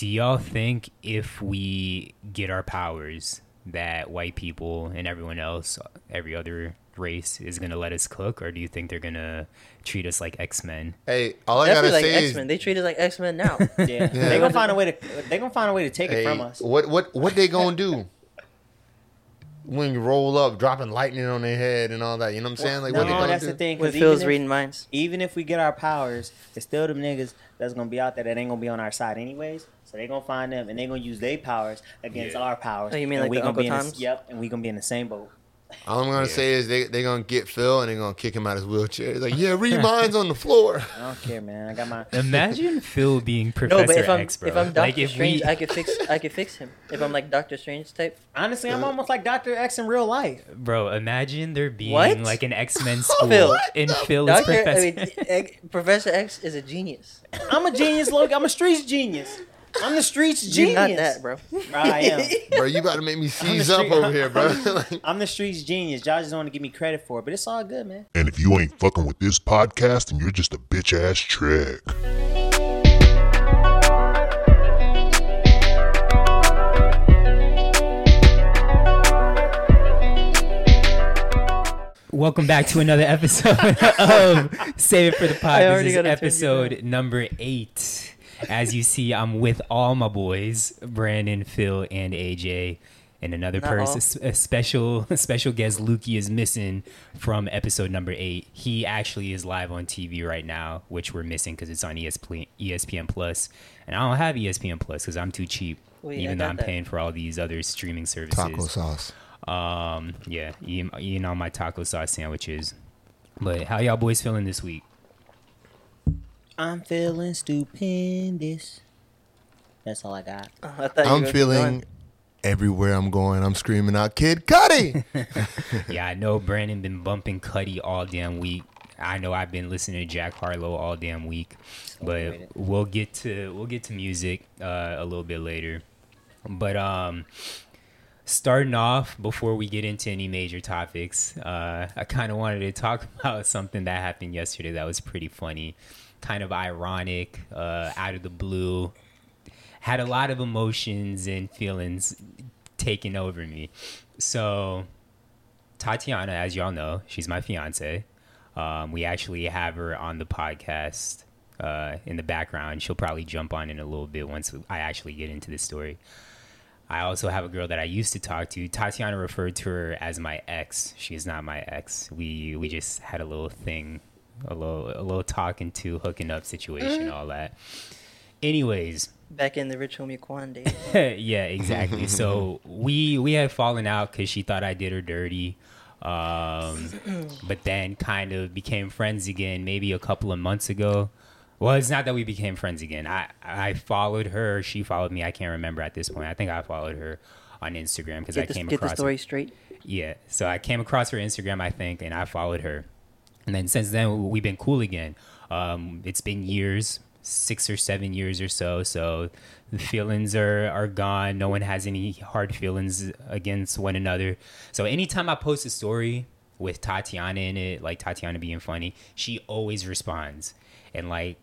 Do y'all think if we get our powers, that white people and everyone else, every other race, is gonna let us cook, or do you think they're gonna treat us like X Men? Hey, all I gotta like say X Men. is, They treat us like X Men now. Yeah, Yeah. they gonna find a way to they gonna find a way to take hey, it from us. what what what they gonna do? When you roll up, dropping lightning on their head and all that, you know what I'm saying? Like, no, what they gonna that's do? the thing. when Because Phil's even, if- reading minds. even if we get our powers, it's still them niggas that's gonna be out there that ain't gonna be on our side anyways. So they gonna find them and they gonna use their powers against Yeah. our powers. Oh, you mean and like we the gonna Uncle be in the, Toms? Yep, and we gonna be in the same boat. All I'm gonna Yeah. say is they they gonna get Phil and they're gonna kick him out of his wheelchair. It's like, yeah, read minds on the floor. I don't care, man. I got my. Imagine Phil being Professor No, but if I'm X, bro. if I'm Doctor like if Strange, we, I could fix I could fix him. If I'm like Doctor Strange type. Honestly, I'm almost like Doctor X in real life. bro, imagine there being What? like an X Men school, Phil. and Phil is Doctor, I Professor. mean, X- Professor X is a genius. I'm a genius, Logan. I'm a streets genius. I'm the streets You're genius. not that, bro. I am. bro, you about to make me seize the up street- over here, bro. like, I'm the streets genius. Y'all just don't want to give me credit for it, but it's all good, man. And if you ain't fucking with this podcast, then you're just a bitch ass trick. Welcome back to another episode of Save It for the Pod. This is gotta turn you episode number eight. As you see, I'm with all my boys, Brandon, Phil, and AJ. And another Not person, a special a special guest, Lukey, is missing from episode number eight. He actually is live on TV right now, which we're missing because it's on ESPN, ESPN Plus. And I don't have ESPN Plus because I'm too cheap, Well, yeah, even though I'm that. paying for all these other streaming services. taco sauce. Um, yeah, eating, eating all my taco sauce sandwiches. But how y'all boys feeling this week? I'm feeling stupendous. That's all I got. Oh, I I'm feeling going- everywhere I'm going. I'm screaming out, Kid Cudi. yeah, I know Brandon been bumping Cudi all damn week. I know I've been listening to Jack Harlow all damn week. But we'll get to we'll get to music uh, a little bit later. But um starting off before we get into any major topics, uh, I kind of wanted to talk about something that happened yesterday that was pretty funny, kind of ironic, uh, out of the blue. Had a lot of emotions and feelings taken over me. So Tatiana, as y'all know, she's my fiance. Um, we actually have her on the podcast uh, in the background. She'll probably jump on in a little bit once I actually get into the story. I also have a girl that I used to talk to. Tatiana referred to her as my ex. She's not my ex. We we just had a little thing, a little a little talking to hooking up situation, all that. Anyways, back in the rich homie Quan days. yeah, exactly. so we we had fallen out because she thought I did her dirty, um, but then kind of became friends again. Maybe a couple of months ago. Well, it's not that we became friends again. I I followed her. She followed me. I can't remember at this point. I think I followed her on Instagram because I Get, the, came get the across. story straight. Yeah. So I came across her Instagram, I think, and I followed her. And then since then, we've been cool again. Um, it's been years, six or seven years or so. So the feelings are, are gone. No one has any hard feelings against one another. So anytime I post a story with Tatiana in it, like Tatiana being funny, she always responds. And like,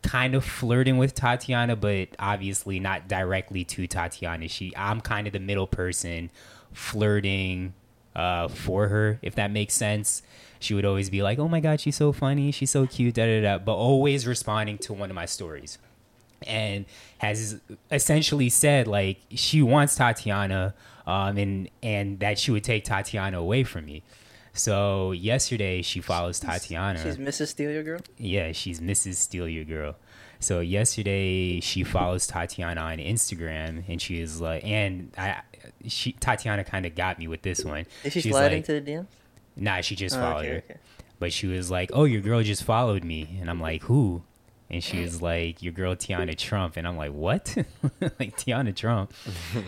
kind of flirting with Tatiana, but obviously not directly to Tatiana. She, I'm kind of the middle person, flirting uh, for her, if that makes sense. She would always be like, "Oh my god, she's so funny, she's so cute," da da da, but always responding to one of my stories, and has essentially said like she wants Tatiana, um, and and that she would take Tatiana away from me. So yesterday she follows Tatiana. She's Mrs. Steal Your Girl. Yeah, she's Mrs. Steal Your Girl. So yesterday she follows Tatiana on Instagram, and she is like, and I, she Tatiana kind of got me with this one. Did she She's slide like, into the DMs? Nah, she just Oh, followed okay, her. okay. But she was like, "Oh, your girl just followed me," and I'm like, "Who?" And she was like, "Your girl Tiana Trump," and I'm like, "What?" like Tiana Trump.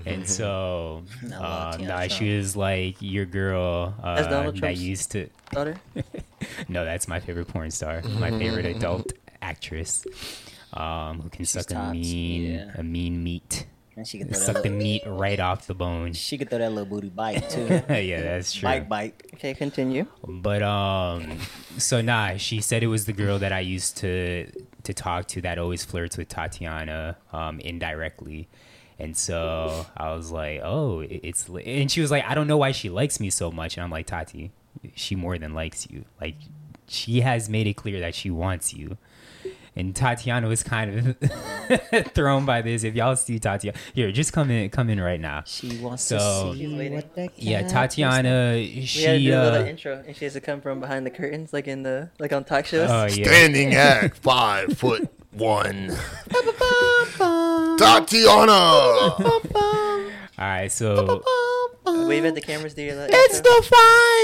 and so, love uh, nah, Trump. she was like, "Your girl uh, that Trump's- used to." Daughter? No, that's my favorite porn star, my favorite adult actress, um, who can She's suck a mean, yeah. a mean meat, And she could throw suck that the meat right off the bone. she could throw that little booty bite too. yeah, that's true. bite bite. Okay, continue. But um, so nah, she said it was the girl that I used to to talk to that always flirts with Tatiana um, indirectly. And so I was like, oh, it's, and she was like, I don't know why she likes me so much. And I'm like, Tati, she more than likes you. Like, she has made it clear that she wants you. And Tatiana was kind of thrown by this. If y'all see Tatiana, here, just come in, come in right now. She wants So- to see She's waiting. what the Yeah, cat Tatiana, We had to do a little uh, intro, and she has to come from behind the curtains, like in the like on talk shows. oh yeah, Standing at five foot one. Tatiana. all right, so Wave at the cameras, do your It's intro. the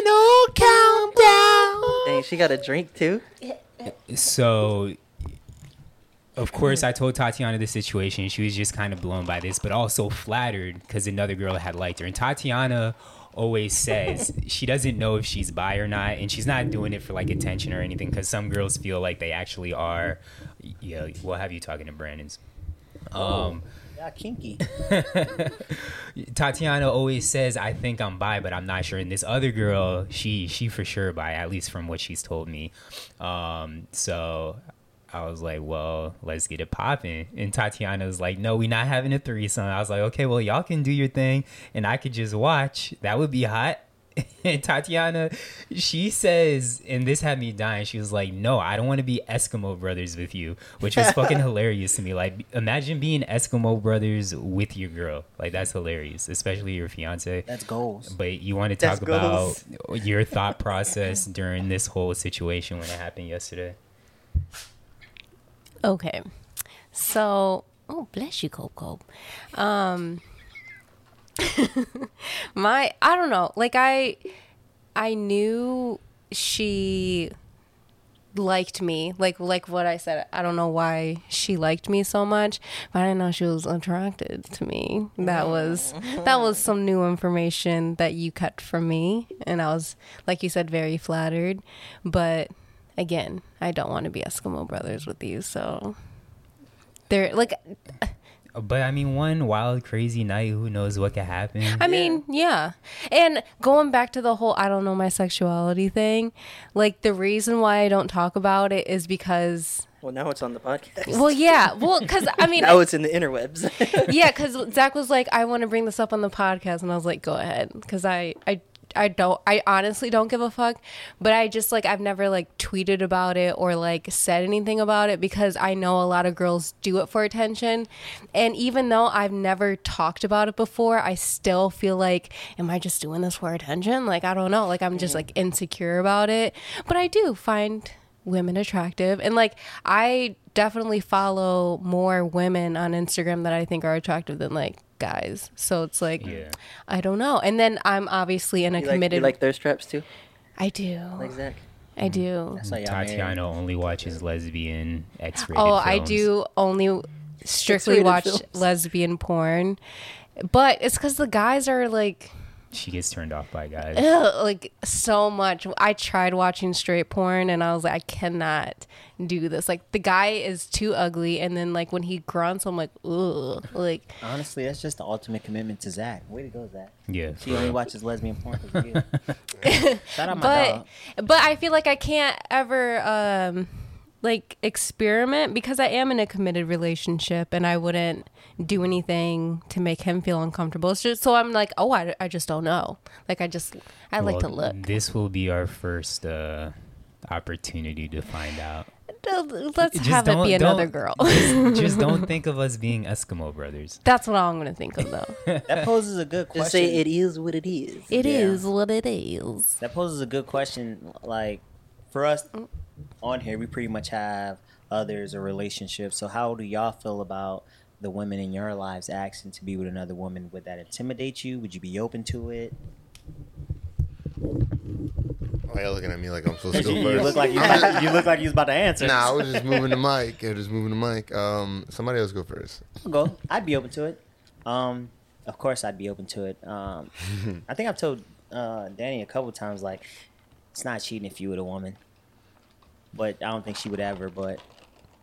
final countdown. Dang, she got a drink too. so of course i told tatiana the situation she was just kind of blown by this but also flattered because another girl had liked her and tatiana always says she doesn't know if she's bi or not and she's not doing it for like attention or anything because some girls feel like they actually are yeah we'll have you talking to brandon's um Yeah, kinky. Tatiana always says, "I think I'm bi, but I'm not sure." And this other girl, she she for sure bi, at least from what she's told me. Um, so I was like, "Well, let's get it popping." And Tatiana was like, "No, we're not having a threesome." I was like, "Okay, well, y'all can do your thing, and I could just watch. That would be hot." And Tatiana, she says, and this had me dying. She was like, "No, I don't want to be Eskimo brothers with you," which was fucking hilarious to me. Like, imagine being Eskimo brothers with your girl. Like, that's hilarious, especially your fiance. That's goals. But you want to That's talk about goals. your thought process during this whole situation when it happened yesterday? Okay. So, oh, bless you, Cope Cope. Um, my, I don't know. Like, I, I knew she liked me like like what i said i don't know why she liked me so much but i didn't know she was attracted to me that was that was some new information that you cut from me and i was like you said very flattered but again i don't want to be eskimo brothers with you so they're like uh, But I mean, one wild, crazy night, who knows what could happen? I mean, yeah. And going back to the whole I don't know my sexuality thing, like the reason why I don't talk about it is because Well, now it's on the podcast. well, yeah. Well, cuz I mean, now it's in the interwebs. yeah, cuz Zach was like I want to bring this up on the podcast and I was like go ahead cuz I I I don't I honestly don't give a fuck, but I just like I've never like tweeted about it or like said anything about it because I know a lot of girls do it for attention. And even though I've never talked about it before, I still feel like am I just doing this for attention? Like I don't know, like I'm just mm-hmm. like insecure about it. But I do find women attractive and like I definitely follow more women on Instagram that I think are attractive than like guys. So it's like Yeah. I don't know. And then I'm obviously in a you, like, committed you like thirst traps too, I do. like Zach. I do. Mm-hmm. That's why. Tatiana only watches lesbian X-rated. Oh, I do only strictly X-rated watch films. lesbian porn. But it's cuz the guys are like She gets turned off by guys. ugh, like so much. I tried watching straight porn and I was like I cannot do this. Like the guy is too ugly and then like when he grunts I'm like ugh. Like Honestly, that's just the ultimate commitment to Zach. Way to go, Zach. Yeah. She only watches lesbian porn 'cause of you. Shout out my but dog. but I feel like I can't ever um like experiment because I am in a committed relationship and I wouldn't do anything to make him feel uncomfortable. It's just so I'm like, oh, I, I just don't know. Like I just I like to look. This will be our first uh, opportunity to find out. Let's Just have it be another girl. Just, just don't think of us being Eskimo brothers. That's what I'm gonna think of though. That poses a good question. Just say it is what it is. It is Yeah. what it is. That poses a good question. Like for us on here, we pretty much have others or relationships. So how do y'all feel about the women in your lives asking to be with another woman? Would that intimidate you? Would you be open to it? Why y'all looking at me like I'm supposed to go you, first? look like you, you look like you was about to answer. Nah, I was just moving the mic. I was just moving the mic. Um, somebody else go first. I'll go. I'd be open to it. Um, of course, I'd be open to it. Um, I think I've told uh, Danny a couple times like it's not cheating if you with a woman, but I don't think she would ever. But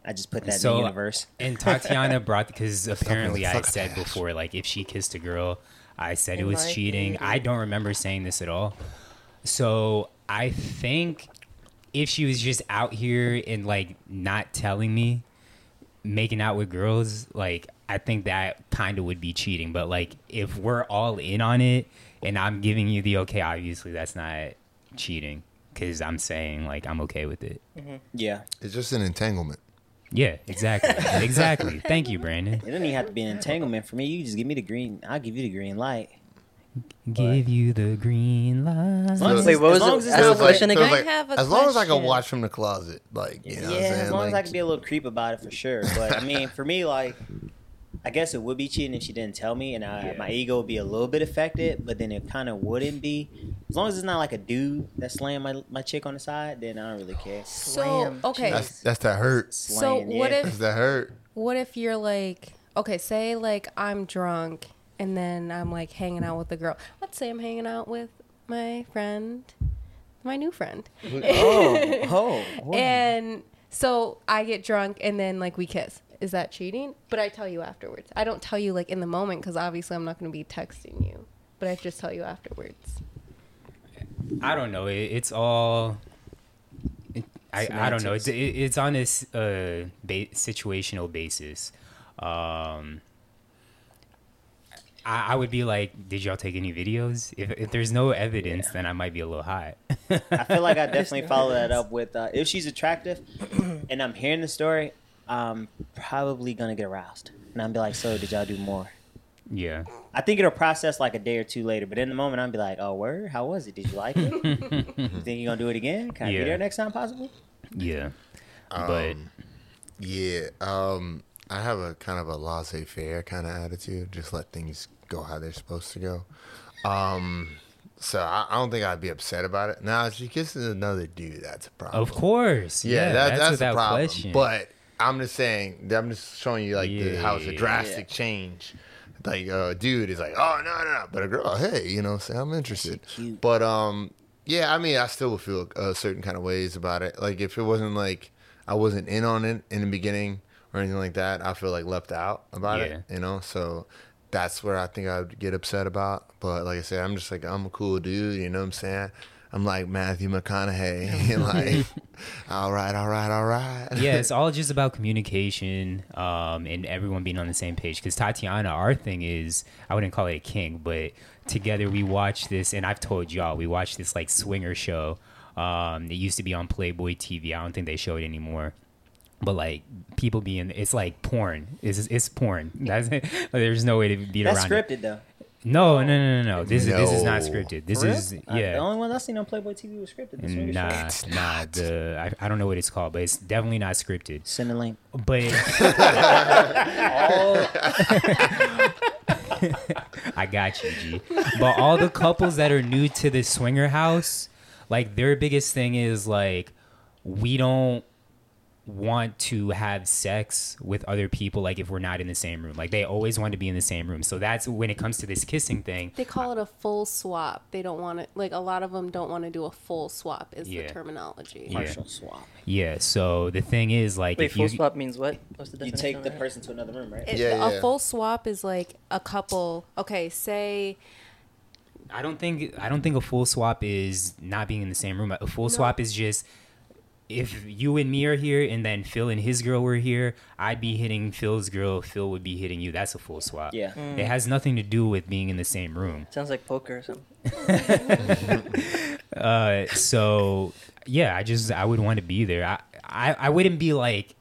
I just put that in the universe. And Tatiana brought because apparently I said before, like if she kissed a girl, I said it was cheating. opinion. I don't remember saying this at all. So I think if she was just out here and like not telling me, making out with girls, like I think that kind of would be cheating. But like if we're all in on it and I'm giving you the okay, obviously that's not cheating because I'm saying like I'm okay with it. Mm-hmm. Yeah. It's just an entanglement. Yeah, exactly, exactly. Thank you, Brandon. It doesn't even have to be an entanglement for me. You just give me the green. I'll give you the green light. Give you the green light. long as Wait, what as was long it? as it's Ask not the question so again. like, I as long as I can watch from the closet, like you know, yeah, what I'm saying? as long as I can be a little creep about it for sure. But I mean, for me, like, I guess it would be cheating if she didn't tell me, and I, Yeah. my ego would be a little bit affected. But then it kind of wouldn't be, as long as it's not like a dude that's slaying my my chick on the side. Then I don't really care. So Slam. okay, that's that's that hurt. so what yeah. if That's that hurt. what if you're like okay say like i'm drunk and then i'm like hanging out with a girl let's say i'm hanging out with my friend my new friend oh, oh, oh. and so i get drunk and then like we kiss is that cheating but i tell you afterwards i don't tell you like in the moment because obviously i'm not going to be texting you but i just tell you afterwards I don't know. It, it's all. It, I, I don't know. It's it, it's on this uh, ba- situational basis. Um, I, I would be like, did y'all take any videos? If, if there's no evidence, then I might be a little hot. I feel like I definitely follow that up with uh, if she's attractive, and I'm hearing the story, I'm probably gonna get aroused, and I'm be like, so did y'all do more? yeah. I think it'll process like a day or two later, but in the moment, I'll be like, "Oh, word, how was it? Did you like it? you think you're gonna do it again? Can I Yeah. be there next time, possibly?" Yeah. But Um, yeah, um, I have a kind of a laissez-faire kind of attitude. Just let things go how they're supposed to go. Um, so I, I don't think I'd be upset about it. Now, if she kisses another dude, that's a problem. of course. Yeah, Yeah, that, that's, that's, without a problem. question. But I'm just saying, I'm just showing you like the, how it's a Yeah. drastic change. Like a dude is like, oh no no no, but a girl, hey, you know, say I'm interested. cute. But um, yeah, I mean, I still would feel a certain kind of ways about it. Like if it wasn't like I wasn't in on it in the beginning or anything like that, I feel like left out about it. You know, so that's where I think I would get upset about. But like I said, I'm just like I'm a cool dude. You know what I'm saying? I'm like Matthew McConaughey, like, all right, all right, all right. yeah, it's all just about communication um, and everyone being on the same page. Because Tatiana, our thing is, I wouldn't call it a king, but together we watch this, and I've told y'all, we watch this like swinger show. Um, it used to be on Playboy TV. I don't think they show it anymore. But like people being, it's like porn. It's it's porn. That's it. There's no way to beat That's around it. scripted though. No, no, no, no, no. This is this is not scripted. This is I- the only one I've seen on Playboy TV was scripted. This Nah, nah. not. The uh, I, I don't know what it's called, but it's definitely not scripted. Send a link. But I got you, G. But all the couples that are new to the swinger house, like their biggest thing is like we don't want to have sex with other people like if we're not in the same room. Like they always want to be in the same room. So that's when it comes to this kissing thing. They call it a full swap. They don't want it. Like a lot of them don't want to do a full swap. Is Yeah. the terminology. Yeah. Partial swap. Yeah. So the thing is like Wait, if full you swap means what? What's the You take the person to another room, right? It- Yeah, a full swap is like a couple. Okay, say I don't think I don't think a full swap is not being in the same room. A full swap is just if you and me are here and then Phil and his girl were here, I'd be hitting Phil's girl, Phil would be hitting you. That's a full swap. Yeah. It has nothing to do with being in the same room. Sounds like poker or something. Uh, so yeah, I just I would want to be there. I, I I wouldn't be like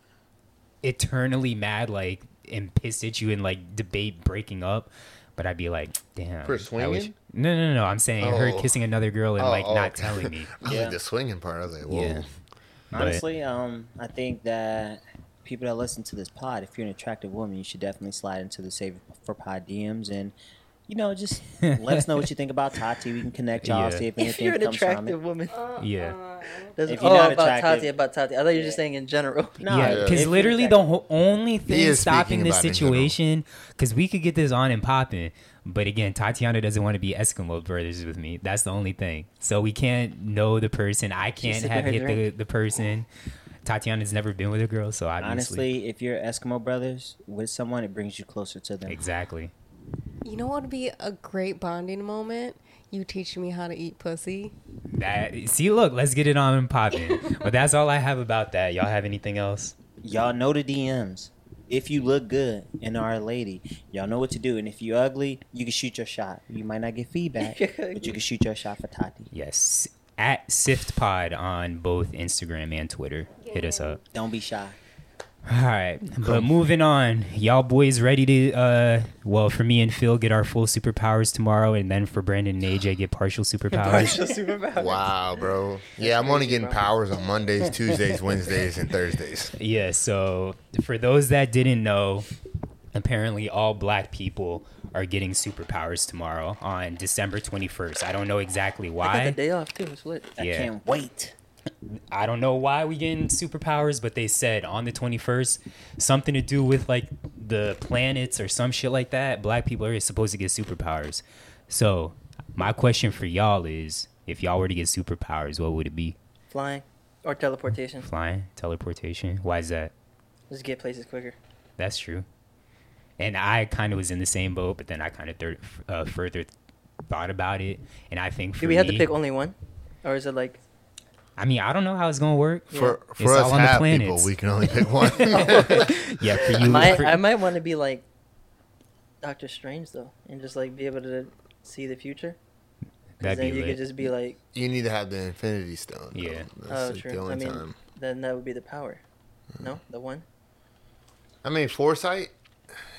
eternally mad like and pissed at you and like debate breaking up. But I'd be like, damn. For I wish- swinging? No, no, no, no. I'm saying her Oh. kissing another girl and Oh, like oh, not okay. telling me. I Yeah. like the swinging part. I was like, whoa. Yeah. But- Honestly, um, I think that people that listen to this pod, if you're an attractive woman, you should definitely slide into the Save for Pod DMs and, you know, just let us know what you think about Tati. We can connect y'all, Yeah. see if anything If anything you're an comes from attractive woman, Yeah. Doesn't- If you're oh, not about Tati, about Tati. I thought you were just saying in general. No, yeah, because you're literally the ho- only thing is stopping this about it in general. situation, because we could get this on and popping, but again, Tatiana doesn't want to be Eskimo brothers with me. That's the only thing. So we can't know the person. I can't have hit the, drink. the person. Tatiana's never been with a girl, so obviously, Honestly, if you're Eskimo brothers with someone, it brings you closer to them. exactly. you know what would be a great bonding moment? You teach me how to eat pussy. That see, look, let's get it on and popping. but that's all I have about that. Y'all have anything else? Y'all know the DMs. If you look good and are a lady, y'all know what to do. And if you ugly, you can shoot your shot. You might not get feedback, but you can shoot your shot for Tati. Yes. At Sift Pod on both Instagram and Twitter. Hit us up. Don't be shy. All right, but moving on, y'all boys ready to? uh Well, for me and Phil, get our full superpowers tomorrow, and then for Brandon and AJ, get partial superpowers. Partial superpowers. Wow, bro. Yeah, I'm only getting powers on Mondays, Tuesdays, Wednesdays, and Thursdays. yeah. So for those that didn't know, apparently all black people are getting superpowers tomorrow on December 21st. I don't know exactly I got why. the day off too. It's lit. I can't wait. I don't know why we getting superpowers, but they said on the 21st, something to do with like the planets or some shit like that. Black people are supposed to get superpowers. So, my question for y'all is if y'all were to get superpowers, what would it be? Flying or teleportation. Flying? Teleportation? Why is that? Just get places quicker. That's true. And I kind of was in the same boat, but then I kind of thir- uh, further thought about it. And I think for Do we have to pick only one, or is it like? I mean, I don't know how it's going to work. For It's for us all on the half people, planets. we can only pick one. Yeah, for I you. might for- I might want to be like Doctor Strange though, and just like be able to see the future. 'Cause That'd then be you lit. could just be like, you need to have the Infinity Stone. though. Yeah. That's oh, like true. the only I mean, time. then that would be the power. Hmm. No, the one. I mean, foresight.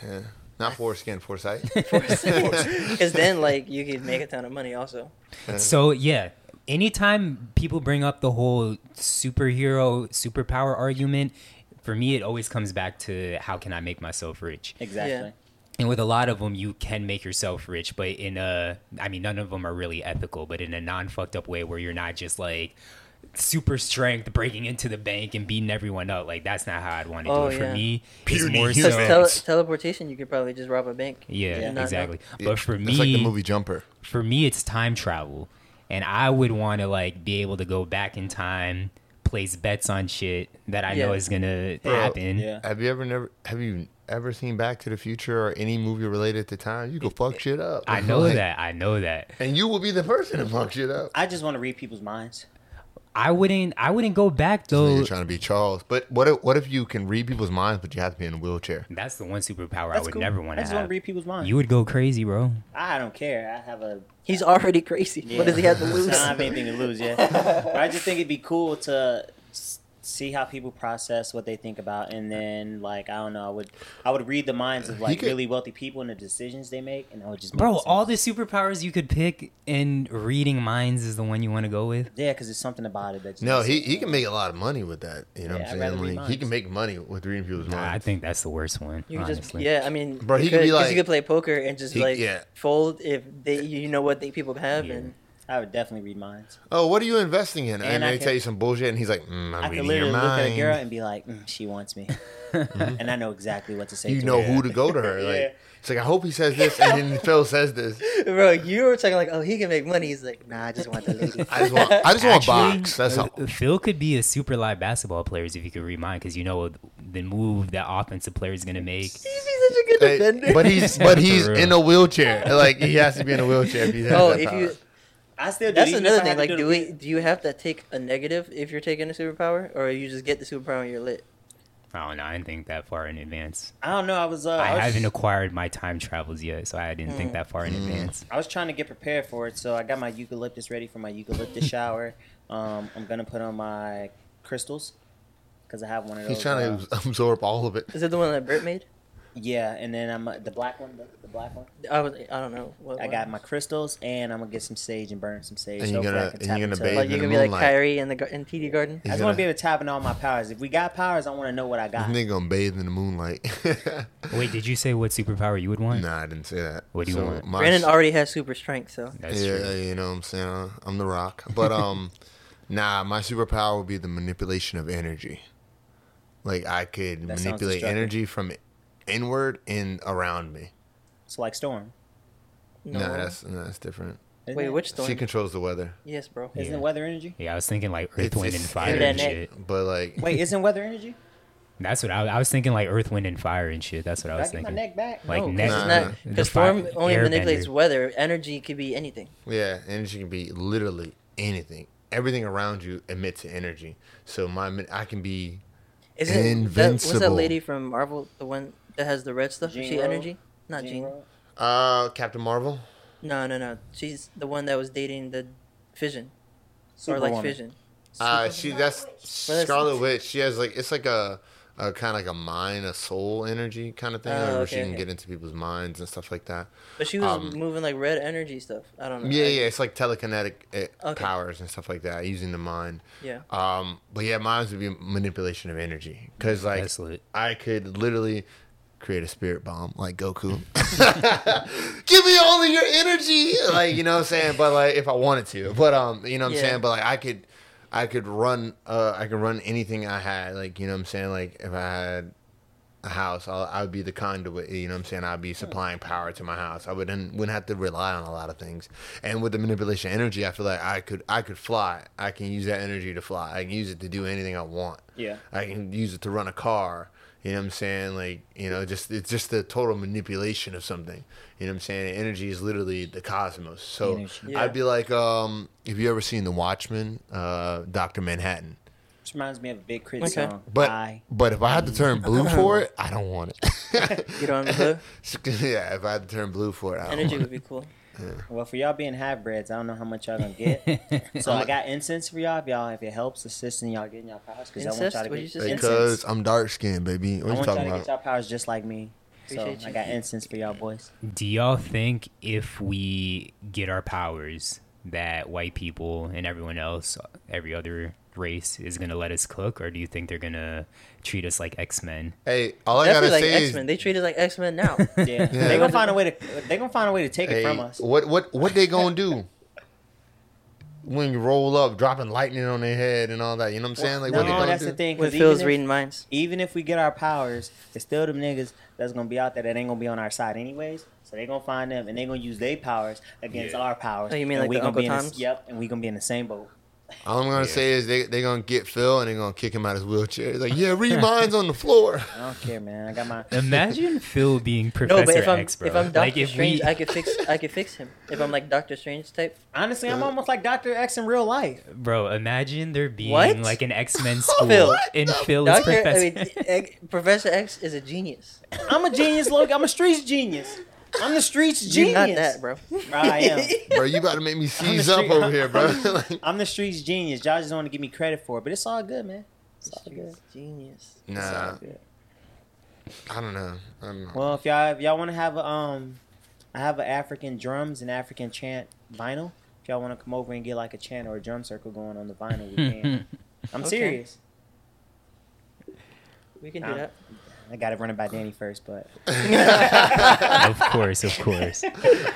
Yeah, not foreskin, foresight. Because then, like, you could make a ton of money also. So yeah, anytime people bring up the whole superhero superpower argument, for me it always comes back to how can I make myself rich? Exactly. And with a lot of them, you can make yourself rich, but in a, I mean, none of them are really ethical, but in a non fucked up way where you're not just like super strength breaking into the bank and beating everyone up. Like that's not how I'd want to Oh, do it. For yeah. me, Puny it's more humans. so. Because tele- teleportation, you could probably just rob a bank. yeah, and not know. exactly. Yeah, But for me, it's like the movie Jumper. for me it's time travel and i would want to like be able to go back in time place bets on shit that i know is gonna Bro, happen Yeah. Have you ever never have you ever seen Back to the Future or any movie related to time? You can fuck shit up. i know Like, that i know that and you will be the person to fuck shit up. I just want to read people's minds. I wouldn't i wouldn't go back So though you're trying to be Charles, but what if what if you can read people's minds, but you have to be in a wheelchair? that's the one superpower i would cool. never want I to just want have to read people's minds. you would go crazy bro I don't care. I have a. He's already crazy. What does he have to lose? I lose? don't have anything to lose yet. but I just think it'd be cool to s- see how people process what they think about, and then like I don't know, I would I would read the minds of like could- really wealthy people and the decisions they make, and I would just bro all the superpowers you could pick and reading minds is the one you want to go with yeah, because there's something about it that just No, he he can make a lot of money with that. You know Yeah, what I'd I'm saying? Like, he can make money with reading people's Nah, i think that's the worst one You could just, yeah. I mean, Bro, he could be 'cause like- you could play poker and just He- like yeah. fold if they, you know what they people have, Yeah. and I would definitely read minds. Oh, what are you investing in? And, And I they can- tell you some bullshit, and he's like, mm, "I'm I could literally your look at a girl and be like, mm, "She wants me," and I know exactly what to say. you to know her. who to go to her. Like, Yeah. it's like I hope he says this, and then Phil says this. bro, you were talking like, oh, he can make money. He's like, nah, I just want the lady. I just want, I just want Actually, box. That's all. uh, Phil could be a super live basketball player if you could read mine because you know the move that offensive player is gonna make. He's such a good Hey, defender. but he's but he's in a wheelchair. Like he has to be in a wheelchair if he has oh, that if power. you I still do. That's even another thing. Like, do do we do you have to take a negative if you're taking a superpower, or you just get the superpower and you're lit? I don't know. I didn't think that far in advance. I don't know. I was. Uh, I, I, was, haven't acquired my time travels yet, so I didn't Hmm. think that far in advance. I was trying to get prepared for it, so I got my eucalyptus ready for my eucalyptus shower. Um, I'm gonna put on my crystals because I have one of those. he's trying uh, to absorb all of it. Is it the one that Bert made? Yeah, and then I'm uh, the black one. The, the black one. I was. I don't know. What I one? got my crystals, and I'm gonna get some sage and burn some sage. And you're I gonna- and you're gonna into- bathe Like in you the can be like moonlight. Kyrie in the in TD Garden. I just He's want to be able to tap into all my powers. If we got powers, I want to know what I This got. nigga gonna bathe in the moonlight. Wait, did you say what superpower you would want? nah, I didn't say that. What do you want? my Brandon already has super strength, so That's yeah, true. you know what I'm saying. I'm the Rock, but um, nah, my superpower would be the manipulation of energy. Like I could That manipulate energy from inward and around me. It's like storm. no. Nah, that's nah, that's different. Isn't Wait, it? which storm? She controls the weather, yes, bro. Isn't Yeah. it weather energy? Yeah, I was thinking like Earth, It's- Wind, and Fire and energy. shit. but like Wait, isn't weather energy? That's what I, I was thinking, like Earth, Wind, and Fire and shit. That's what I Did I was get my neck back? Like no, next- because Nah, it's nah. not The because fi- storm only airbender. manipulates weather. Energy could be anything. Yeah, energy can be literally anything. Everything around you emits energy. So my I can be Is it that, Invincible. what's that lady from Marvel? The one that has the red stuff? Is Jean she Grey? energy? Not Jean. Rowe? Uh, Captain Marvel. No, no, no. She's the one that was dating the Vision, or like Superwoman. Vision. Uh, she that's that's- Scarlet Witch. She has like it's like a, a kind of like a mind, a soul energy kind of thing, Oh, where she okay, can okay. get into people's minds and stuff like that. But she was Um, moving like red energy stuff. I don't know. Yeah, I- yeah, it's like telekinetic uh, Okay. powers and stuff like that, using the mind. yeah. Um, but yeah, mine would be manipulation of energy because like That's lit. I could literally create a spirit bomb like Goku. Give me all of your energy, like you know what I'm saying. But like if I wanted to, but um, you know what I'm Yeah. saying. But like I could, I could run, uh, I could run anything I had. Like you know what I'm saying. Like if I had a house, I'll, I would be the conduit. You know what I'm saying? I'd be supplying power to my house. I wouldn't wouldn't have to rely on a lot of things. And with the manipulation energy, I feel like I could I could fly. I can use that energy to fly. I can use it to do anything I want. Yeah. I can use it to run a car. You know what I'm saying? Like, you know, just it's just the total manipulation of something. You know what I'm saying? Energy is literally the cosmos. So Yeah. I'd be like, um, have you ever seen The Watchmen, uh, Doctor Manhattan? Which reminds me of a Big K.R.I.T. Okay. song. But I, but if I had to turn blue for it, I don't want it. Get on the hood. yeah, if I had to turn blue for it, I don't Energy want would be cool. Well, for y'all being half breds, I don't know how much y'all gonna get. so I got incense for y'all. If y'all, if it helps assisting y'all getting y'all powers, because I want y'all to get just because incense. I'm dark skinned, baby. What I you want y'all talking to get about? y'all powers just like me. So Appreciate I you. got incense for y'all boys. Do y'all think if we get our powers, that white people and everyone else, every other race, is gonna let us cook, or do you think they're gonna treat us like X Men? Hey, all I gotta like say X Men. is, They treat us like X Men now. Yeah, Yeah. they gonna find a way to. They gonna find a way to take hey, it from us. what what what they gonna do? When you roll up, dropping lightning on their head and all that, you know what I'm saying? Like, no, what they gonna that's do? the thing. When Because Phil's if- reading minds. even if we get our powers, it's still them niggas that's gonna be out there that ain't gonna be on our side anyways. So they gonna find them and they gonna use their powers against our powers. Oh, you mean and like we the gonna Uncle be in the, Toms? Yep, and we gonna be in the same boat. All I'm gonna Yeah. say is they they gonna get Phil and they're gonna kick him out of his wheelchair. It's like, yeah, read minds on the floor. I don't care, man. I got my. Imagine Phil being Professor No, but if I'm X, bro. if I'm Doctor like if Strange, we, I could fix I could fix him. If I'm like Doctor Strange type. Honestly, I'm almost like Doctor X in real life. bro, imagine there being What? like an X Men school, Phil. and Phil is Doctor, I Professor. mean, Egg- Professor X is a genius. I'm a genius, Logan. I'm a streets genius. I'm the streets You're genius. not that, bro. I am. bro, you about to make me seize the up street- over here, bro. like, I'm the streets genius. Y'all just don't want to give me credit for it, but it's all good, man. It's all good. Genius. It's all nah, good. I don't know. I don't know. Well, if y'all if y'all want to have a um, I have an African drums and African chant vinyl. If y'all want to come over and get like a chant or a drum circle going on the vinyl, we can. I'm Okay. serious. We can do Nah. that. I got to run it by Danny first, but of course, of course.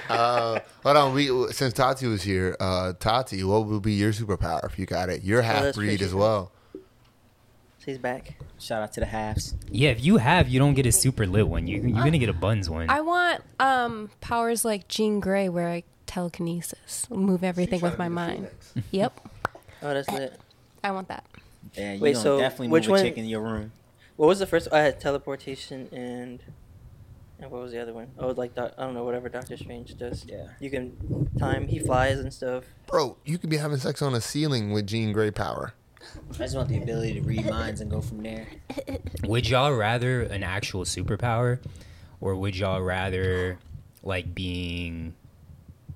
Uh, hold on. We since Tati was here, uh, Tati, what would be your superpower if you got it? You're half that's breed crazy. as well. He's back. shout out to the halves. Yeah, if you have, you don't get a super lit one. You you're gonna get a buns one. I want um powers like Jean Grey where I telekinesis, move everything with my mind. Yep, Oh, that's lit. I want that. Yeah, you Wait, gonna so definitely which move a chick in your room. What was the first? I had teleportation and and what was the other one? Oh, like doc, I don't know, whatever Doctor Strange does. Yeah. You can time. He flies and stuff. Bro, you could be having sex on a ceiling with Jean Grey power. I just want the ability to read minds and go from there. Would y'all rather an actual superpower, or would y'all rather like being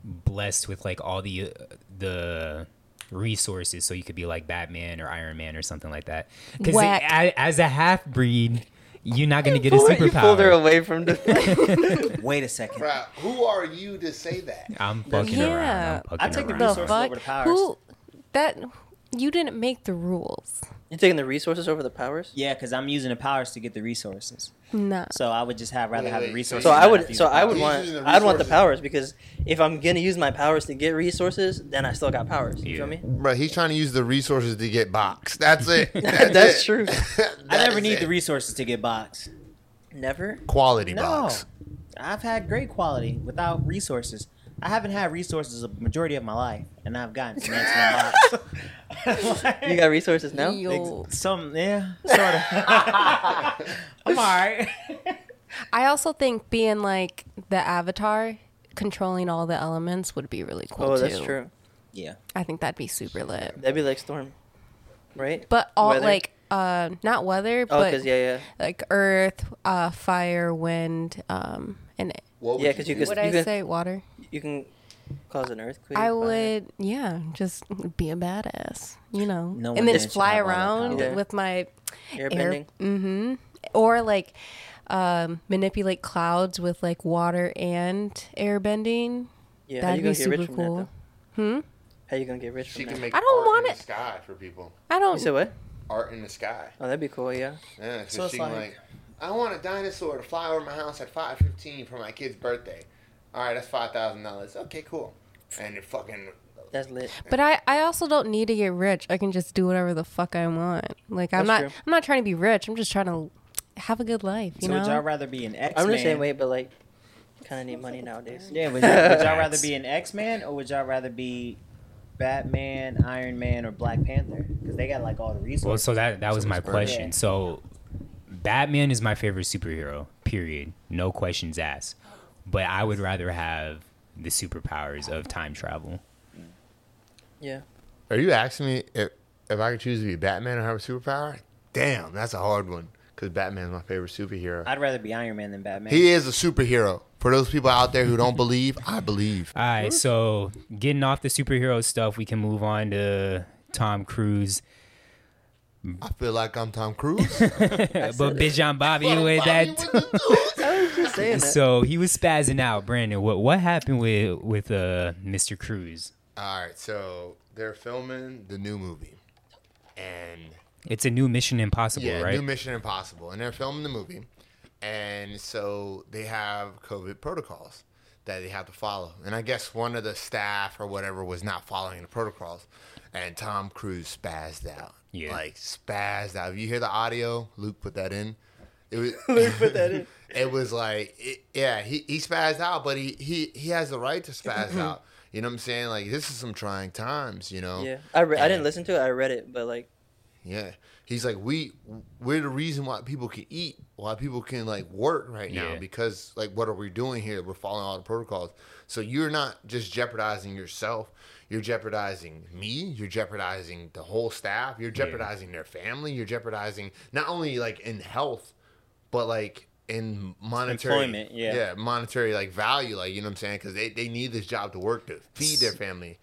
blessed with like all the uh, the resources so you could be like Batman or Iron Man or something like that? Because as a half breed, you're not gonna get a Pull- You pulled her away from the. Wait a second. Bro, who are you to say that? I'm fucking Yeah. around. I'm I fucking take the around. The resources fuck? over the powers. Who? That you didn't make the rules. You're taking the resources over the powers. Yeah, because I'm using the powers to get the resources. Nah. So I would just have rather Wait, have the wait, resources. So and I not have to would. use So the I would He's want. using the I'd want the resources. powers because if I'm gonna use my powers to get resources, then I still got powers. You Yeah. feel me? Bro, he's trying to use the resources to get boxed. That's it. That's it. true. I never That's need it. the resources to get boxed. Never. quality No, box. I've had great quality without resources. I haven't had resources a majority of my life, and I've gotten some excellent box. You got resources now. Yo. some, yeah, sort of. I'm alright. I also think being like the avatar, controlling all the elements would be really cool Oh, too. that's true. Yeah, I think that'd be super lit. That'd be like Storm, right? But all Weather. like uh, not weather, Oh, but because yeah, yeah, like earth, uh, fire, wind, um, and What would Yeah, 'cause you could- what you I could- say, water. you can cause an earthquake. I by- would, yeah, just be a badass, you know, No and then just fly have all that around power. with my airbending. mm-hmm, or like um, manipulate clouds with like water and airbending. Yeah, how That'd you be gonna get super rich from cool. that Hmm. How you gonna get rich She from can that? make I don't art want in it. the sky for people. I don't. said what? Art in the sky. Oh, that'd be cool. Yeah. Yeah, so, So it's she can like- like, I want a dinosaur to fly over my house at five fifteen for my kid's birthday. All right, that's five thousand dollars. Okay, cool. And it fucking That's lit. But I, I also don't need to get rich. I can just do whatever the fuck I want. Like I'm That's not true. I'm not trying to be rich. I'm just trying to have a good life. You So would y'all rather be an X I'm Man? the same way, but like, kind of need money nowadays. Yeah, would, y'all- would y'all rather be an X Man or would y'all rather be Batman, Iron Man, or Black Panther? Because they got like all the resources. Well, so that that was my Someone's question. Yeah. So, Batman is my favorite superhero. Period. No questions asked. But I would rather have the superpowers of time travel. Yeah. Are you asking me if if I could choose to be Batman or have a superpower? Damn, that's a hard one. Because Batman's my favorite superhero. I'd rather be Iron Man than Batman. He is a superhero. For those people out there who don't believe, I believe. All right, so getting off the superhero stuff, we can move on to Tom Cruise. I feel like I'm Tom Cruise. but bitch, I'm Bobby with that. I was just saying that. So he was spazzing out, Brandon. What what happened with with uh Mr. Cruise? All right, so they're filming the new movie, and It's a new Mission Impossible, yeah, right? new Mission Impossible, and they're filming the movie, and so they have COVID protocols that they have to follow, and I guess one of the staff or whatever was not following the protocols, and Tom Cruise spazzed out, Yeah. like spazzed out. If you hear the audio, Luke put that in. It was Luke put that in. it was like it, yeah he, he spazzed out but he, he he has the right to spazz Mm-hmm. out you know what i'm saying like this is some trying times you know Yeah, I, re- I didn't listen to it. I read it, but like, yeah he's like we we're the reason why people can eat why people can like work right now Yeah. because like what are we doing here we're following all the protocols so you're not just jeopardizing yourself you're jeopardizing me you're jeopardizing the whole staff you're jeopardizing their family you're jeopardizing not only like in health but like in monetary Employment, yeah. yeah monetary like value like you know what i'm saying because they, they need this job to work to feed their family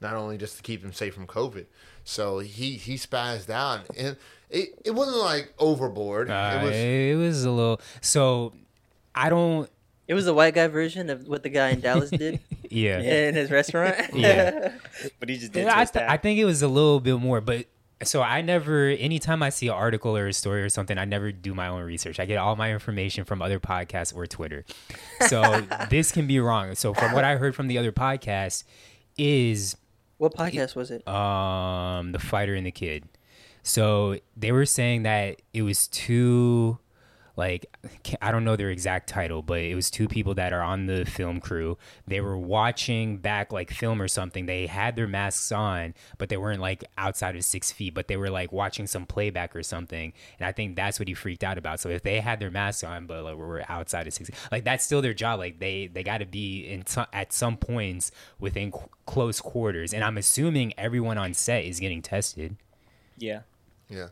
not only just to keep them safe from covid so he he spazzed out and it, it wasn't like overboard Uh, it was it was a little. So I don't. It was the white guy version of what the guy in Dallas did Yeah. in his restaurant. Yeah. but he just did. I, th- I think it was a little bit more, but so I never. Anytime I see an article or a story or something, I never do my own research. I get all my information from other podcasts or Twitter. So this can be wrong. So from what I heard from the other podcast is what podcast was it? um the fighter and the kid. So they were saying that it was two like I don't know their exact title, but it was two people that are on the film crew. They were watching back like film or something. They had their masks on, but they weren't like outside of six feet. But they were like watching some playback or something, and I think that's what he freaked out about. So if they had their masks on, but like we were outside of six, like that's still their job. Like they they got to be in t- at some points within qu- close quarters, and I'm assuming everyone on set is getting tested. yeah. yeah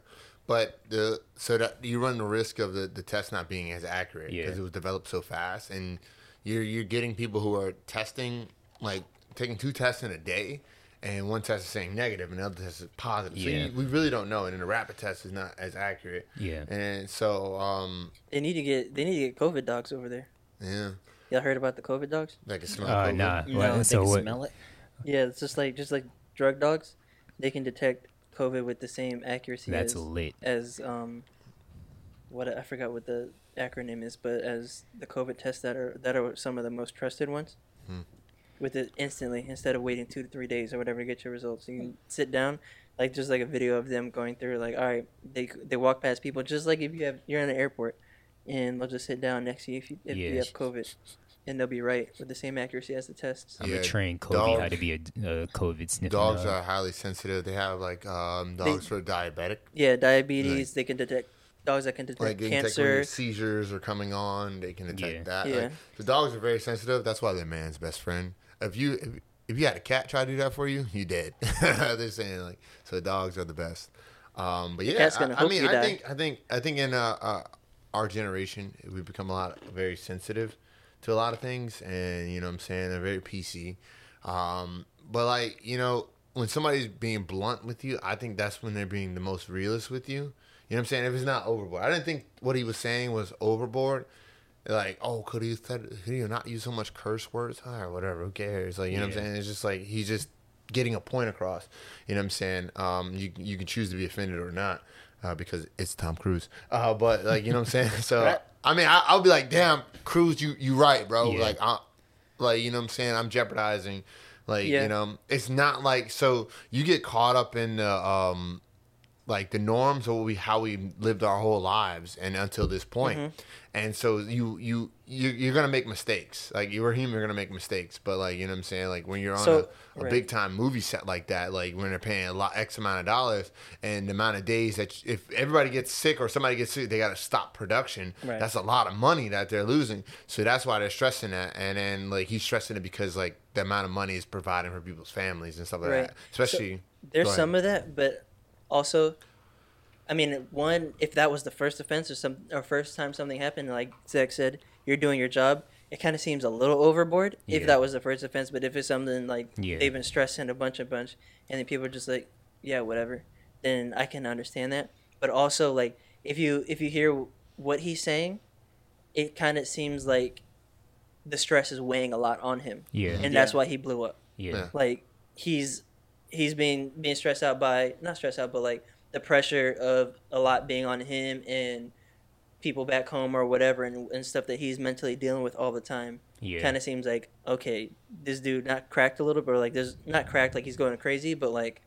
but the so that you run the risk of the, the test not being as accurate Yeah. because it was developed so fast and you're you're getting people who are testing like taking two tests in a day and one test is saying negative and the other test is positive so you, we really don't know and then the rapid test is not as accurate Yeah. and so um They need to get they need to get COVID dogs over there. yeah Y'all heard about the COVID dogs? like a smell Uh, COVID. nah. No, What- they so can what? smell it. Yeah, it's just like just like drug dogs. They can detect COVID with the same accuracy That's as lit. as um what I forgot what the acronym is, but as the COVID tests that are that are some of the most trusted ones. Hmm. With it instantly instead of waiting two to three days or whatever to get your results. You can sit down, like just like a video of them going through like, all right, they they walk past people just like if you have you're in an airport, and they'll just sit down next to you if you if you have COVID, and they'll be right with the same accuracy as the tests. I'm Yeah, gonna train Kobe dog- how to be a, a COVID sniffer. dogs dog. are highly sensitive they have like um They- dogs for diabetic Yeah, diabetes. They can detect dogs that can detect like they can detect when your cancer. seasons are coming on. They can detect Yeah. that. Yeah. Like, the dogs are very sensitive. That's why they're man's best friend. If you if, if you had a cat try to do that for you, you dead. they're saying like so. Dogs are the best. Um, but yeah, Cat's gonna I, I hope mean, you I die. think, I think, I think in uh, uh, our generation, we've become a lot very sensitive to a lot of things, and you know, what I'm saying they're very PC. Um, but like, you know, when somebody's being blunt with you, I think that's when they're being the most realist with you. You know what I'm saying? If it's not overboard, I didn't think what he was saying was overboard. Like, oh, could he said, could he not use so much curse words? All right, whatever. Who cares? Like, you know what I'm saying? It's just like he's just getting a point across. You know what I'm saying? Um, you you can choose to be offended or not uh, because it's Tom Cruise. Uh, but like, you know what I'm saying? So I mean, I, I'll be like, damn, Cruise, you you right, bro. Yeah. Like, I, like you know what I'm saying? I'm jeopardizing. Like, Yeah. you know, it's not like so you get caught up in the um like the norms of what we how we lived our whole lives and until this point. Mm-hmm. and so you you you you're gonna make mistakes. Like you're human you're gonna make mistakes. But like you know what i'm saying? Like when you're on So- a, a right. big time movie set like that like when they're paying a lot x amount of dollars and the amount of days that if everybody gets sick or somebody gets sick they gotta stop production Right. that's a lot of money that they're losing. So that's why they're stressing that. And then like he's stressing it because like the amount of money is providing for people's families and stuff like Right. that. Especially There's some of that, but also, I mean, one if that was the first offense or some or first time something happened, like Zach said, you're doing your job. It kind of seems a little overboard if that was the first offense. But if it's something like Yeah. they've been stressing a bunch, a bunch, and then people are just like, yeah, whatever, then I can understand that. But also, like if you if you hear what he's saying, it kind of seems like the stress is weighing a lot on him, Yeah. and that's why he blew up Yeah. Yeah. like he's he's being being stressed out by not stressed out but like the pressure of a lot being on him and people back home or whatever and, and stuff that he's mentally dealing with all the time Yeah. kind of seems like okay this dude not cracked a little bit or like there's not cracked like he's going crazy but like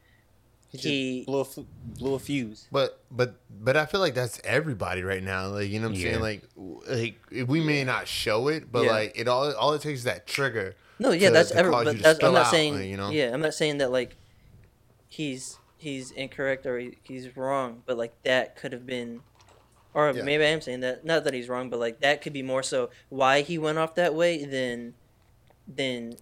He, he, blew a, blew a fuse. But but but I feel like that's everybody right now. Like you know what I'm Yeah. saying. Like like we may not show it, but Yeah. like it all all it takes is that trigger. no yeah to- that's to every, but that's, i'm not out, saying like, you know. yeah i'm not saying that like he's he's incorrect or he, he's wrong but like that could have been or Yeah. maybe i am saying that not that he's wrong but like that could be more so why he went off that way than than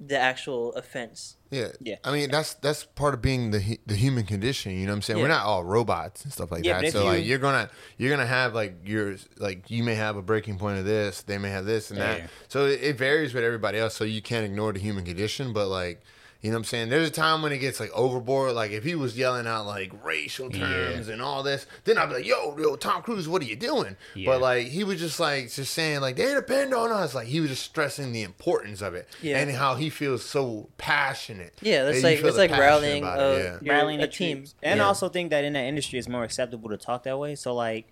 the actual offense Yeah. Yeah. I mean that's that's part of being the the human condition. You know what I'm saying? We're not all robots and stuff like Yeah, that. but if So like you- you're gonna you're gonna have like your like you may have a breaking point of this. They may have this and that. Yeah. So it, it varies with everybody else. So you can't ignore the human condition. But like. You know what I'm saying? There's a time when it gets like overboard. Like if he was yelling out like racial Yeah. terms and all this, then I'd be like, "Yo, yo, Tom Cruise, what are you doing?" Yeah. But like he was just like just saying like they depend on us. Like he was just stressing the importance of it Yeah. and how he feels so passionate. yeah that's like feel it's like rallying about uh, it, yeah. rallying a the team troops. and Yeah. I also think that in that industry, it's more acceptable to talk that way. So like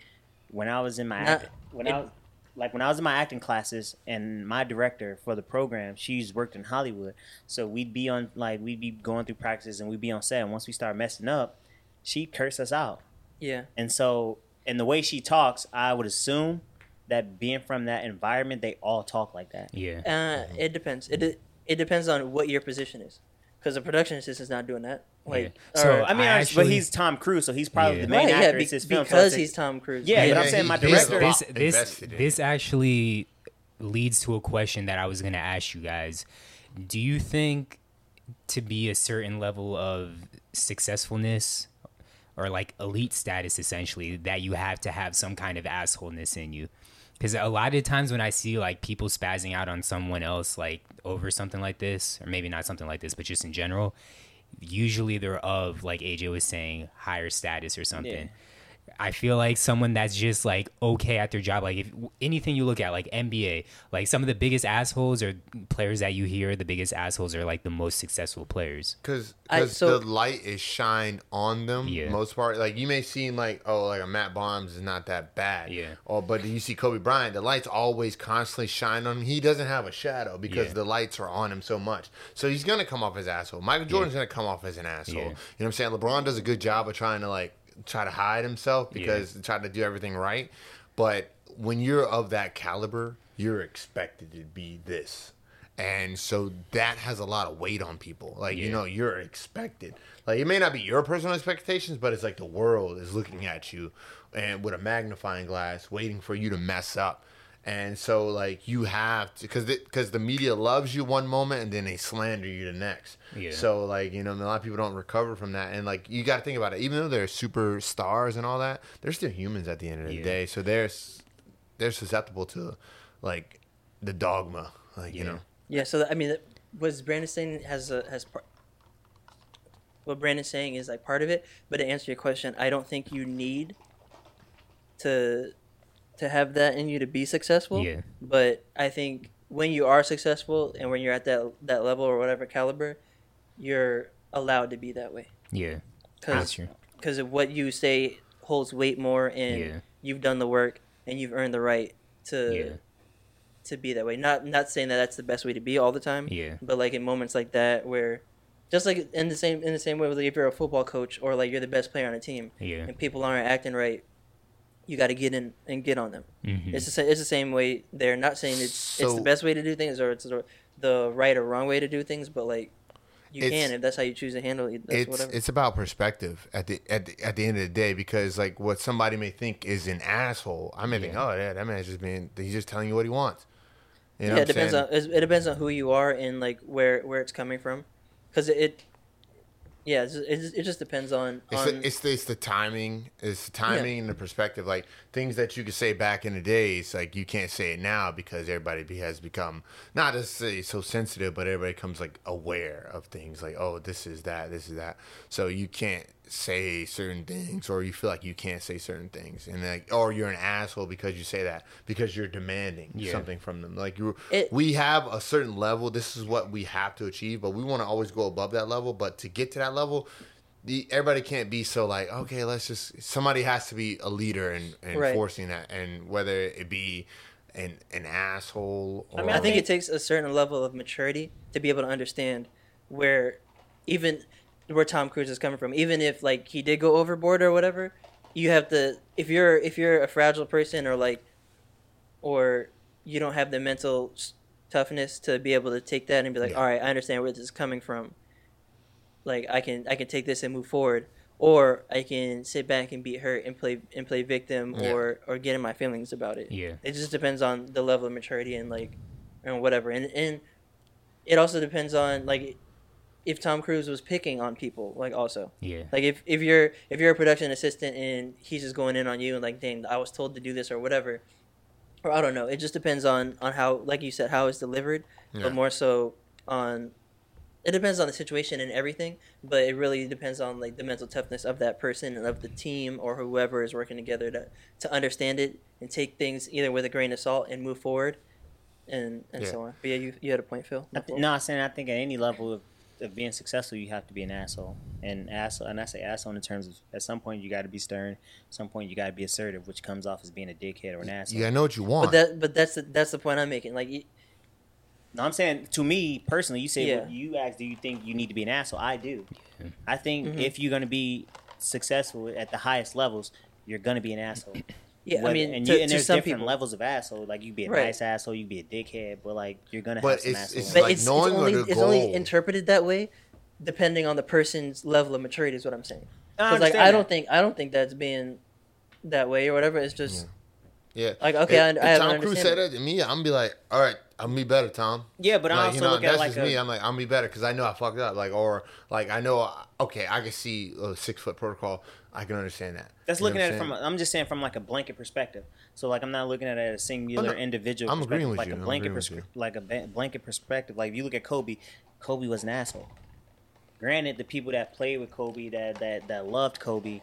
when I was in my Not- act, when I was, like when I was in my acting classes, and my director for the program, she's worked in Hollywood, so we'd be on like we'd be going through practices and we'd be on set. And once we start messing up, she'd curse us out. yeah And so, in the way she talks, I would assume that being from that environment, they all talk like that. Yeah. Uh, it depends. It de- it depends on what your position is, because the production assistant's not doing that. Like, Yeah. So or- I mean, I I- actually- but he's Tom Cruise, so he's probably Yeah. the main right, actor. yeah, be- it's his film, so because it's he's Tom Cruise. Yeah, but I'm saying my he has a director. lot this this this actually leads to a question that I was gonna ask you guys. Do you think to be a certain level of successfulness or like elite status essentially that you have to have some kind of assholeness in you? Because a lot of times when I see like people spazzing out on someone else like over something like this, or maybe not something like this, but just in general, usually they're of like AJ was saying higher status or something. I feel like someone that's just like okay at their job. Like if anything you look at, like NBA, like some of the biggest assholes or players that you hear, the biggest assholes are like the most successful players. because I- so- the light is shined on them Yeah. most part like you may seem like oh like a matt barnes is not that bad Yeah. or but you see kobe bryant the lights always constantly shine on him he doesn't have a shadow because Yeah. the lights are on him so much so he's gonna come off as asshole michael jordan's gonna come off as an asshole Yeah. you know what i'm saying lebron does a good job of trying to like try to hide himself because try to do everything right. But when you're of that caliber you're expected to be this. And so that has a lot of weight on people. Like you know you're expected. Like it may not be your personal expectations but it's like the world is looking at you and with a magnifying glass waiting for you to mess up And so like you have to because because the media loves you one moment and then they slander you the next. Yeah. So like you know a lot of people don't recover from that and like you got to think about it. Even though they're superstars and all that, they're still humans at the end of the Yeah. day. So they're they're susceptible to like the dogma. Like you know. Yeah, so that, I mean, was Brandon saying has a has part. What Brandon's saying is like part of it, but to answer your question, I don't think you need to to have that in you to be successful. Yeah. But I think when you are successful and when you're at that that level or whatever caliber, you're allowed to be that way Yeah. Gotcha. because of what you say holds weight more, and Yeah. you've done the work and you've earned the right to Yeah. to be that way. Not not saying that that's the best way to be all the time. Yeah. But like in moments like that where, just like in the same in the same way with like if you're a football coach or like you're the best player on a team Yeah. and people aren't acting right, you got to get in and get on them. Mhm. It's the sa- it's the same way. They're not saying it's it's the best way to do things or it's the, the right or wrong way to do things, but like you can if that's how you choose to handle it. That's it's whatever. it's about perspective at the at the, at the end of the day because like what somebody may think is an asshole, I may think, oh yeah, that man's just being he's just telling you what he wants. You know yeah, what it I'm depends saying? on it depends on who you are and like where where it's coming from, because it, it yeah it's, it just, it just depends on It's on the, it's the, it's the timing. It's the timing and the perspective. Like things that you could say back in the days, like you can't say it now because everybody has become not to say so sensitive, but everybody comes like aware of things. Like oh, this is that, this is that. So you can't say certain things, or you feel like you can't say certain things, and like or you're an asshole because you say that because you're demanding Yeah. something from them. Like you, we have a certain level. This is what we have to achieve, but we want to always go above that level. But to get to that level, the, everybody can't be so like okay let's just somebody has to be a leader and, Right. forcing that and whether it be an an asshole or I mean, I think it takes a certain level of maturity to be able to understand where, even where Tom Cruise is coming from. Even if like he did go overboard or whatever, you have to. If you're if you're a fragile person or like, or you don't have the mental toughness to be able to take that and be like, Yeah. all right, I understand where this is coming from. Like I can I can take this and move forward, or I can sit back and be hurt and play and play victim Yeah. or or get in my feelings about it Yeah. it just depends on the level of maturity and like and whatever and and it also depends on like if Tom Cruise was picking on people like also Yeah. like if if you're if you're a production assistant and he's just going in on you and like dang I was told to do this or whatever or I don't know it just depends on on how like you said how it's delivered Yeah. but more so on it depends on the situation and everything but it really depends on like the mental toughness of that person and of the team or whoever is working together to to understand it and take things either with a grain of salt and move forward and and Yeah. so on but yeah you, you had a point phil I th- no, I'm saying I think at any level of, of being successful, you have to be an asshole. And asshole, and I say asshole in terms of at some point you got to be stern, at some point you got to be assertive, which comes off as being a dickhead or an asshole. you gotta know what you want but that but that's the, that's the point i'm making like you, No, I'm saying to me personally, you say Yeah. well, you ask, do you think you need to be an asshole? I do. I think Mm-hmm. if you're going to be successful at the highest levels, you're going to be an asshole. yeah i mean and, to, and there's some different people levels of asshole. Like you'd be a Right. nice asshole, you'd be a dickhead, but like you're gonna But have some it's- asshole. it's but like it's, it's only what the it's only interpreted that way depending on the person's level of maturity is what i'm saying I because like i don't think i don't think that's being that way or whatever it's just yeah Like, okay, I- if, I if have an Tom Cruise said that to me I'm gonna be like all right I'm be better Tom Yeah, but I like, also you know, look at that's like just a, me. I'm like, I'm be better because I know I fucked up. Like, or like I know, okay, I can see a six foot protocol. I can understand that. That's You looking at it from. I'm just saying from like a blanket perspective. So like I'm not looking at it as a singular individual. I'm agreeing with like you. a blanket you. like a ba- blanket perspective. Like if you look at Kobe, Kobe was an asshole. Granted, the people that played with Kobe, that that that loved Kobe,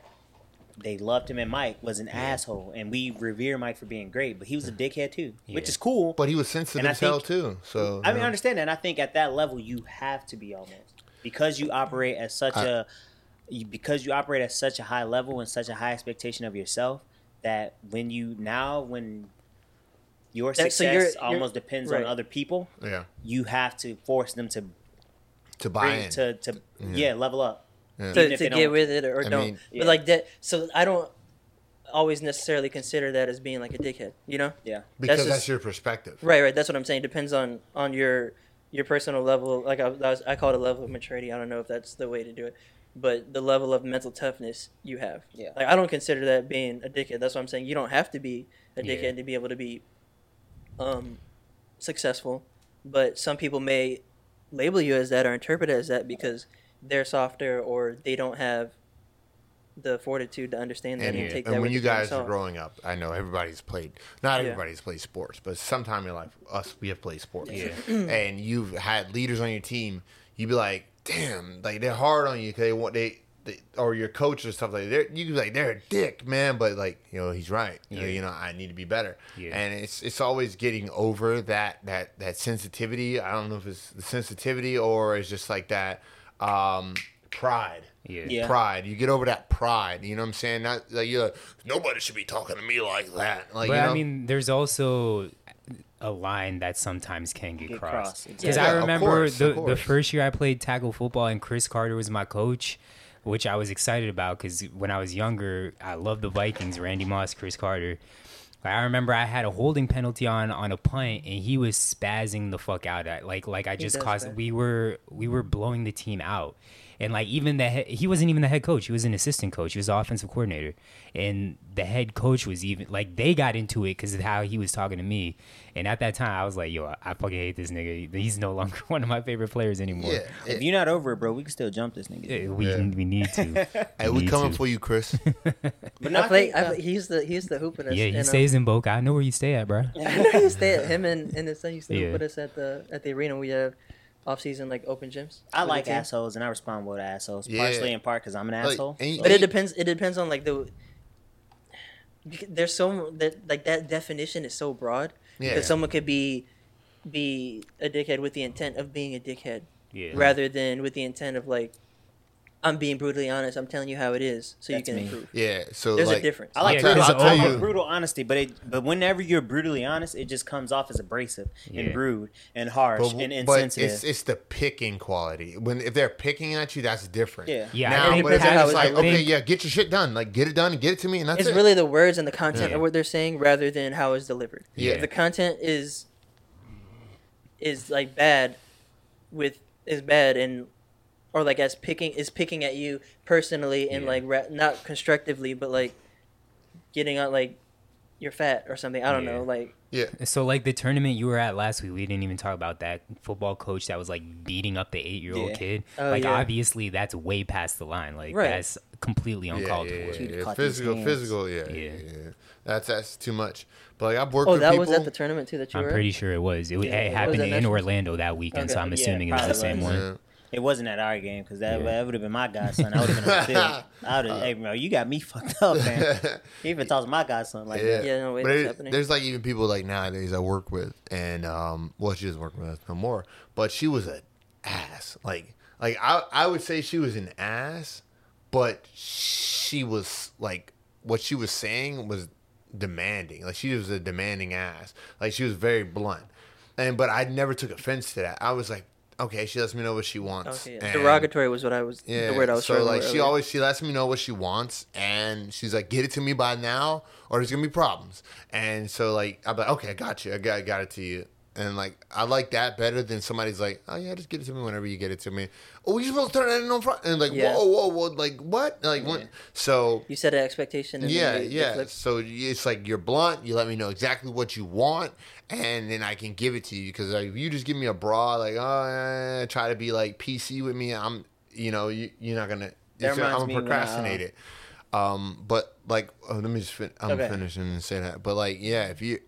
they loved him, and Mike was an asshole, and we revere Mike for being great, but he was a dickhead too, which is cool. But he was sensitive And I as hell too. So I you mean, I understand that. And I think at that level, you have to be almost because you operate at such I- a because you operate at such a high level and such a high expectation of yourself that when you now when your That- so success you're- you're- almost depends right. on other people, yeah, you have to force them to to buy bring in. to to yeah. level up. Yeah. To, to get don't- with it or, I don't. mean- Yeah. But like that, so I don't always necessarily consider that as being like a dickhead. You know? Yeah, because that's, just- your perspective. Right, right. That's what I'm saying. Depends on on your your personal level. Like I, I, was, I call it a level of maturity. I don't know if that's the way to do it, but the level of mental toughness you have. Yeah. Like I don't consider that being a dickhead. That's what I'm saying. You don't have to be a Yeah. dickhead to be able to be um, successful, but some people may label you as that or interpret it as that because they're softer or they don't have the fortitude to understand that And, and, take that and when you a grain of guys are growing up, I know everybody's played. Not Yeah. everybody's played sports, but sometime in life, us we have played sports. Yeah. and you've had leaders on your team. You'd be like, damn, like they're hard on you because they want they, they or your coach or stuff like that. You could be like, they're a dick, man, but like you know he's right. You know, Yeah. you know I need to be better. Yeah. And it's it's always getting over that that that sensitivity. I don't know if it's the sensitivity or it's just like that um, pride. Yeah. Yeah. Pride. You get over that pride. You know what I'm saying? Not like you're like, nobody should be talking to me like that. Like But you know? I mean, there's also a line that sometimes can get, Get crossed. crossed, Because exactly. I Yeah, of remember course, the the first year I played tackle football and Cris Carter was my coach, which I was excited about because when I was younger, I loved the Vikings, Randy Moss, Cris Carter. Like, I remember I had a holding penalty on on a punt and he was spazzing the fuck out at like like I just caused that. we were we were blowing the team out. And like even the he- he wasn't even the head coach; he was an assistant coach. He was the offensive coordinator, and the head coach was even like they got into it because of how he was talking to me. And at that time, I was like, "Yo, I, I fucking hate this nigga. He's no longer one of my favorite players anymore." yeah. If you're not over it, bro, we can still jump this nigga. Yeah, we Yeah. we need to. Hey, we need coming to. for you, Chris. But I play. I uh, play he's the he's the hoop with us. Yeah, he and, um, stays in Boca. I know where you stay at, bro. I know he stay at him and, and his son used to Yeah. hoop with us at the at the arena. We have off season like open gyms. I like assholes, and I respond well to assholes. Yeah. Partially in part because I'm an Like, asshole. and- But it depends. It depends on like the. There's so that like that definition is so broad Yeah. that someone could be be a dickhead with the intent of being a dickhead Yeah. rather than with the intent of like I'm being brutally honest. I'm telling you how it is so That's you can me. improve. Yeah. So There's like, a difference. I like Yeah, brutal, because I'll tell like you- brutal honesty, but it, but whenever you're brutally honest, it just comes off as abrasive and rude and harsh But, and but insensitive. it's it's the picking quality. When if they're picking at you, that's different. Yeah. Yeah, Now, but if how it's it's like, okay, yeah, get your shit done. Like, get it done, get it to me, and that's it's it. really the words and the content Yeah. of what they're saying rather than how it's delivered. Yeah. If the content is is like bad with is bad and or like as picking is picking at you personally and Yeah. like ra- not constructively but like getting on like you're fat or something. I don't Yeah. know. Like yeah. So like the tournament you were at last week, we didn't even talk about that football coach that was like beating up the eight year old Yeah. kid. Oh, like yeah. obviously that's way past the line. Like Right. that's completely uncalled yeah, for. yeah, He yeah. Physical, physical, yeah, yeah, Yeah. yeah. That's that's too much. But like I've worked oh, with that people. was at the tournament too that you I'm were. at? pretty sure it was. It, Yeah, it happened that in? Orlando that weekend, so I'm Yeah, assuming it was the same was. one. Yeah. It wasn't at our game because that, Yeah. that would have been my godson. I would have been on the field. I would have, hey, bro, you got me fucked up, man. He even talks to my godson like yeah. that. Yeah, no, wait, but it- happening. there's like even people like nowadays I work with, and um, well, she doesn't work with us no more. But she was an ass. Like, like I, I would say she was an ass, but she was like what she was saying was demanding. Like she was a demanding ass. Like she was very blunt, and but I never took offense to that. I was like, okay, she lets me know what she wants. Okay, yeah. and- derogatory was what I was yeah. the word I was so like she earlier. always she lets me know what she wants, and she's like, "Get it to me by now, or there's gonna be problems." And so like I'm like, "Okay, I got you. I got, I got it to you." And like I like that better than somebody's like, "Oh yeah, just get it to me whenever you get it to me." Oh, you supposed to turn it in on Friday? And like, Yeah. whoa, whoa, whoa, like what? Like what? So you set an expectation. And yeah, then they- they yeah. So it's like you're blunt. You let me know exactly what you want, and then I can give it to you. Because like, if you just give me a broad, like oh, eh, try to be like PC with me, I'm, you know, you, you're not gonna. That I'm gonna procrastinate it. Um, but like, oh, let me just. Fin- I'm Okay. finishing and say that. But like, yeah, if you,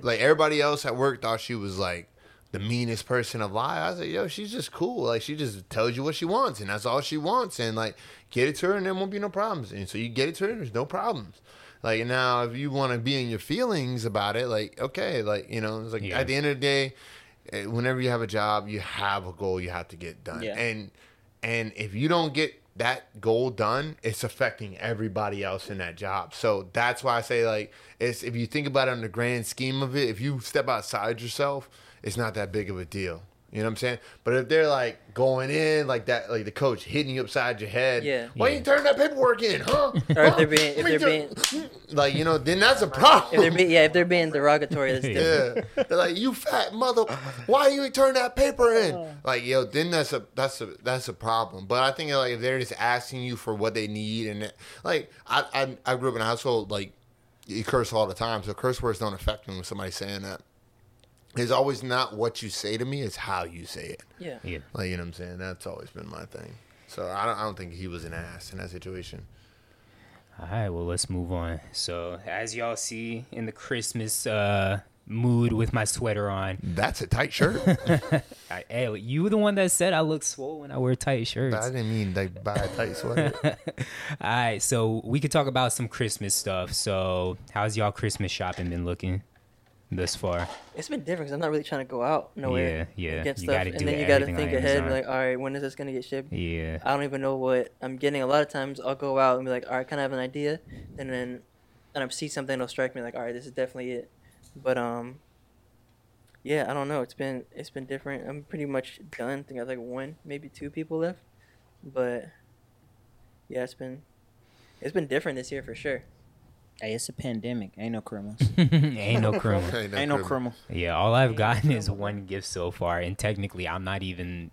like, everybody else at work thought she was like the meanest person alive. I was like, yo, she's just cool. Like, she just tells you what she wants, and that's all she wants. And like, get it to her, and there won't be no problems. And so you get it to her, and there's no problems. Like now, if you want to be in your feelings about it, like okay, like you know, it's like Yeah. at the end of the day, eh, whenever you have a job, you have a goal you have to get done, Yeah. and and if you don't get that goal done, it's affecting everybody else in that job. So that's why I say like it's if you think about it in the grand scheme of it, if you step outside yourself, it's not that big of a deal. You know what I'm saying? But if they're like going in like that, like the coach hitting you upside your head, Yeah. why you turn that paperwork in, huh? Or if they're being- if they're turn- like you know, then that's a If problem. they're being, yeah, if they're being derogatory, that's different. Yeah, they're like you fat mother. Why you turn that paper in? Uh-huh. Like yo, then that's a that's a that's a problem. But I think like if they're just asking you for what they need and it- like I I, I grew up in a household like you curse all the time, so curse words don't affect me when somebody's saying that. It's always not what you say to me; it's how you say it. Yeah. Yeah. Like you know what I'm saying. That's always been my thing. So I don't, I don't think he was an ass in that situation. All right, well, let's move on. So, as y'all see in the Christmas uh, mood with my sweater on, That's a tight shirt. I, hey, you were the one that said I look swole when I wear tight shirts. I didn't mean like buy a tight sweater. All right, so we could talk about some Christmas stuff. So, how's y'all Christmas shopping been looking thus far? It's been different because I'm not really trying to go out nowhere. Yeah, yeah. Get stuff, and then you got to think ahead. Like, all right, when is this gonna get shipped? Yeah, I don't even know what I'm getting. A lot of times I'll go out and be like, all right, kind of have an idea, and then and I see something that'll strike me like, all right, this is definitely it. But um, yeah, I don't know. It's been it's been different. I'm pretty much done. I think I have like one, maybe two people left, but yeah, it's been it's been different this year for sure. Hey, it's a pandemic. Ain't no criminals. ain't no criminal. Ain't no criminal. Yeah, all I've gotten is one gift so far, and technically, I'm not even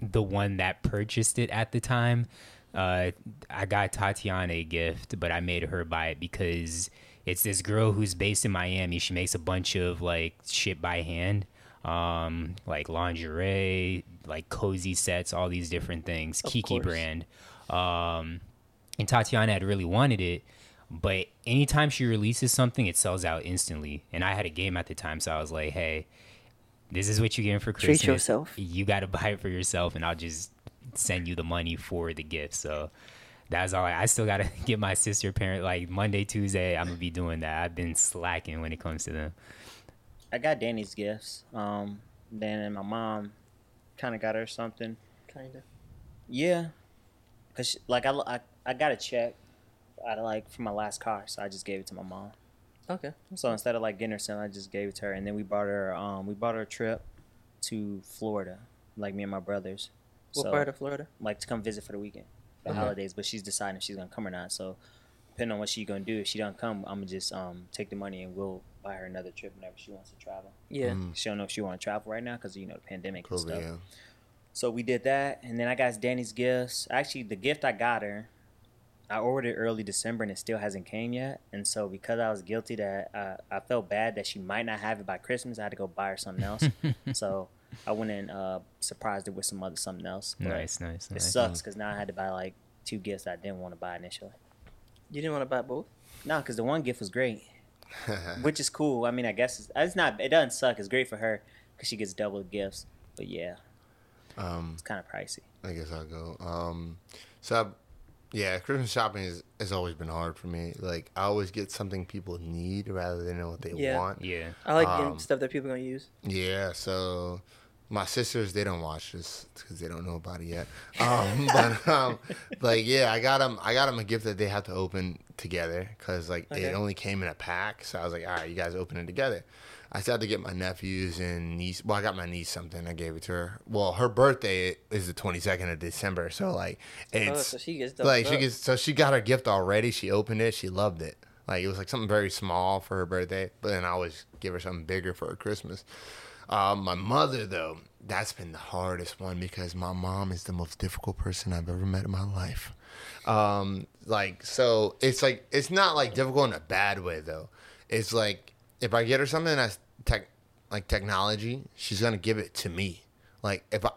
the one that purchased it at the time. Uh, I got Tatiana a gift, but I made her buy it because it's this girl who's based in Miami. She makes a bunch of like shit by hand, um, like lingerie, like cozy sets, all these different things. Of Kiki course. brand. Um, and Tatiana had really wanted it, but anytime she releases something, it sells out instantly. And I had a game at the time, so I was like, "Hey, this is what you're getting for Treat Christmas. yourself. You got to buy it for yourself, and I'll just send you the money for the gift." So that's all. I, I still got to get my sister parent like Monday, Tuesday. I'm gonna be doing that. I've been slacking when it comes to them. I got Danny's gifts. Um, Dan and my mom kind of got her something. Kinda. Yeah, cause she, like I, I I got a check, out of like from my last car, so I just gave it to my mom. Okay. So instead of like getting her something, I just gave it to her, and then we bought her um we bought her a trip to Florida, like me and my brothers. What so, part of Florida? like to come visit for the weekend, the Okay. holidays. But she's deciding if she's gonna come or not. So depending on what she's gonna do, if she don't come, I'm gonna just um take the money and we'll buy her another trip whenever she wants to travel. Yeah. Mm, She don't know if she want to travel right now because you know the pandemic and stuff. yeah. So we did that, and then I got Danny's gifts. Actually, the gift I got her, I ordered it early December, and it still hasn't came yet. And so because I was guilty that uh, I felt bad that she might not have it by Christmas, I had to go buy her something else. so I went and uh, surprised her with some other something else. But Nice, nice, It nice. sucks because now I had to buy like two gifts that I didn't want to buy initially. You didn't want to buy both? No, because the one gift was great, which is cool. I mean, I guess it's, it's not. It doesn't suck. It's great for her because she gets double gifts. But yeah, um, it's kind of pricey. I guess I'll go. Um, so, I- yeah, Christmas shopping is, has always been hard for me. Like, I always get something people need rather than what they Yeah. want. Yeah. I like Um, getting stuff that people gonna use. Yeah, so my sisters they don't watch this because they don't know about it yet. Um, but um, like yeah, I got them. I got them a gift that they have to open together because like Okay. it only came in a pack. So I was like, all right, you guys open it together. I still had to get my nephews and niece. Well, I got my niece something. I gave it to her. Well, her birthday is the twenty second of December, so like Oh, it's so she gets like she gets. So she got her gift already. She opened it. She loved it. Like it was like something very small for her birthday, but then I always give her something bigger for her Christmas. Um, my mother, though, that's been the hardest one because my mom is the most difficult person I've ever met in my life. Um, like, so it's like, it's not like difficult in a bad way, though. It's like, if I get her something that's tech, like technology, she's going to give it to me. Like, if I,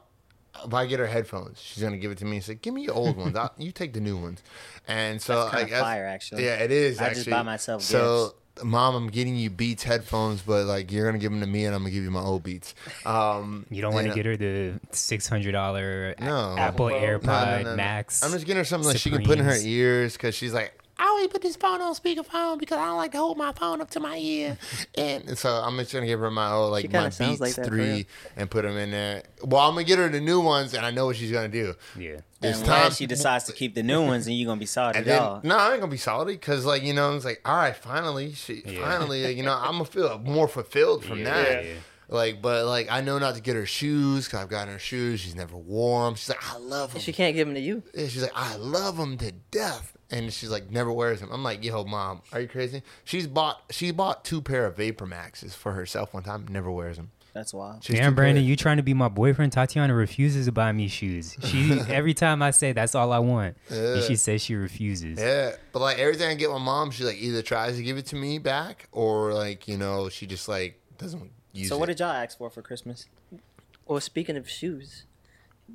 if I get her headphones, she's gonna give it to me and say, "Give me your old ones. I'll, you take the new ones." And so, That's I guess, fire, actually. Yeah, it is. I actually. just buy myself So, mom, I'm getting you Beats headphones, but like you're gonna give them to me, and I'm gonna give you my old Beats. Um, You don't want to get her the six hundred dollar No. Apple AirPod No, no, no, no. Max. I'm just getting her something that she can put in her ears because she's like, I always put this phone on speakerphone because I don't like to hold my phone up to my ear. And so I'm just gonna give her my old like my Beats like three and put them in there. Well, I'm gonna get her the new ones, and I know what she's gonna do. Yeah. It's Unless she decides to keep the new ones, and you're gonna be salty And then, no, I ain't gonna be salty because, like, you know, it's like, all right, finally, she, Yeah. finally, like, you know, I'm gonna feel more fulfilled from Yeah, that. yeah. Like, but like, I know not to get her shoes because I've gotten her shoes. She's never wore them. She's like, I love them. She can't give them to you. Yeah, she's like, I love them to death, and she's like, never wears them. I'm like, yo, mom, are you crazy? She's bought, she bought two pair of Vapor Maxes for herself one time. Never wears them. That's wild. She's Damn, Brandon, you trying to be my boyfriend? Tatiana refuses to buy me shoes. She every time I say that's all I want, and she says she refuses. Yeah, but like everything I get my mom, she like either tries to give it to me back or like you know she just like doesn't use So it. what did y'all ask for for Christmas? Well, speaking of shoes,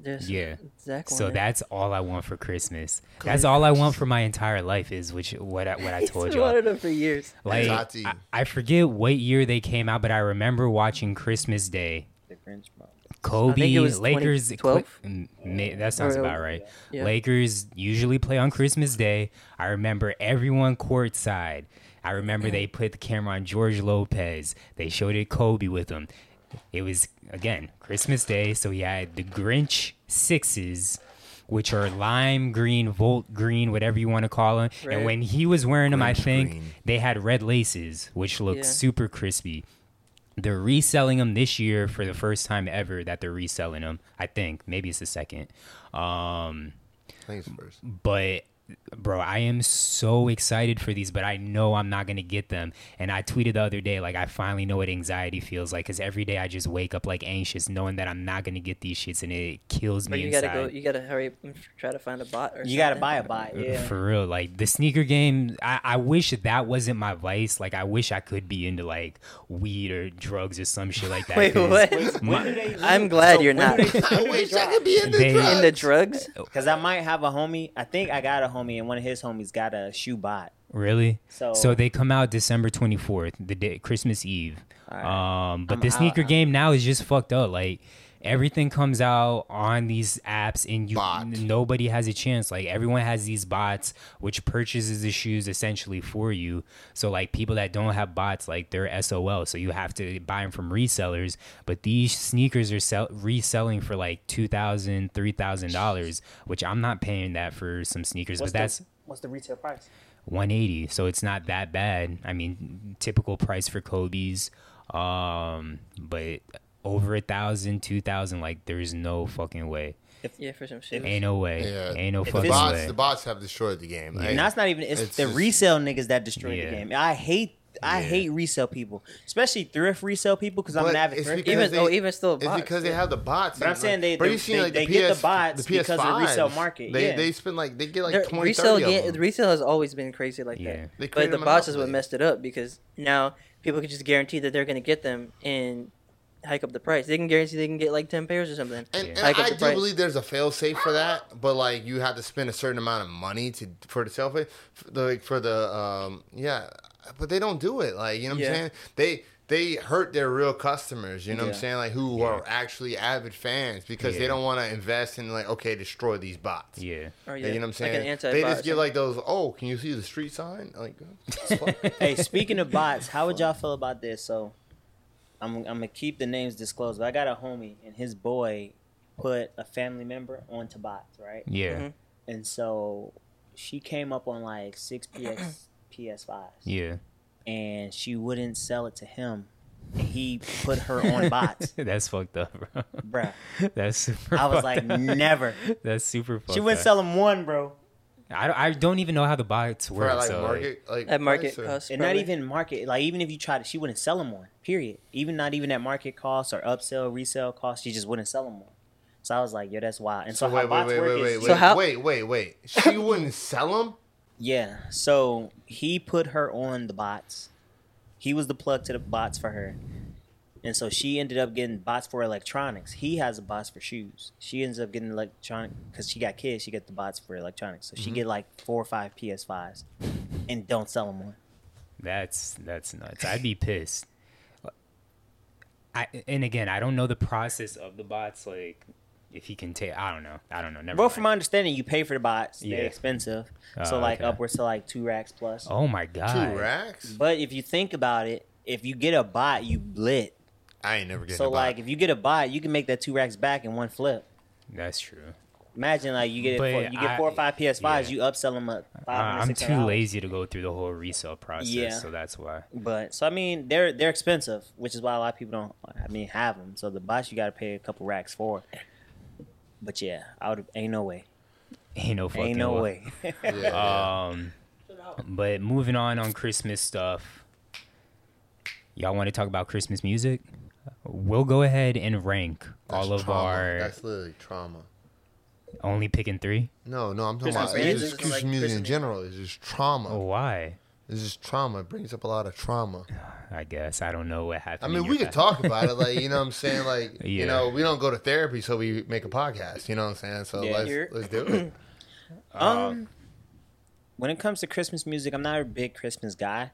there's Yeah. Zach. So that's all I want for Christmas. That's all I want for my entire life is which what I, what I He's told been y'all. them for years. Like Tati. I, I forget what year they came out, but I remember watching Christmas Day. The Grinch, bro. Kobe, it was Lakers. 2012. Mm, may- that sounds about right. yeah. Lakers usually play on Christmas Day. I remember everyone courtside. I remember they put the camera on George Lopez. They showed it Kobe with him. It was again Christmas Day, so he had the Grinch sixes, which are lime green, volt green, whatever you want to call them. Right. And when he was wearing them, I think green. they had red laces, which looked Yeah. super crispy. They're reselling them this year for the first time ever that they're reselling them. I think maybe it's the second. Um, Thanks first. but bro, I am so excited for these, but I know I'm not gonna get them. And I tweeted the other day, like I finally know what anxiety feels like, because every day I just wake up like anxious, knowing that I'm not gonna get these shits, and it kills But me you inside. gotta go. You gotta hurry up and try to find a bot or You gotta buy a bot. Uh, yeah. For real, like the sneaker game, I, I wish that wasn't my vice. Like I wish I could be into like weed or drugs or some shit like that. Wait, 'cause what? my- I'm glad you're not do they- when wish I could be in the They- drugs. in the drugs. Cause I might have a homie. I think I got a homie, and one of his homies got a shoe bot. Really? So- so they come out December 24th, the day Christmas Eve. Alright. Um, but I'm the sneaker I'm- game now is just fucked up. Like everything comes out on these apps, and you Bot. nobody has a chance. Like everyone has these bots, which purchases the shoes essentially for you. So like people that don't have bots, like they're SOL. So you have to buy them from resellers. But these sneakers are sell- reselling for like two thousand, three thousand dollars, which I'm not paying that for some sneakers. What's but that's the, what's the retail price? 180 so it's not that bad i mean typical price for kobe's um but over a thousand two thousand like there's no fucking way Yeah, for some shit. ain't no way Yeah, ain't no If fucking it's- bots, way the bots have destroyed the game. Like, and that's not even. It's, it's the just- resale niggas that destroy Yeah. the game. I hate. I Yeah. hate resale people, especially thrift resale people, because I'm an But avid it's thrift. because Even they- oh, even still, It's bots, because they have the bots. But I'm and, saying they- they- they- like, they the get the bots the because of PS5s. resale market, They yeah. they spend like they get like Their 20, resale 30 of them. resale has always been crazy like Yeah. that. They But the bots is what messed it up because now people can just guarantee that they're going to get them and hike up the price. They can guarantee they can get like ten pairs or something. And, Yeah. and I do price. believe there's a fail safe for that, but like you have to spend a certain amount of money to for the self for like for the um yeah, but they don't do it. Like you know what Yeah. I'm saying? They they hurt their real customers. You know what I'm saying? Like who are actually avid fans because they don't want to invest in like okay destroy these bots. yeah Or, Yeah, you know what I'm saying? Like an they anti-bot just get like those. Oh, can you see the street sign? Like, hey, speaking of bots, how would y'all feel about this? So, I'm I'm gonna keep the names disclosed. But I got a homie, and his boy put a family member onto bots, right? yeah Mhm. And so she came up on like six PS PS5s, yeah and she wouldn't sell it to him. And he put her on bots, that's fucked up bro bruh. that's super I was fucked like, up. never. that's super fucked She wouldn't up. sell him one, bro. I, don't- I don't even know how the bots for work like so market like at market price cost. And not even market, like even if you tried to, she wouldn't sell them more. Period. Even not even at market cost or upsell, resale cost, she just wouldn't sell them one. So I was like, yo, that's wild. And so, So how wait, wait, bots wait, work wait, is, wait, wait, So how- wait, wait, wait. She wouldn't sell them. yeah. So he put her on the bots. He was the plug to the bots for her. And so she ended up getting bots for electronics. He has a bots for shoes. She ends up getting electronic because she got kids. She get the bots for electronics. So she Mm-hmm. get like four or five PS5s, and don't sell them one. That's that's nuts. I'd be pissed. I and again, I don't know the process of the bots. Like, if he can take, I don't know. I don't know. Never. Bro, mind. from my understanding, you pay for the bots. Yeah. They're expensive. so Oh, like okay. upwards to like two racks plus. oh my god. Two racks. But if you think about it, if you get a bot, you lit. I ain't never getting. So a like if you get a bot, you can make that two racks back in one flip. That's true. Imagine like you get it for, you get I- four or five PS5s, yeah. you upsell them at Uh, I'm too lazy to go through the whole resale process, Yeah. so that's why. But so I mean they're they're expensive, which is why a lot of people don't I mean have them. So the bots you got to pay a couple racks for. But yeah, I would ain't no way. Ain't no fucking Ain't no way. yeah, yeah. Um, but moving on on Christmas stuff. Y'all want to talk about Christmas music? We'll go ahead and rank all of trauma. our. That's literally trauma. only picking three. No, no, I'm talking Christmas about music it's is just Christmas like music in general. It's just trauma. Oh, why? It's just trauma. It brings up a lot of trauma. I guess I don't know what happened. I mean, we your could fa- talk about it, like you know, what I'm saying, like you know, we don't go to therapy, so we make a podcast. You know what I'm saying? So Yeah. let's You're- let's do it. Um, when it comes to Christmas music, I'm not a big Christmas guy,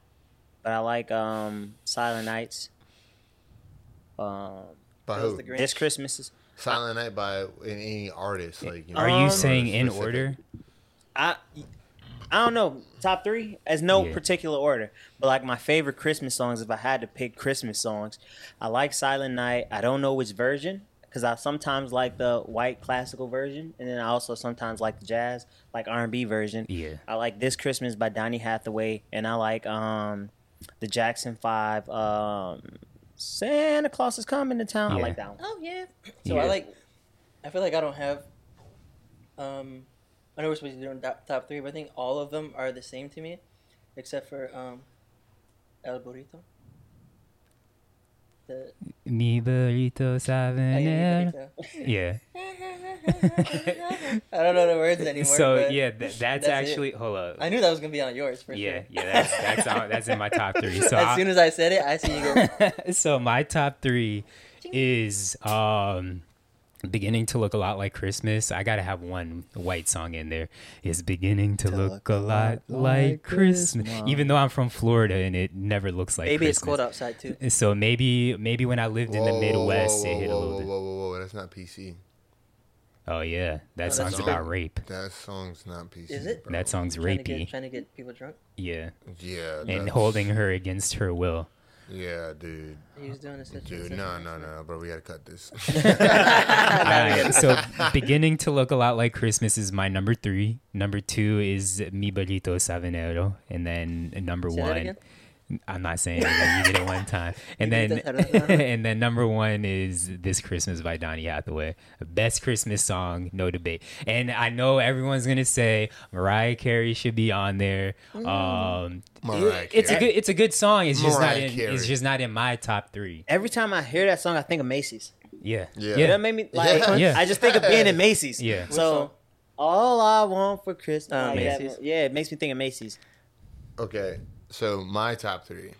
but I like um Silent Nights. Um, By who? the Grinch. this Christmas is Silent Night by any artist, like you know, Are you Um, saying in specific. order? I I don't know top three as no Yeah. particular order, but like my favorite Christmas songs. If I had to pick Christmas songs, I like Silent Night. I don't know which version because I sometimes like the white classical version, and then I also sometimes like the jazz, like R and B version. Yeah. I like This Christmas by Donny Hathaway, and I like um the Jackson Five. Um, Santa Claus is coming to town. I Yeah. like that one. Oh yeah. So Yeah. I like. I feel like I don't have. Um, I know we're supposed to do top, top three, but I think all of them are the same to me, except for um, El Burrito. Mi burrito sabanero. Yeah. I don't know the words anymore. So yeah, th- that's, that's it. actually hold up. I knew that was gonna be on yours for Yeah, sure. yeah, that's that's on, that's in my top three. So as I- soon as I said it, I see you go. so my top three is um beginning to look a lot like christmas i gotta have one white song in there it's beginning to, look, a lot like christmas. even though i'm from florida and it never looks like Maybe it's cold outside too. so maybe maybe when i lived in the midwest whoa, it hit whoa, a little whoa, bit whoa, whoa, whoa, that's not PC. oh yeah that oh, that's song's not- about rape That song's not PC. Is it? bro. that song's Trying to, rapey get, trying to get people drunk. yeah Yeah. and that's- holding her against her will Yeah, dude. He was doing this. Dude, no, no, no, bro. We gotta cut this. Alright, so beginning to look a lot like Christmas is my number three. Number two is Mi Burrito Sabanero, and then number Say that one. Again? I'm not saying it again. You did it one time, and then Mi Burrito Sabanero. and then number one is "This Christmas" by Donny Hathaway. Best Christmas song, no debate. And I know everyone's gonna say Mariah Carey should be on there. Mm. Um, Mariah it's a good it's a good song. It's just Mariah not in, Carey. it's just not in my top three. Every time I hear that song, I think of Macy's. Yeah, Yeah. yeah, That made me like. Yeah. Yeah. I just think of being in Macy's. Yeah. Which So song? all I want for Christmas. Like that- Macy's. yeah, it makes me think of Macy's. Okay, so my top three.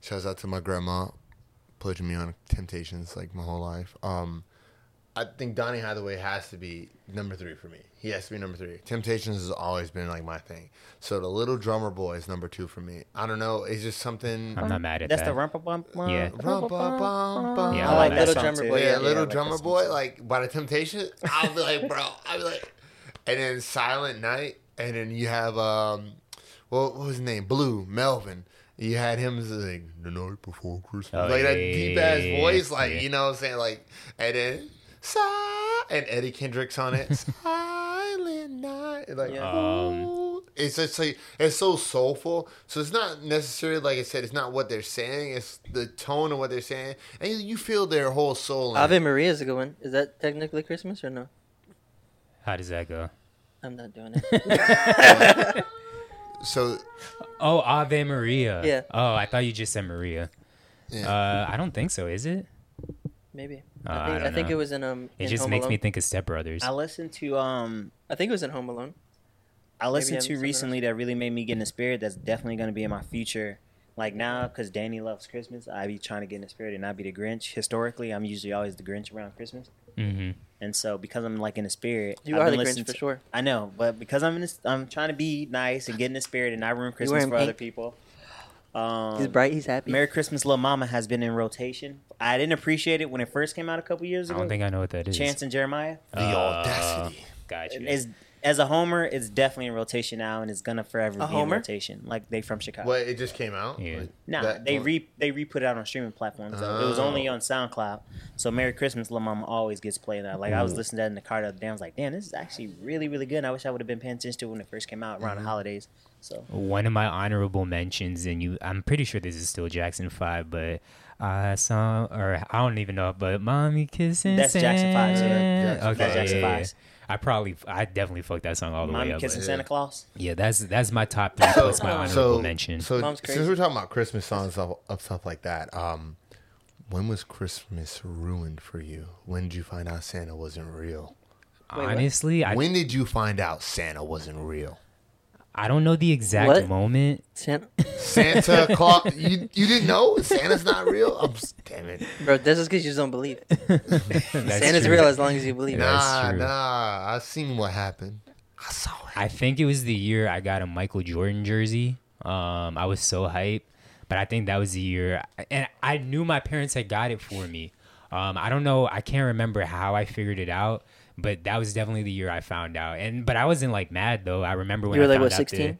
Shouts out to my grandma, pledging me on Temptations like my whole life. Um, I think Donny Hathaway has to be number three for me. He has to be number three. Temptations has always been like my thing. So the Little Drummer Boy is number two for me. I don't know. It's just something. I'm not mad at That's that. the rumpa bump. Yeah. Rum-ba-bum-bum. Yeah, I I like like that Little song Drummer too. Boy, yeah, yeah, Little I like Drummer song Boy, too. like by the Temptations, I'll be like, bro, I'll be like, and then Silent Night, and then you have um, well, what was his name? Blue Melvin. You had him as like the night before Christmas, Oh, like that deep ass yeah, voice, like yeah. you know what I'm saying, like, and then Si- and Eddie Kendricks on it, Silent Night, like. Um. It's just like it's so soulful. So it's not necessarily like I said. It's not what they're saying. It's the tone of what they're saying, and you- you feel their whole soul. In. Ave Maria is a good one. Is that technically Christmas or no? How does that go? I'm not doing it. So Oh, Ave Maria. Yeah. Oh, I thought you just said Maria. yeah. Uh, I don't think so. Is it? Maybe. Uh, I I think, I don't think know. it was in um. It in just Home makes me think of Step Brothers. I listened to um. I think it was in Home Alone. I listened I'm to something recently that really made me get in the spirit. That's definitely going to be in my future. Like now, because Danny loves Christmas, I be trying to get in the spirit and not be the Grinch. Historically, I'm usually always the Grinch around Christmas, hmm and so because I'm like in the spirit, You I've are been the listening Grinch for sure. I know, but because I'm in this, I'm trying to be nice and get in the spirit and not ruin Christmas wearing for other people. Um, He's bright. He's happy. Merry Christmas, Little Mama has been in rotation. I didn't appreciate it when it first came out a couple years ago. I don't think I know what that is. Chance and Jeremih. the Uh, audacity. Gotcha. Is as a homer, it's definitely in rotation now, and it's gonna forever A be homer? in rotation. Like they from Chicago. What? It just came out. Yeah. Like, Nah, they one? re they re put it out on streaming platforms. though. It was Oh. only on SoundCloud. So Merry Christmas, Lil Mama always gets played now. Like I was listening to that in the car the other day. I was like, damn, this is actually really really good. And I wish I would have been paying attention to it when it first came out around Mm-hmm. the holidays. So One of my honorable mentions, and you, I'm pretty sure this is still Jackson Five, but I saw, or I don't even know, but mommy kissing. That's Jackson Five, Santa. yeah. Jackson Okay, Five. yeah, Jackson yeah, yeah. Fives. I probably, I definitely fucked that song all the way Mommy up. kissing Santa Claus. yeah, that's that's my top three plus my honorable So, mention. so Mom's since we're talking about Christmas songs stuff, of stuff like that, um, when was Christmas ruined for you? When did you find out Santa wasn't real? Wait. Honestly, I when did you find out Santa wasn't real? I don't know the exact What? moment. Santa, Santa Claus. You you didn't know Santa's not real? I'm s- damn it. bro, this is because you just don't believe. it. That's Santa's true. real as long as you believe. it. That's Nah, true. nah. I seen what happened. I saw it. I think it was the year I got a Michael Jordan jersey. Um, I was so hyped, but I think that was the year, and I knew my parents had got it for me. Um, I don't know, I can't remember how I figured it out, but that was definitely the year I found out. And but I wasn't like mad though. I remember when You were I like, found what, out the-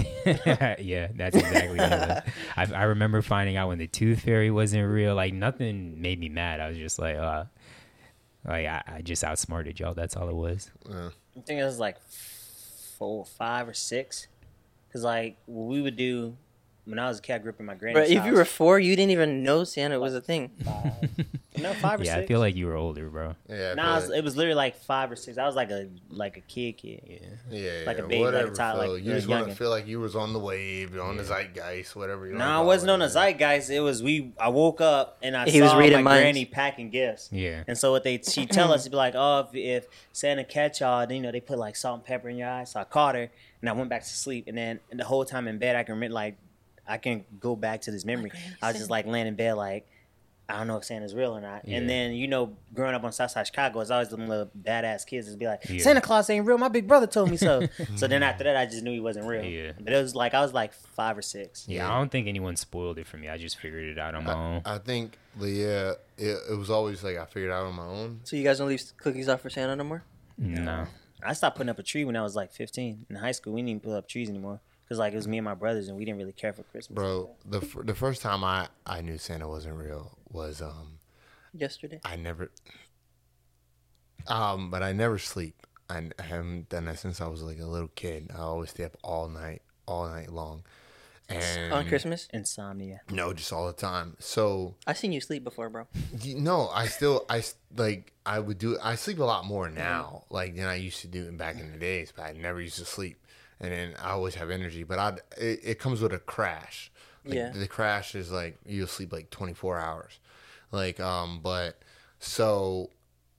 yeah, that's exactly what it was. I, I remember finding out when the tooth fairy wasn't real. Like nothing made me mad. I was just like, uh, like I, I just outsmarted y'all. That's all it was. I think it was like four, five or six. Cause like what we would do when I was a kid, I grew up in my Bro, granny's if you were four, you didn't even know Santa was a thing. five, no five or Yeah, six. I feel like you were older, bro. Yeah. Nah, it was, it was literally like five or six. I was like a like a kid, kid. Yeah. yeah, like a yeah, baby, like a whatever, child, Phil. like you just want to feel like you was on the wave, you're on the zeitgeist, whatever. You No, wanna I wasn't on the zeitgeist. It was we. I woke up and I He was reading my minds. granny packing gifts. Yeah. And so what they she tell us to be like, oh, if, if Santa catch y'all, then you know they put like salt and pepper in your eyes. So I caught her and I went back to sleep. And then and the whole time in bed, I can remember like I can go back to this memory. I was just like laying in bed like. I don't know if Santa's real or not. Yeah. And then, you know, growing up on Southside Chicago, it's always them little badass kids that be like, Yeah. Santa Claus ain't real. My big brother told me so. so then after that, I just knew he wasn't real. Yeah. But it was like, I was like five or six. Yeah, I don't think anyone spoiled it for me. I just figured it out on my own. I think, yeah, it, it was always like I figured it out on my own. So you guys don't leave cookies out for Santa no more? No. I stopped putting up a tree when I was like 15. In high school, we didn't even put up trees anymore because like it was me and my brothers, and we didn't really care for Christmas. Bro, the f- the first time I I knew Santa wasn't real was um Yesterday. I never um but I never sleep. I, I haven't done that since I was like a little kid. I always stay up all night, all night long. And On Christmas? Insomnia. No, just all the time. So I seen you sleep before, bro. you- no, I still I like I would do I sleep a lot more now like than I used to do back in the days, but I never used to sleep. And then I always have energy, but I it, it comes with a crash. Like, Yeah. The crash is like you'll sleep like 24 hours. Like um but so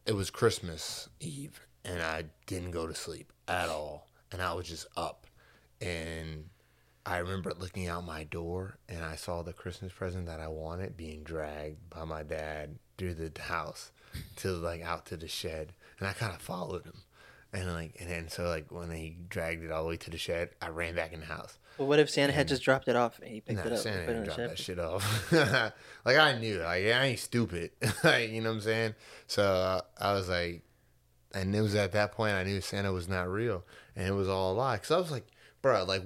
it was Christmas Eve and I didn't go to sleep at all and I was just up and I remember looking out my door and I saw the Christmas present that I wanted being dragged by my dad through the house to like out to the shed and I kind of followed him and like and then so like when he dragged it all the way to the shed I ran back in the house But what if Santa had just dropped it off and he picked Nah, it up Santa and put it in didn't drop that shit off. like I knew, like I ain't stupid. like, you know what I'm saying? So uh, I was like, and it was at that point I knew Santa was not real, and it was all a lie. Cause I was like, bro, like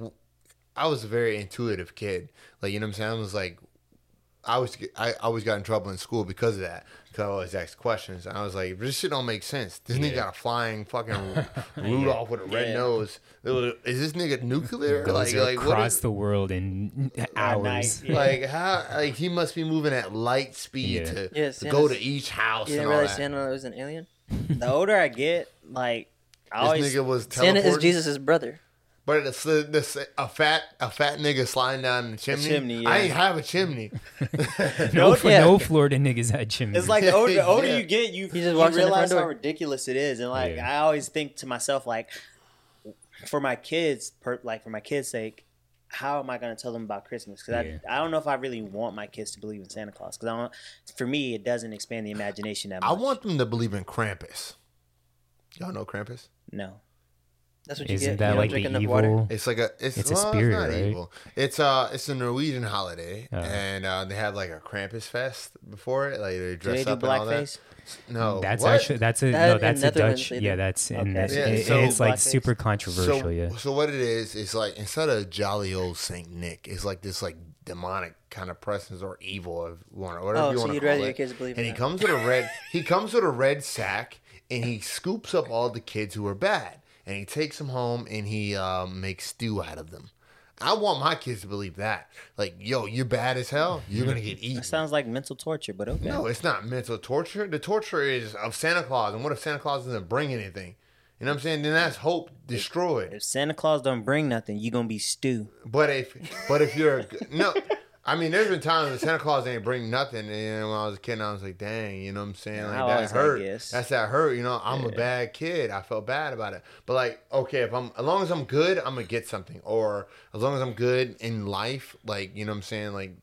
I was a very intuitive kid. Like you know what I'm saying? I was like, I was I always got in trouble in school because of that. Cause I always asked questions. And I was like, this shit don't make sense. This nigga got a flying fucking Rudolph with a red Yeah. nose. Is this nigga nuclear? Goes like, like across is, the world in hours. night, yeah. like how like he must be moving at light speed Yeah. to, Yeah, to go to each house You and didn't all realize that. Santa was an alien? The older I get, like I This always nigga was Santa is teleporting, Jesus' brother. But it's the, the, a fat a fat nigga sliding down the chimney. chimney, I yeah. ain't have a chimney. No, No, yeah. no Florida niggas had chimneys. It's like the older, the older Yeah. you get, you, He just you walks in the realize how ridiculous it is, and like Yeah. I always think to myself, like for my kids, per, like for my kids' sake, how am I going to tell them about Christmas? Because Yeah. I, I don't know if I really want my kids to believe in Santa Claus. Because I don't, for me, it doesn't expand the imagination that much. I want them to believe in Krampus. Y'all know Krampus? no. That's what you Isn't get. that you like drink the enough evil? water. It's like a it's, It's a spirit, it's not right? evil. It's uh it's a Norwegian holiday, Oh. and uh, they have like a Krampus fest before it. Like they Do dress they do up and all that. blackface? No, That's what? actually that's a That no that's a Dutch they yeah that's in Okay. that, Yeah, it- so- it's like Blackface. super controversial So, yeah so what it is is like instead of jolly old Saint Nick, it's like this like demonic kind of presence or evil of one or whatever Oh, you so want to you'd call rather it. your kids believe and he that. comes with a red he comes with a red sack and he scoops up all the kids who are bad and he takes them home and he um, makes stew out of them. I want my kids to believe that. Like, yo, you're bad as hell. You're gonna get eaten. That sounds like mental torture, but okay. No, it's not mental torture. The torture is of Santa Claus. And what if Santa Claus doesn't bring anything? You know what I'm saying? Then that's hope destroyed. If Santa Claus don't bring nothing, you're gonna be stew. But if but if you're no, I mean, there's been times when Santa Claus ain't bring nothing, and when I was a kid, I was like, "Dang," you know what I'm saying? Like that was that hurt. That's that hurt. You know, I'm a bad kid. I felt bad about it. But like, okay, if I'm as long as I'm good, I'm gonna get something. Or as long as I'm good in life, like you know what I'm saying, like.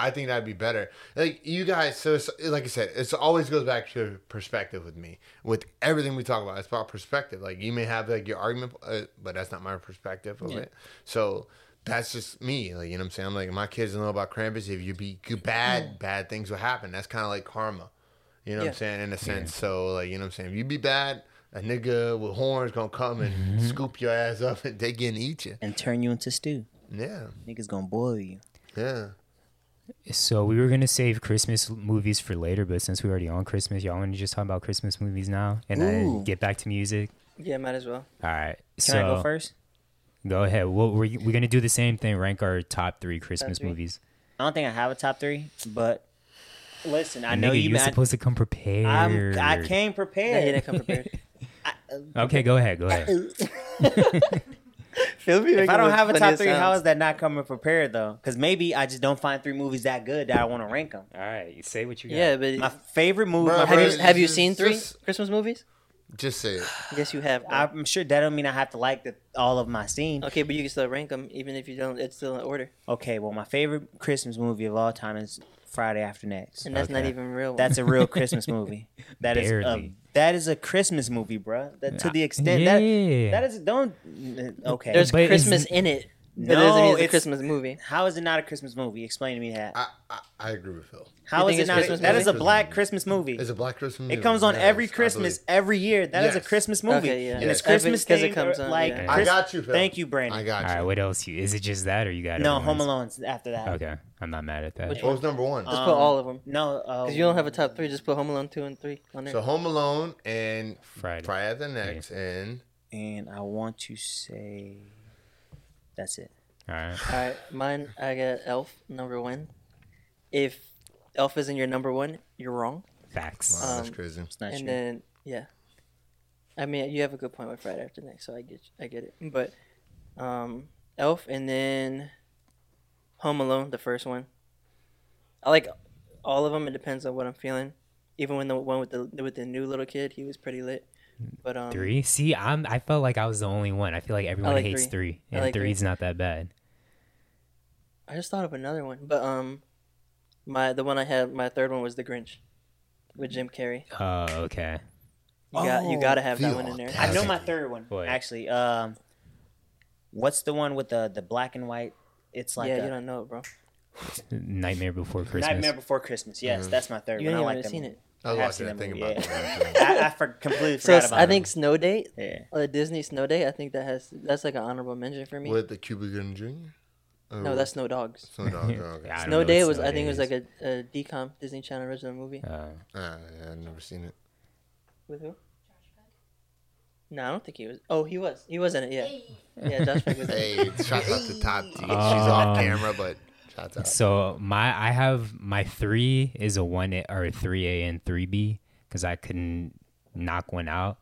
I think that'd be better. Like you guys, so it's, like I said, it always goes back to perspective with me. With everything we talk about, it's about perspective. Like you may have like your argument, uh, but that's not my perspective of it. So that's just me. Like, you know what I'm saying? I'm like, my kids don't know about Krampus. If you be good, bad, mm. bad things will happen. That's kind of like karma. You know what I'm saying? In a sense. So, like, you know what I'm saying? If you be bad, a nigga with horns gonna come and mm-hmm. scoop your ass up and they gonna eat you. and turn you into stew. Yeah. Niggas gonna boil you. Yeah. So we were gonna save Christmas movies for later, but since we're already on Christmas, y'all want to just talk about Christmas movies now and Ooh. then get back to music. Yeah, might as well. All right. Can so I go first? Go ahead. Well, we're we're gonna do the same thing. Rank our top three Christmas three. movies. I don't think I have a top three, but listen, I know Nigga, you. you're I, supposed to come prepared. I'm, I came Yeah, he prepared. didn't come prepared. Uh, okay, go ahead. Go ahead. If I don't have a top three, how sounds. is that not coming prepared though? Because maybe I just don't find three movies that good that I want to rank them. All right, you say what you got. Yeah, but My favorite movie. Bro, my have bro, you favorite, have you seen three just- Christmas movies? Just say it. Yes, you have. bro. I'm sure that don't mean I have to like the, all of my scenes. okay, but you can still rank them even if you don't. It's still in order, Okay, well, my favorite Christmas movie of all time is Friday After Next. and that's not even real. That's a real Christmas movie. That is a, that is a Christmas movie, bruh. That, to the extent yeah. that that is don't okay. There's But Christmas in it. But No, it doesn't mean it's a Christmas movie. How is it not a Christmas movie? Explain to me that. I, I, I agree with Phil. How is it it's not? Christmas That movie? is a Christmas black movie. Christmas movie. It's a black Christmas movie. It comes on Yes, every Christmas, every year. That is a Christmas movie, Okay, yeah. and Yes. it's Christmas Because it comes on, like. yeah. I got you, Phil. Thank you, Brandon. I got you. right. What else? You is it just that, or you got no, Home ones? Alone's after that. Okay, I'm not mad at that. Which What was number one? Just Um, put all of them. No, uh, Because you don't have a top three. Just put Home Alone two and three on there. so Home Alone and Friday. Friday the next and and I want to say that's it. All right. All right, mine. I got Elf number one. If Elf isn't your number one, you're wrong. Facts. wow, that's Um, crazy. It's not and true. then yeah, I mean you have a good point with Friday After Next, so I get I get it. But um, Elf and then Home Alone, the first one. I like all of them. It depends on what I'm feeling. Even when the one with the with the new little kid, he was pretty lit. But um, Three. See, I'm. I felt like I was the only one. I feel like everyone like hates three. three, and like three. three's not that bad. I just thought of another one. But um, my the one I had, my third one was The Grinch, with Jim Carrey. Oh, okay. You got you Oh, got to have that one in there. I know my third one What? actually. Um, what's the one with the the black and white? It's like yeah, a you don't know it, bro. Nightmare Before Christmas. Nightmare Before Christmas. Yes, that's my third You one. ain't I even like that seen movie. it. I was have watching seen that that thing movie, about yeah. that. I, I for, completely So forgot it's- about I it. think Snow Day, Yeah. uh, Disney Snow Day. I think that has that's like an honorable mention for me. With the Cuba Gooding Jr. Or no, that's Snow Dogs. Snow Dog. Oh, okay. I don't Snow Day was Snow I think it was like a, a DCOM Disney Channel original movie. Uh, Ah, yeah, I've never seen it. With who? No, I don't think he was. Oh, he was. He was in it. Yeah. Yeah, Josh Peck was in it. Hey, shout out to Top T. She's Um, off camera, but shout out. So my I have my three is a one A, or a three A and three B because I couldn't knock one out.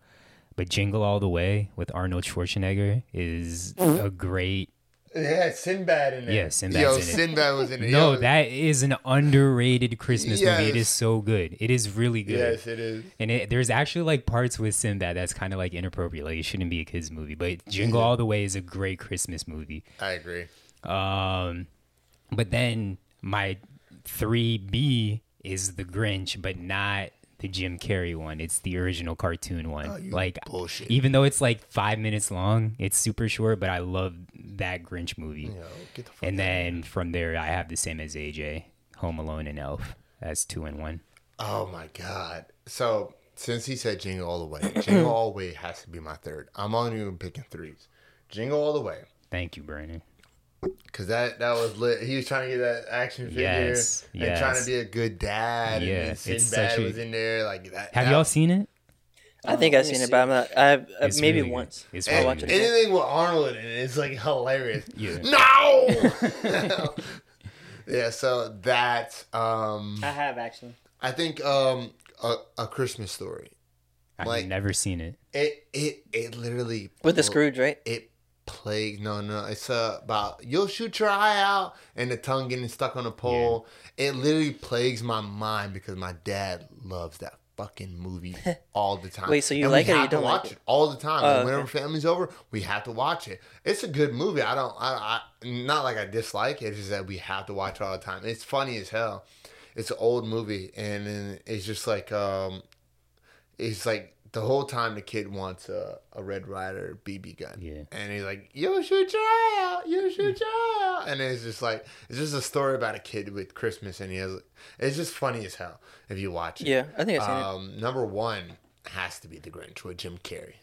But Jingle All the Way with Arnold Schwarzenegger is a great. Yeah, Sinbad in there. Yeah, Sinbad's Yo, in it. Sinbad was in it. No, Yo, that is an underrated Christmas movie. It is so good. It is really good. Yes, it is. And it, there's actually like parts with Sinbad that's kind of like inappropriate. Like it shouldn't be a kids movie. But Jingle All the Way is a great Christmas movie. I agree. Um, but then my three B is the Grinch, but not the Jim Carrey one. It's the original cartoon one. Oh, like bullshit. even though it's like five minutes long, it's super short. But I love that Grinch movie. Yo, the And then from there, I have the same as AJ, Home Alone and Elf. That's two and one. Oh my god. So since he said Jingle All the Way, Jingle All the Way has to be my third. I'm only even picking threes. Jingle All the Way. Thank you, Brandon. Cause that that was lit. He was trying to get that action figure Yes, and trying to be a good dad. Yeah, and it's Sinbad a- was in there like that. Have that, y'all seen it? I think I've let me seen it, but I'm not. I've uh, It's maybe really good. once. It's I'll really watch it. Anything with Arnold in it, it's like hilarious. Yeah. No. yeah. So that's um. I have actually. I think um a, a Christmas story. I've Like- never seen it. It it it literally With the Scrooge, right? It plague. No, no, it's uh, about you'll shoot your eye out and the tongue getting stuck on a pole. It literally plagues my mind because my dad loves that fucking movie all the time. Wait, so you And like it or you don't watch like it it? all the time. Oh, Like, okay. Whenever family's over, we have to watch it. It's a good movie. I don't. I, I not like I dislike it. It's just that we have to watch it all the time. It's funny as hell. It's an old movie, and then it's just like um, it's like the whole time the kid wants a, a Red Ryder BB gun. Yeah. And he's like, "You shoot your eye out. You shoot your eye out." And it's just like it's just a story about a kid with Christmas, and he has. It's just funny as hell if you watch it. Yeah, I think I've seen it. Um, number one has to be The Grinch with Jim Carrey.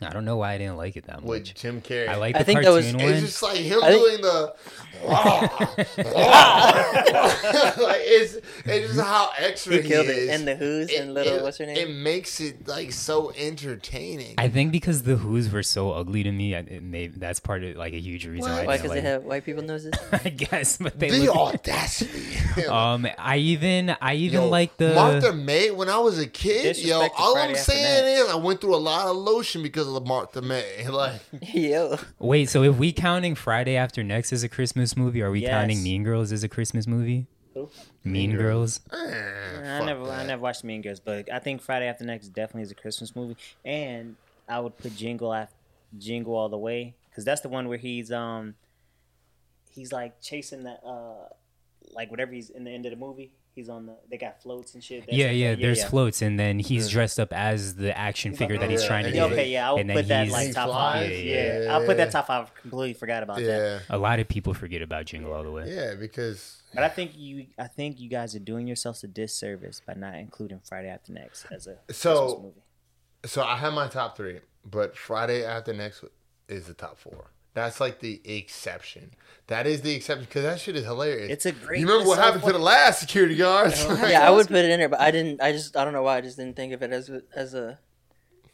I don't know why I didn't like it that much. With much. Jim Carrey. I like the I the think that was- cartoon It's just like him I think- doing the. like it's it's just how extra He he, killed is. it. And the Who's and little it, what's her name? It makes it like so entertaining. I think because the Who's were so ugly to me, I- it may, that's part of like a huge reason What? why. Why? I Because didn't they like have white people noses. it. I guess, but they the look, audacity. um, I even I even Yo, like the Martha May when I was a kid. Yo, Disrespect all Friday I'm After saying is I went through a lot of lotion because of Martha May. Like, Yo, wait. So if we counting Friday After Next as a Christmas movie, are we Yes. counting Mean Girls as a Christmas movie? Who? Mean Girls. eh, I fuck never, I never watched Mean Girls, but I think Friday After Next definitely is a Christmas movie, and I would put Jingle after Jingle all the way because that's the one where he's um, he's like chasing that uh, like whatever he's in the end of the movie. He's on the. They got floats and shit. That's- Yeah, yeah. There's yeah. floats, and then he's dressed up as the action figure that he's trying to and Yeah, get. okay, yeah, I would And then put that he's- like top flies? five. Yeah. Yeah, I'll put that top five. Completely forgot about that. Yeah, A lot of people forget about Jingle All the Way. yeah, because But I think you, I think you guys are doing yourselves a disservice by not including Friday After Next as a So- movie. So I have my top three, but Friday after next is the top four. That's like the exception. That is the exception because that shit is hilarious. It's a great- You remember what happened to the last security guards? yeah, I would put it in there, but I didn't. I just I don't know why I just didn't think of it as a, as a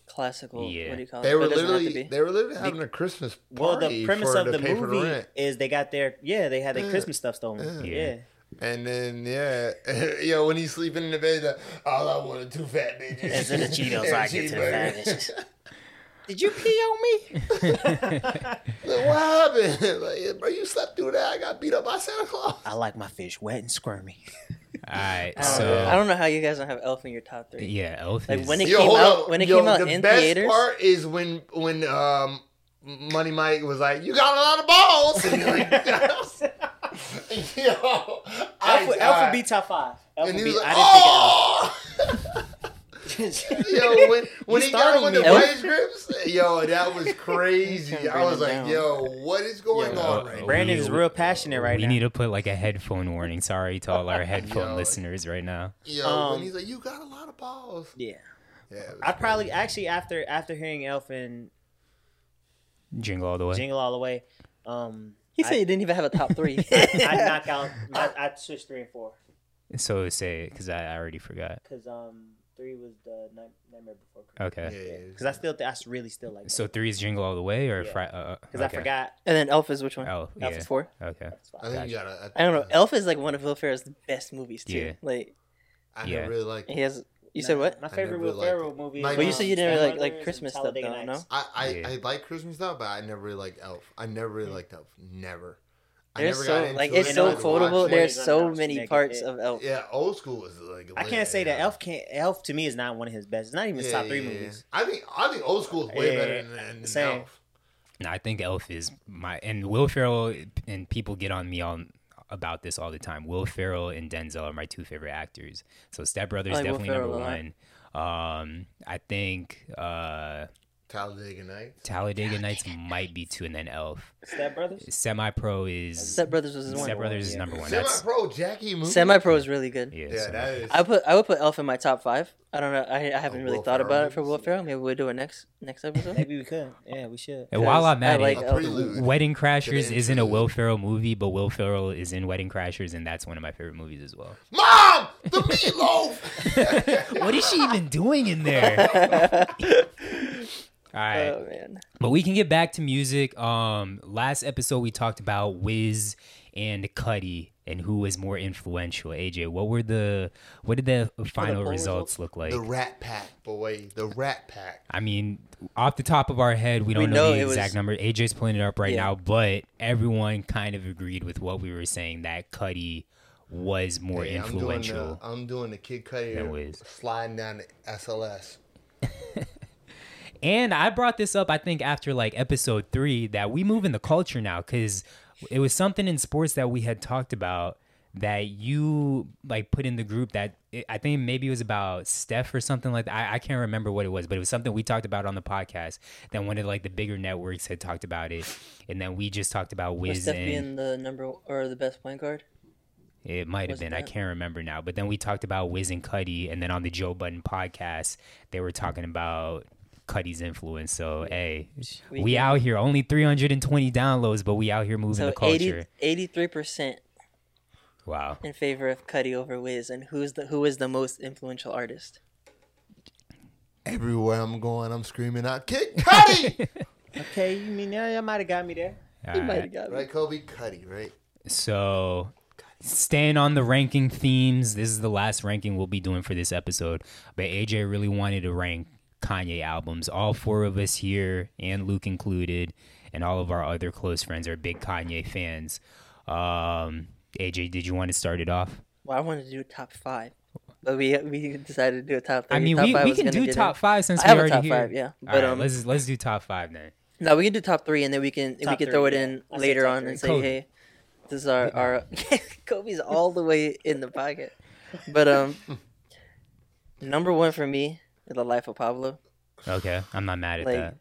classical. Yeah. What do you call it? they were it doesn't have to literally they were literally having a Christmas Well, party the premise for of the pay for movie is they got their yeah, they had their Yeah. Christmas stuff stolen. Yeah. Yeah. And then yeah, yo, when he's sleeping in the bed, like, all I wanted two fat bitches. Instead of Cheetos, I get to the fat bitches. Did you pee on me? Like, what happened? Like, bro, you slept through that. I got beat up by Santa Claus. I like my fish wet and squirmy. All right, so. I don't know how you guys don't have Elf in your top three. yeah, Elf Like is when it Yo, came hold out, up. when it Yo, came out the in best theaters. part is when when um Money Mike was like, "You got a lot of balls." And you're like, yo, I, Elf, would- Elf would I- be top five. Elf and would he be. was like, I "Oh." didn't think yo, when when You he got him with the me. vice grips, yo, that was crazy. I was like, down. yo, what is going Yo, on uh, right it. now? Brandon is real passionate right we now. We need to put like a headphone warning. Sorry to all our headphone Yo. listeners right now. Yo, Um, when he's like, "You got a lot of balls." yeah. Yeah, I'd probably actually after after hearing Elf and Jingle All the Way. Jingle All the Way, um, He said I, he didn't even have a top three. I'd knock out. I'd, I'd switch three and four So say it because I already forgot. because um three was the Night- Nightmare Before Christmas. Okay. Yeah, yeah, Because I still, I really still like. So three is Jingle All the Way or Yeah. Fri- uh, Because okay. I forgot. and then Elf is which one? Elf. Elf Yeah. is four. Okay. That's I fine. think you gotta. I don't know. Elf is like one of Will Ferrell's best movies too. Yeah. Like I Yeah. never really like. he has. You said what? My I favorite never Will liked Ferrell it. movie. My is, But you said you didn't really like- like Brothers and Christmas stuff, Talladega though, Nights. I I, Yeah. I like Christmas stuff, but I never really liked Elf. I never really liked Elf. Never. I They're so like it's I so quotable. There's so many naked parts of Elf. Yeah, old school is like. I can't say that Elf can't. Elf to me is not one of his best. It's not even his Yeah, top three yeah, yeah. movies. I think I think old school is way Yeah, better than, than same. Elf. No, I think Elf is my and Will Ferrell and people get on me on about this all the time. Will Ferrell and Denzel are my two favorite actors. So Step Brothers I like definitely number Ferrell a lot. one. Um, I think uh, Talladega Nights. Talladega Nights might be two, and then Elf. Step Brothers. Semi Pro is Step Brothers was his Step one. Brothers is Yeah. number one. Semi Pro Jackie movie. Semi Pro is really good. yeah. Yeah, that is. I put I would put Elf in my top five. I don't know. I, I haven't Oh, really Will thought Ferrell about it for? Will Ferrell. Maybe we'll do it next next episode. Maybe we could. Yeah, we should. And while I'm I at like it, Elf. Wedding Crashers isn't a. Will Ferrell movie, but Will Ferrell is in Wedding Crashers, and that's one of my favorite movies as well. Mom, the meatloaf. what is she even doing in there? All right. Oh man. But we can get back to music. Um, last episode we talked about Wiz and Cudi and who was more influential? AJ, what were the what did the final poll results look like? The Rat Pack, boy. The Rat Pack. I mean, off the top of our head, we don't We know, know the exact was- number. AJ's pulling it up right Yeah. now, but everyone kind of agreed with what we were saying that Cudi was more Hey, influential. I'm doing the, I'm doing the Kid Cudi Than Wiz. sliding down the SLS. And I brought this up, I think, after like episode three, that we move in the culture now because it was something in sports that we had talked about that you like put in the group that it, I think maybe it was about Steph or something like that. I, I can't remember what it was, but it was something we talked about on the podcast. Then one of like the bigger networks had talked about it, and then we just talked about Was Wiz Steph and being the number or the best point guard? it might have was been. I can't remember now. But then we talked about Wiz and Cudi, and then on the Joe Budden podcast, they were talking about Cudi's influence. So hey, we, We out here only 320 downloads, but we out here moving So the culture. 83 percent wow. in favor of Cudi over Wiz, and who's the who is the most influential artist? Everywhere I'm going, I'm screaming out, Kid Cudi! Okay, you mean yeah, you might have got me there. All He might have got me. right, Kobe? Cudi, right? So, staying on the ranking themes, this is the last ranking we'll be doing for this episode. But AJ really wanted to rank Kanye albums. All four of us here, and Luke included, and all of our other close friends are big Kanye fans. Um, AJ, did you want to start it off? Well, I wanted to do a top five, but we we decided to do a top three. I mean, top we, five we can do top in. five since I we have a already top here. five, yeah, but, right, um, let's let's do top five then. No, we can do top three, and then we can we can three, throw it in I said later on three. and say, Kobe. hey, this is our our Kobe's all the way in the pocket. But um, number one for me the life of Pablo. Okay, I'm not mad at Like that.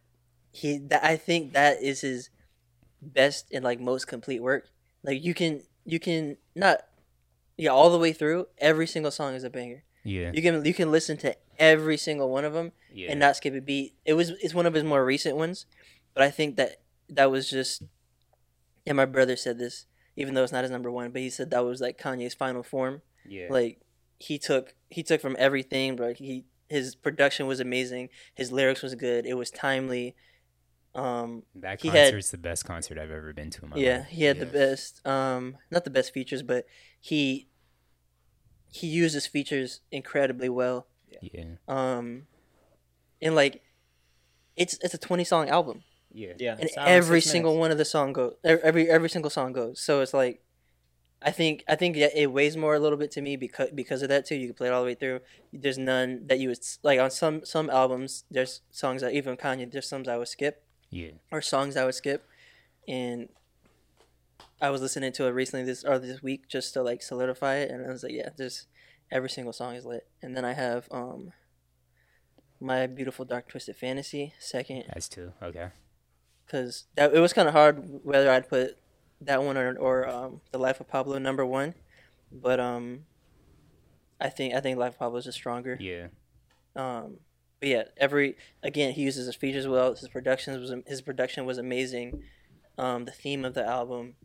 he, that, I think that is his best and like most complete work. Like you can you can not yeah all the way through. Every single song is a banger. Yeah, You can you can listen to every single one of them yeah. and not skip a beat. It was it's one of his more recent ones, but I think that that was just. And my brother said this, even though it's not his number one, but he said that was like Kanye's final form. yeah. Like he took he took from everything, but he his production was amazing. His lyrics was good. It was timely. Um, that he had- concert's the best concert I've ever been to in my yeah, life. he had the best. Um, not the best features, but he he used his features incredibly well. Yeah, Um, and like, it's it's a twenty song album. yeah. Yeah, and every single minutes. one of the song goes every every single song goes so it's like i think i think it weighs more a little bit to me because because of that too you can play it all the way through there's none that you would like on some some albums there's songs that even kanye there's some i would skip yeah. or songs i would skip and i was listening to it recently this or this week just to like solidify it and i was like yeah just every single song is lit and then i have um my beautiful dark twisted fantasy second That's two. Okay. because that it was kind of hard whether I'd put that one or or um, the Life of Pablo number one, but um, I think I think Life of Pablo is just stronger. Yeah. Um, but yeah, every again he uses his features well. His production was his production was amazing. Um, the theme of the album,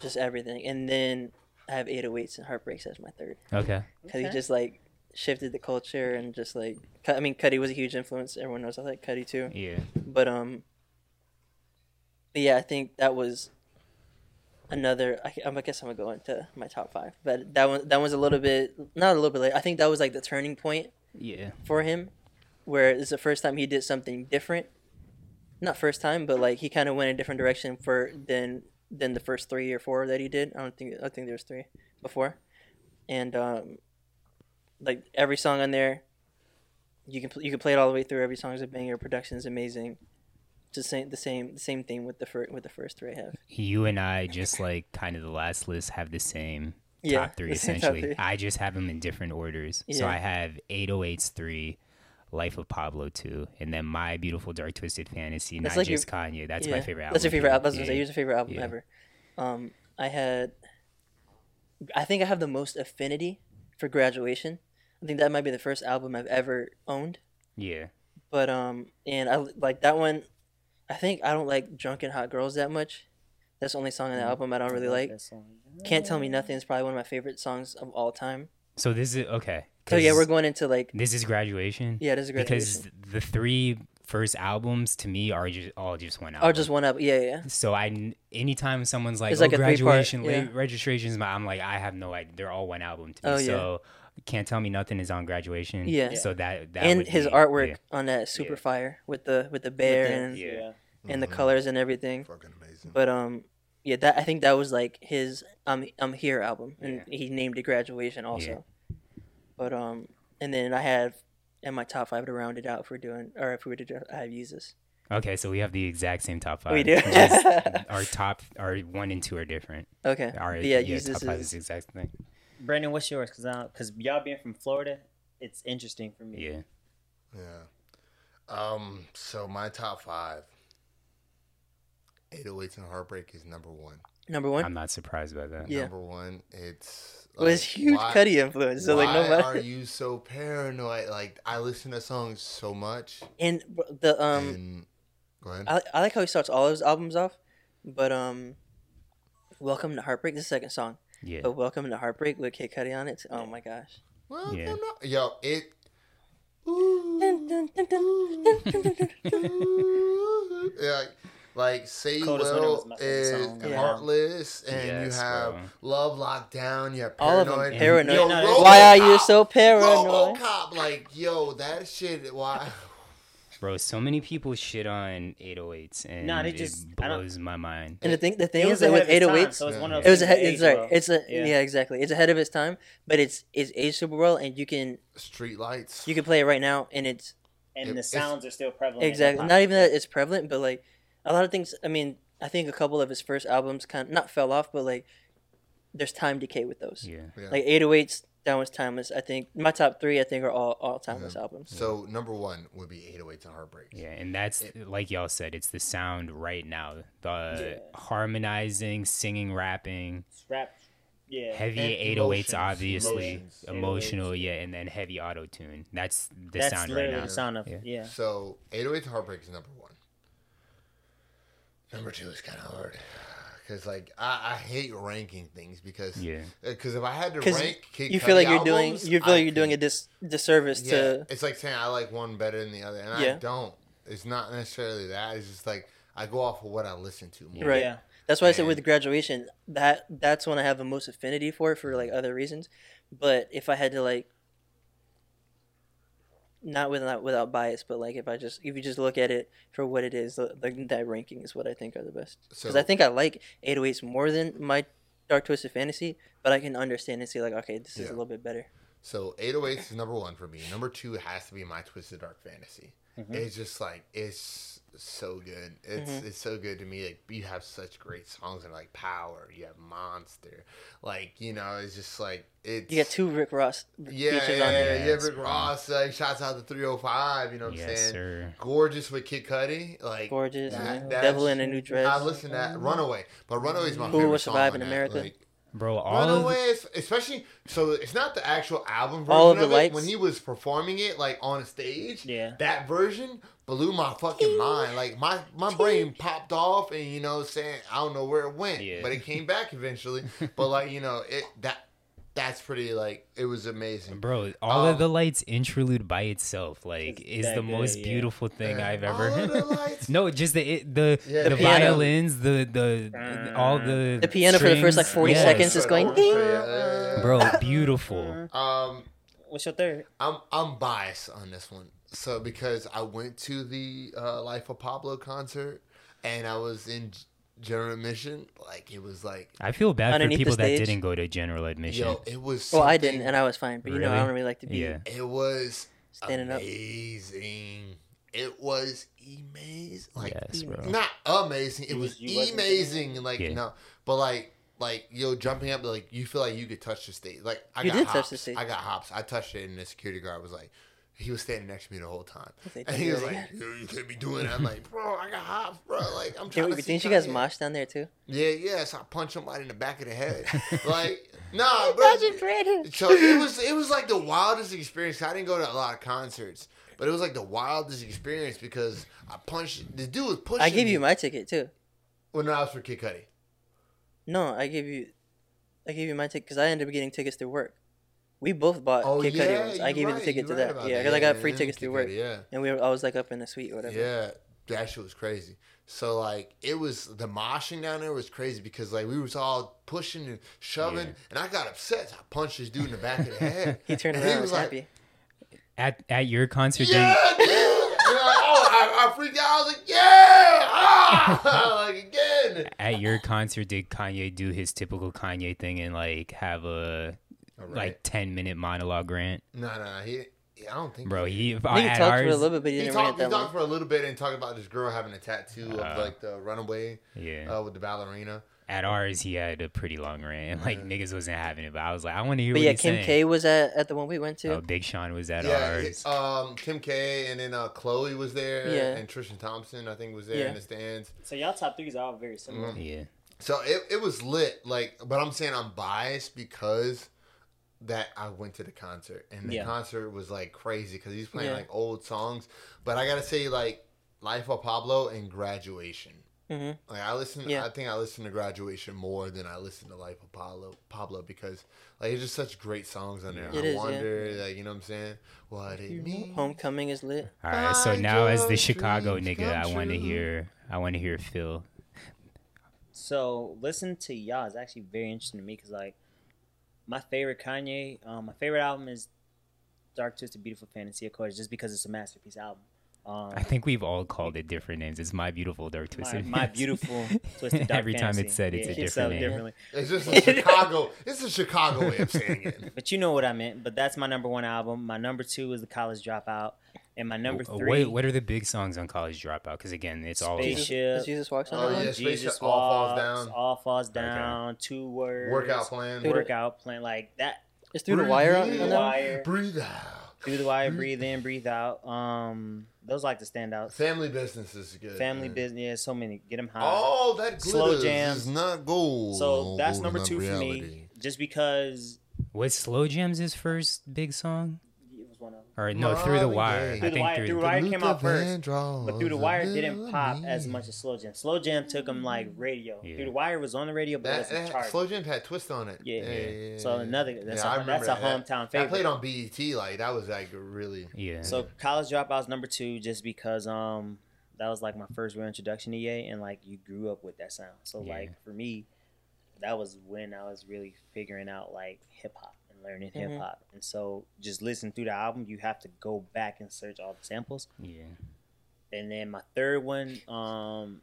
just everything, and then I have 808s and Heartbreaks as my third Okay. because he just like shifted the culture and just like I mean Cudi was a huge influence. Everyone knows I like Cudi too. Yeah. But um, but yeah, I think that was another. I, I guess I'm gonna go into my top five. But that one, that was a little bit, not a little bit late. I think that was like the turning point Yeah. for him, where it's the first time he did something different. Not first time, but like he kind of went a different direction for than than the first three or four that he did. I don't think I think there was three before, and um, like every song on there, you can you can play it all the way through. Every song is a banger. Production is amazing. Just same the same the same thing with the first with the first three I have. You and I, just like kind of the last list, have the same Yeah, top three same top essentially. three. I just have them in different orders. So I have 808s three, Life of Pablo two, and then My Beautiful Dark Twisted Fantasy, That's not like your- just Kanye. That's my favorite album. That's your favorite album. That's what I was gonna say. Your favorite album Yeah. ever. Um, I had. I think I have the most affinity for graduation. I think that might be the first album I've ever owned. Yeah. But um, and I like that one. I think I don't like "Drunk and Hot Girls" that much. That's the only song on the mm, album I don't really like. that "Can't Tell Me Nothing" is probably one of my favorite songs of all time. So this is okay. So yeah, we're going into like This is graduation. yeah, this is graduation. Because the three first albums to me are just all just one Oh, album. just one up. Yeah, yeah. So I, anytime someone's like, It's "Oh, like a three-part, graduation, yeah. late registrations," I'm like, I have no idea. They're all one album to me. Oh, yeah. So can't tell me nothing is on graduation. Yeah. So that that and would his be- artwork yeah. on that super Yeah. fire with the with the bear the- and yeah. And the colors and everything. Fucking amazing. But um, yeah, that I think that was like his "I'm I'm Here" album, and he named it "Graduation" also. But um, and then I have in my top five to round it out if we're doing, or if we were to do, I have Yeezus. Okay, so we have the exact same top five. We do. Just our top, our one and two are different. Okay. Our yeah, yeah, Jesus top five is is the exact thing. Brandon, what's yours? Because because y'all being from Florida, it's interesting for me. Yeah. Yeah. Um. So my top five. 808s and Heartbreak is number one. number one. I'm not surprised by that. Yeah. Number one. It's. Well, it's huge why- Cudi influence. So like why no matter. are you so paranoid? Like I listen to songs so much. And the um, and go ahead. I, I like how he starts all his albums off, but um, "Welcome to Heartbreak" the second song, Yeah. but "Welcome to Heartbreak" with Kid Cudi on it. Oh my gosh! Welcome Yeah. to- Yo, it. Dun. yeah, like Say You Will was is. Yeah. Heartless, and Yes, you have bro. Love Lockdown. You have All of them. Paranoid. Paranoid. Yo, Why Robocop. Why are you so paranoid? Robocop, like yo, that shit. Why? Bro, so many people shit on 808s, and Nah, they it just- I don't- blows my mind. And the thing, the thing It is that with ahead of its time, 808s, so it's one of it was ahead. that It's age right. It's a yeah. Yeah. exactly. It's ahead of its time, but it's it's aged super well, and you can Street lights. you can play it right now, and it's and It- the sounds are still prevalent. exactly not even that it's prevalent, but like a lot of things. I mean, I think a couple of his first albums kind of not fell off, but like there's time decay with those. Yeah. Yeah. Like 808s, that was timeless. I think my top three, I think, are all all timeless albums. So number one would be 808s and Heartbreak. Yeah, and that's like y'all said, it's the sound right now. The Yeah. harmonizing, singing, rapping, rap. Yeah. heavy And 808s, emotions, obviously, emotions. emotional, yeah, and then heavy auto tune. That's the That's sound right now. the sound of Yeah. yeah. So 808s and Heartbreak is number one. Number two is kind of hard. Because like I, I hate ranking things because Yeah. Uh, because if I had to rank Kid You feel like you're doing albums, you feel like you're doing a dis- disservice Yeah, to it's like saying I like one better than the other, and I don't. It's not necessarily that. It's just like I go off of what I listen to more. Right. Yeah. That's why I said with graduation, that that's when I have the most affinity for it for like other reasons. But if I had to like, not without without bias, but like if I just if you just look at it for what it is, the, the, that ranking is what I think are the best. Because So- I think I like 808s more than my Dark Twisted Fantasy, but I can understand and see like okay, this is a little bit better. So 808s is number one for me. Number two has to be my Twisted Dark Fantasy. Mm-hmm. It's just like it's so good. It's Mm-hmm. it's so good to me. Like you have such great songs and like Power. You have Monster. Like you know, it's just like it's. You got two Rick Ross Yeah, features yeah, on there. yeah, Rick. Ross. Like shouts out to 305. You know what I'm saying? sir. Gorgeous with Kid Cudi. Like Gorgeous, that- man. that's- Devil in a New Dress. I listen to that Runaway, but Runaway is my Who favorite Will song Survive in. America? Like, Bro, all of Runaway, is- especially so it's not the actual album version All of of, it. lights? When he was performing it like on a stage, Yeah. that version blew my fucking mind. Like my my brain popped off, and you know, saying I don't know where it went, Yeah. but it came back eventually. but like you know, it that that's pretty like it was amazing. Bro, all Um, of the lights interlude by itself, like, is that the good, most yeah. beautiful thing Yeah. I've All ever. of the no, just the it, the Yeah, the, the violins, the the all the The piano for the first, like, 40 Yes. seconds is going ding. Yeah, yeah, yeah. Bro, beautiful. Um, What's your third? I'm I'm biased on this one. So because I went to the uh, Life of Pablo concert and I was in general admission, like it was like I feel bad for people that didn't go to general admission. yo, it was. Well, I something- didn't, and I was fine. But you know, I don't really like to be. yeah. It was Standing up. amazing. It was amazing. Like Yes, bro. not amazing. It You was was- you amazing. Like Yeah. you know, but like like yo jumping up like you feel like you could touch the stage. Like I You got did hops. touch the stage. I got hops. I touched it, and the security guard was like. He was standing next to me the whole time, and he was like, "Yo, "You can't be doing that." I'm like, "Bro, I got hops, bro. Like, I'm Can trying we, to." didn't you guys mosh down there too? Yeah, yeah. So I punched somebody in the back of the head. like, nah, bro. So it was it was like the wildest experience. I didn't go to a lot of concerts, but it was like the wildest experience because I punched the dude was pushing. I gave me. you my ticket too. when I was for Kid Cudi. No, I gave you, I gave you my ticket because I ended up getting tickets through work. We both bought Oh Kid yeah, Cudi ones. I you're gave you the ticket to right that. Yeah, because I got free tickets Kid through work, Cudi, Yeah. and we were, I was like up in the suite or whatever. Yeah, that shit was crazy. So like it was the moshing down there was crazy because like we was all pushing and shoving, Yeah. and I got upset. So I punched this dude in the back of the head. He turned And around, he was like, happy. At at your concert, Yeah, dude. And like, oh, I, I freaked out. I was like, yeah, ah! like again. at your concert, did Kanye do his typical Kanye thing and like have a All right. like ten minute monologue rant, no, no, no, he. I don't think. bro? he, He, I think he at talked for a ours- little bit, but he, he didn't talked. rant He talked for a little bit and talked about this girl having a tattoo of Uh, like the runaway Yeah. uh, with the ballerina. At ours, he had a pretty long rant, and like niggas wasn't having it. But I was like, I want to hear But what yeah, he's Kim saying. K was at, at the one we went to. Oh, Big Sean was at yeah, ours. it- um, Kim K and then uh, Chloe was there, Yeah. and Tristan Thompson I think was there Yeah. in the stands. So y'all top threes are all very similar. yeah, So it, it was lit, like, but I'm saying I'm biased because that I went to the concert and the Yeah. concert was like crazy because he's playing Yeah. like old songs. But I gotta say, like, Life of Pablo and Graduation. Mm-hmm. Like I listen, Yeah. I think I listen to Graduation more than I listen to Life of Pablo. Pablo because like it's just such great songs on there. It I is, yeah. wonder, like you know what I'm saying? What it means. Homecoming is lit. All right. So By now, as the Chicago nigga, I want to hear. I want to hear Phil. So listen to y'all is actually very interesting to me because like my favorite Kanye, um, my favorite album is Dark Twisted Beautiful Fantasy, of course, just because it's a masterpiece album. Um, I think we've all called it different names. It's my beautiful dark my, twisted. my Fantasy. beautiful twisted dark Every time it's said, it's Yeah, a spelled different name. differently. It's just a Chicago. It's a Chicago way of saying it. But you know what I meant. But that's my number one album. My number two is the College Dropout, and my number three. What, what are the big songs on College Dropout? Because again, it's all Jesus, Spaceship. does Jesus walks on Oh, that one? yeah. Spaceship Jesus All Falls Down. All falls down. Two words. Workout plan. Dude, Workout plan. Like that. It's through the wire on, in, on that? Wire. Breathe out. Through the wire. Breathe in. Breathe out. Um, those like the standouts. Family business is good. Family man. business. Yeah, so many. Get them high. Oh, that Slow jams. is not gold. so that's Gold number two not for me. Just because Was Slow Jams his first big song? It was one of them. Or no, Through the Wire. Gaye. I Through the think Wire- through, Through the Wire came out first, Vandross But Through the Wire didn't pop villain. as much as Slow Jam. Slow Jam took them like radio. Yeah. Through the Wire was on the radio, but That, it wasn't that charting. Slow Jam had Twista on it. Yeah. yeah. yeah. So another- that's a- I that's remember a that. hometown I played on BET. Like that was like really. Yeah. So college dropouts number two, just because um that was like my first real introduction to Ye, and like you grew up with that sound. So Yeah. like for me, that was when I was really figuring out like hip hop and learning Mhm. hip hop. And so just listen through the album, you have to go back and search all the samples. yeah. And then my third one, um,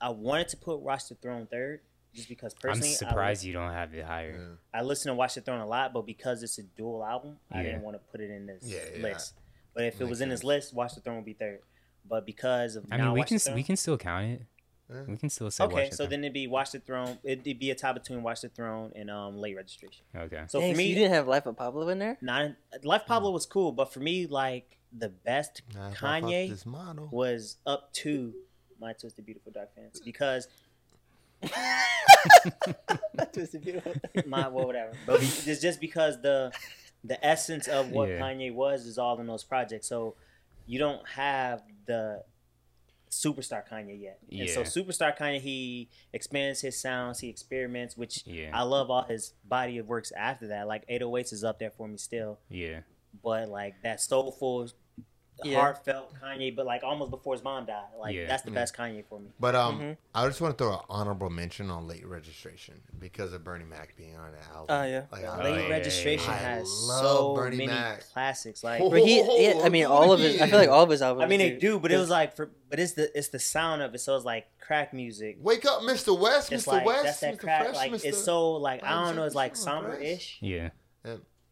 I wanted to put Watch the Throne third, just because personally, I'm personally, surprised you don't have it higher. Yeah. I, I listen to Watch the Throne a lot, but because it's a dual album, I didn't want to put it in this Yeah, yeah. list. But if it Makes was in this list, Watch the Throne would be third. But because of I mean, we Watch can we can still count it. Yeah. We can still say okay, Watch the so Throne. then it'd be Watch the Throne. It'd be a tie between Watch the Throne and um late registration. Okay. So Dang, for so me, you didn't have Life of Pablo in there? not Life Pablo was cool, but for me, like the best Nah, if I fuck Kanye this model. was up to my Twisted Beautiful Dark Fantasy because My Twisted Beautiful. my well whatever. But be- it's just because the the essence of what Yeah. Kanye was is all in those projects. So you don't have the superstar Kanye yet. And so superstar Kanye he expands his sounds, he experiments, which Yeah. I love all his body of works after that. Like 808s is up there for me still. Yeah. But like that soulful Yeah. heartfelt Kanye, but like almost before his mom died. Like Yeah. that's the best Kanye for me. But um, Mhm. I just want to throw an honorable mention on late registration because of Bernie Mac being on the album. Oh, yeah. like, I Oh, Late yeah, love- registration has so Bernie many Mac. classics. Like But he, yeah, I mean, all of his. I feel like all of his albums. I mean, they do, but it was like for, but it's the it's the sound of it. So it's like crack music. Wake up, Mr. West, It's Mr. like West, that's that Mr. crack. Fresh, like Mr. it's so like I don't know. It's like Sean Fresh. somber-ish, Yeah.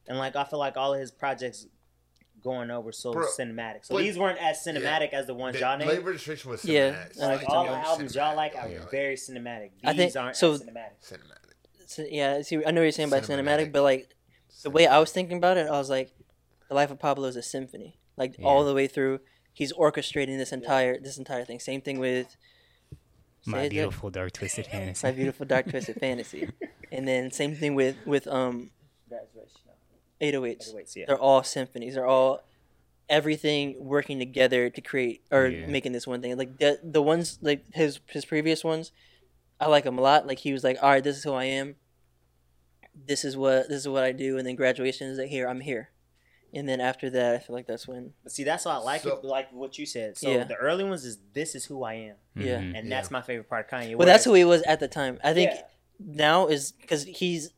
and like I feel like all of his projects going over so Bro, cinematic. So these weren't as cinematic as the ones The y'all late named. registration was Yeah, cinematic. I Like like all the one. albums y'all like are Yeah, very cinematic. These I think- aren't so- as cinematic. cinematic. So, yeah, see, I know what you're saying about cinematic, Cinematic. but like the way I was thinking about it, I was like, the life of Pablo is a symphony, like all the way through. He's orchestrating this entire this entire thing. Same thing with My it, beautiful dark twisted fantasy. my beautiful dark twisted fantasy, and then same thing with with um That's right. No. 808s. Yeah. They're all symphonies. They're all everything working together to create or Yeah. making this one thing. Like the the ones like his his previous ones, I like them a lot. Like he was like, all right, this is who I am. this is what this is what I do, and then graduation is like here I'm here, and then after that I feel like that's when see, that's why I like So- it, like what you said. So Yeah. the early ones is this is who I am, yeah. Mhm. and Yeah. that's my favorite part of Kanye. Well, that's who he was at the time. I think Yeah. now is because he's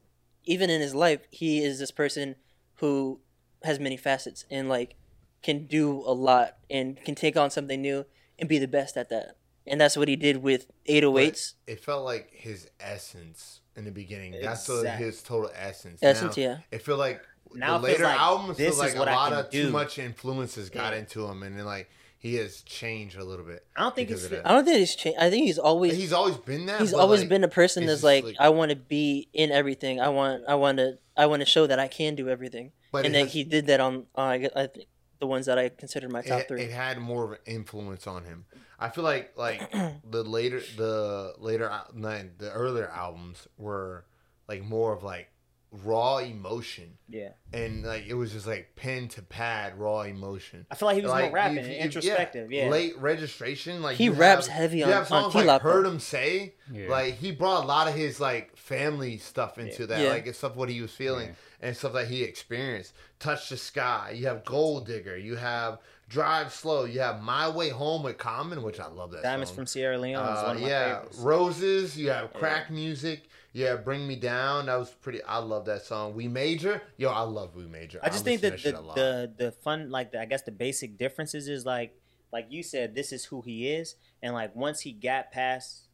even in his life he is this person who has many facets and like can do a lot and can take on something new and be the best at that. And that's what he did with 808s. It felt like his essence in the beginning. That's the, his total essence. Essence, Now, yeah. It feel like Now the later like albums this feel like a lot of do. too much influences got Yeah. into him, and then like he has changed a little bit. I don't think because it's I don't think he's changed. I think he's always He's always been that. he's always like, been a person that's like, like- I want to be in everything. I want I want to I want to show that I can do everything. But and then has- he did that on uh, I, I think the ones that I consider my top it, three. it had more of an influence on him. I feel like like the later the later nine the earlier albums were like more of like raw emotion yeah. and like it was just like pen to pad raw emotion. I feel like he was Like, more rapping if and you- introspective. Yeah, Late registration, like He you raps have- heavy you on- have on songs Key like heard him say, Yeah. like he brought a lot of his like family stuff into that, Yeah. like it's stuff what he was feeling Yeah. and stuff that he experienced. Touch the sky. You have Gold Digger. You have Drive Slow. You have My Way Home with Common, which I love that. Diamonds song. from Sierra Leone is Uh, one of my yeah, favorites. Roses. You have crack music. Yeah, Bring Me Down. That was pretty. I love that song. We Major. Yo, I love We Major. I just listen think to that the, the the fun like the, I guess the basic differences is like like you said this is who he is and like once he got past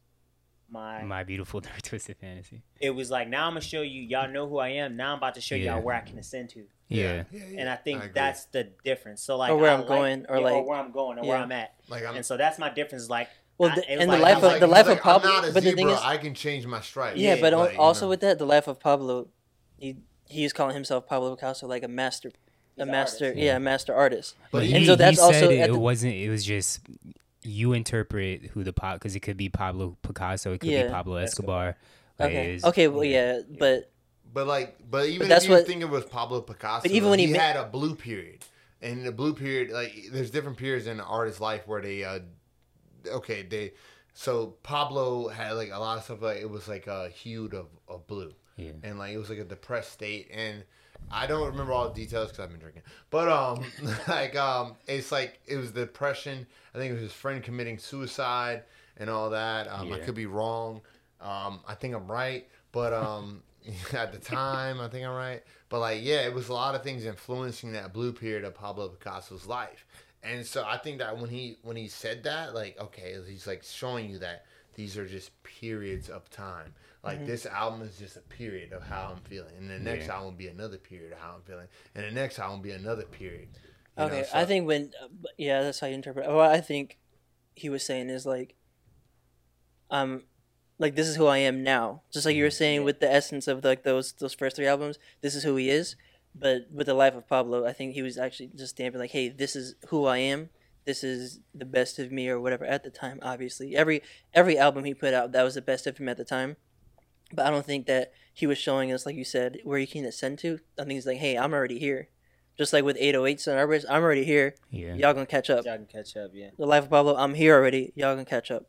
my, My beautiful dark twisted fantasy. it was like now I'm gonna show you y'all know who I am now I'm about to show Yeah. y'all where I can ascend to Yeah. yeah, yeah, and I think agree. that's the difference so like Or where I I'm like- going, or yeah, like- where I'm going or where. I'm at like I'm. and so that's my difference like Well, the- it was and the life of- like- the he's life of like, Pablo- I'm not a but the thing is- I can change my stripe. Yeah, but al- you also know. with that, the life of Pablo, he he is calling himself Pablo Picasso, like a master, He's a master, artist, yeah. yeah. a master artist. But But he- and he, so that's he also said it, it the- wasn't. It was just you interpret who the pop because it could be Pablo Picasso, it could Yeah. be Pablo Escobar. Like, Okay, it's- okay, well, yeah, but But like, but even that's if you what- think it was Pablo Picasso, But even when he he had a blue period, and the blue period, like, there's different periods in an artist's life where they, uh, okay, they, so Pablo had like a lot of stuff like it was like a hued of, of blue, Yeah. and like it was like a depressed state, and I don't remember all the details because I've been drinking, but um, like um, it's like it was depression. I think it was his friend committing suicide and all that. Um, I could be wrong. Um, I think I'm right, but um, at the time, I think I'm right. But like, yeah, it was a lot of things influencing that blue period of Pablo Picasso's life, and so I think that when he when he said that, like, okay, he's like showing you that these are just periods of time. Like Mm-hmm. this album is just a period of how I'm feeling, and the next Yeah. album will be another period of how I'm feeling, and the next album will be another period. you know, okay, so- I think when uh, yeah, that's how you interpret. it. What I think he was saying is like, um, like this is who I am now. Just like you were saying with the essence of like those those first three albums, this is who he is. But with the life of Pablo, I think he was actually just stamping like, hey, this is who I am. This is the best of me or whatever at the time. Obviously, every every album he put out, that was the best of him at the time. But I don't think that he was showing us, like you said, where he can ascend to. I think he's like, hey, I'm already here. Just like with 808s and Arbors, I'm already here. Yeah. Y'all gonna catch up. y'all can catch up yeah The Life of Pablo, I'm here already. Y'all gonna catch up.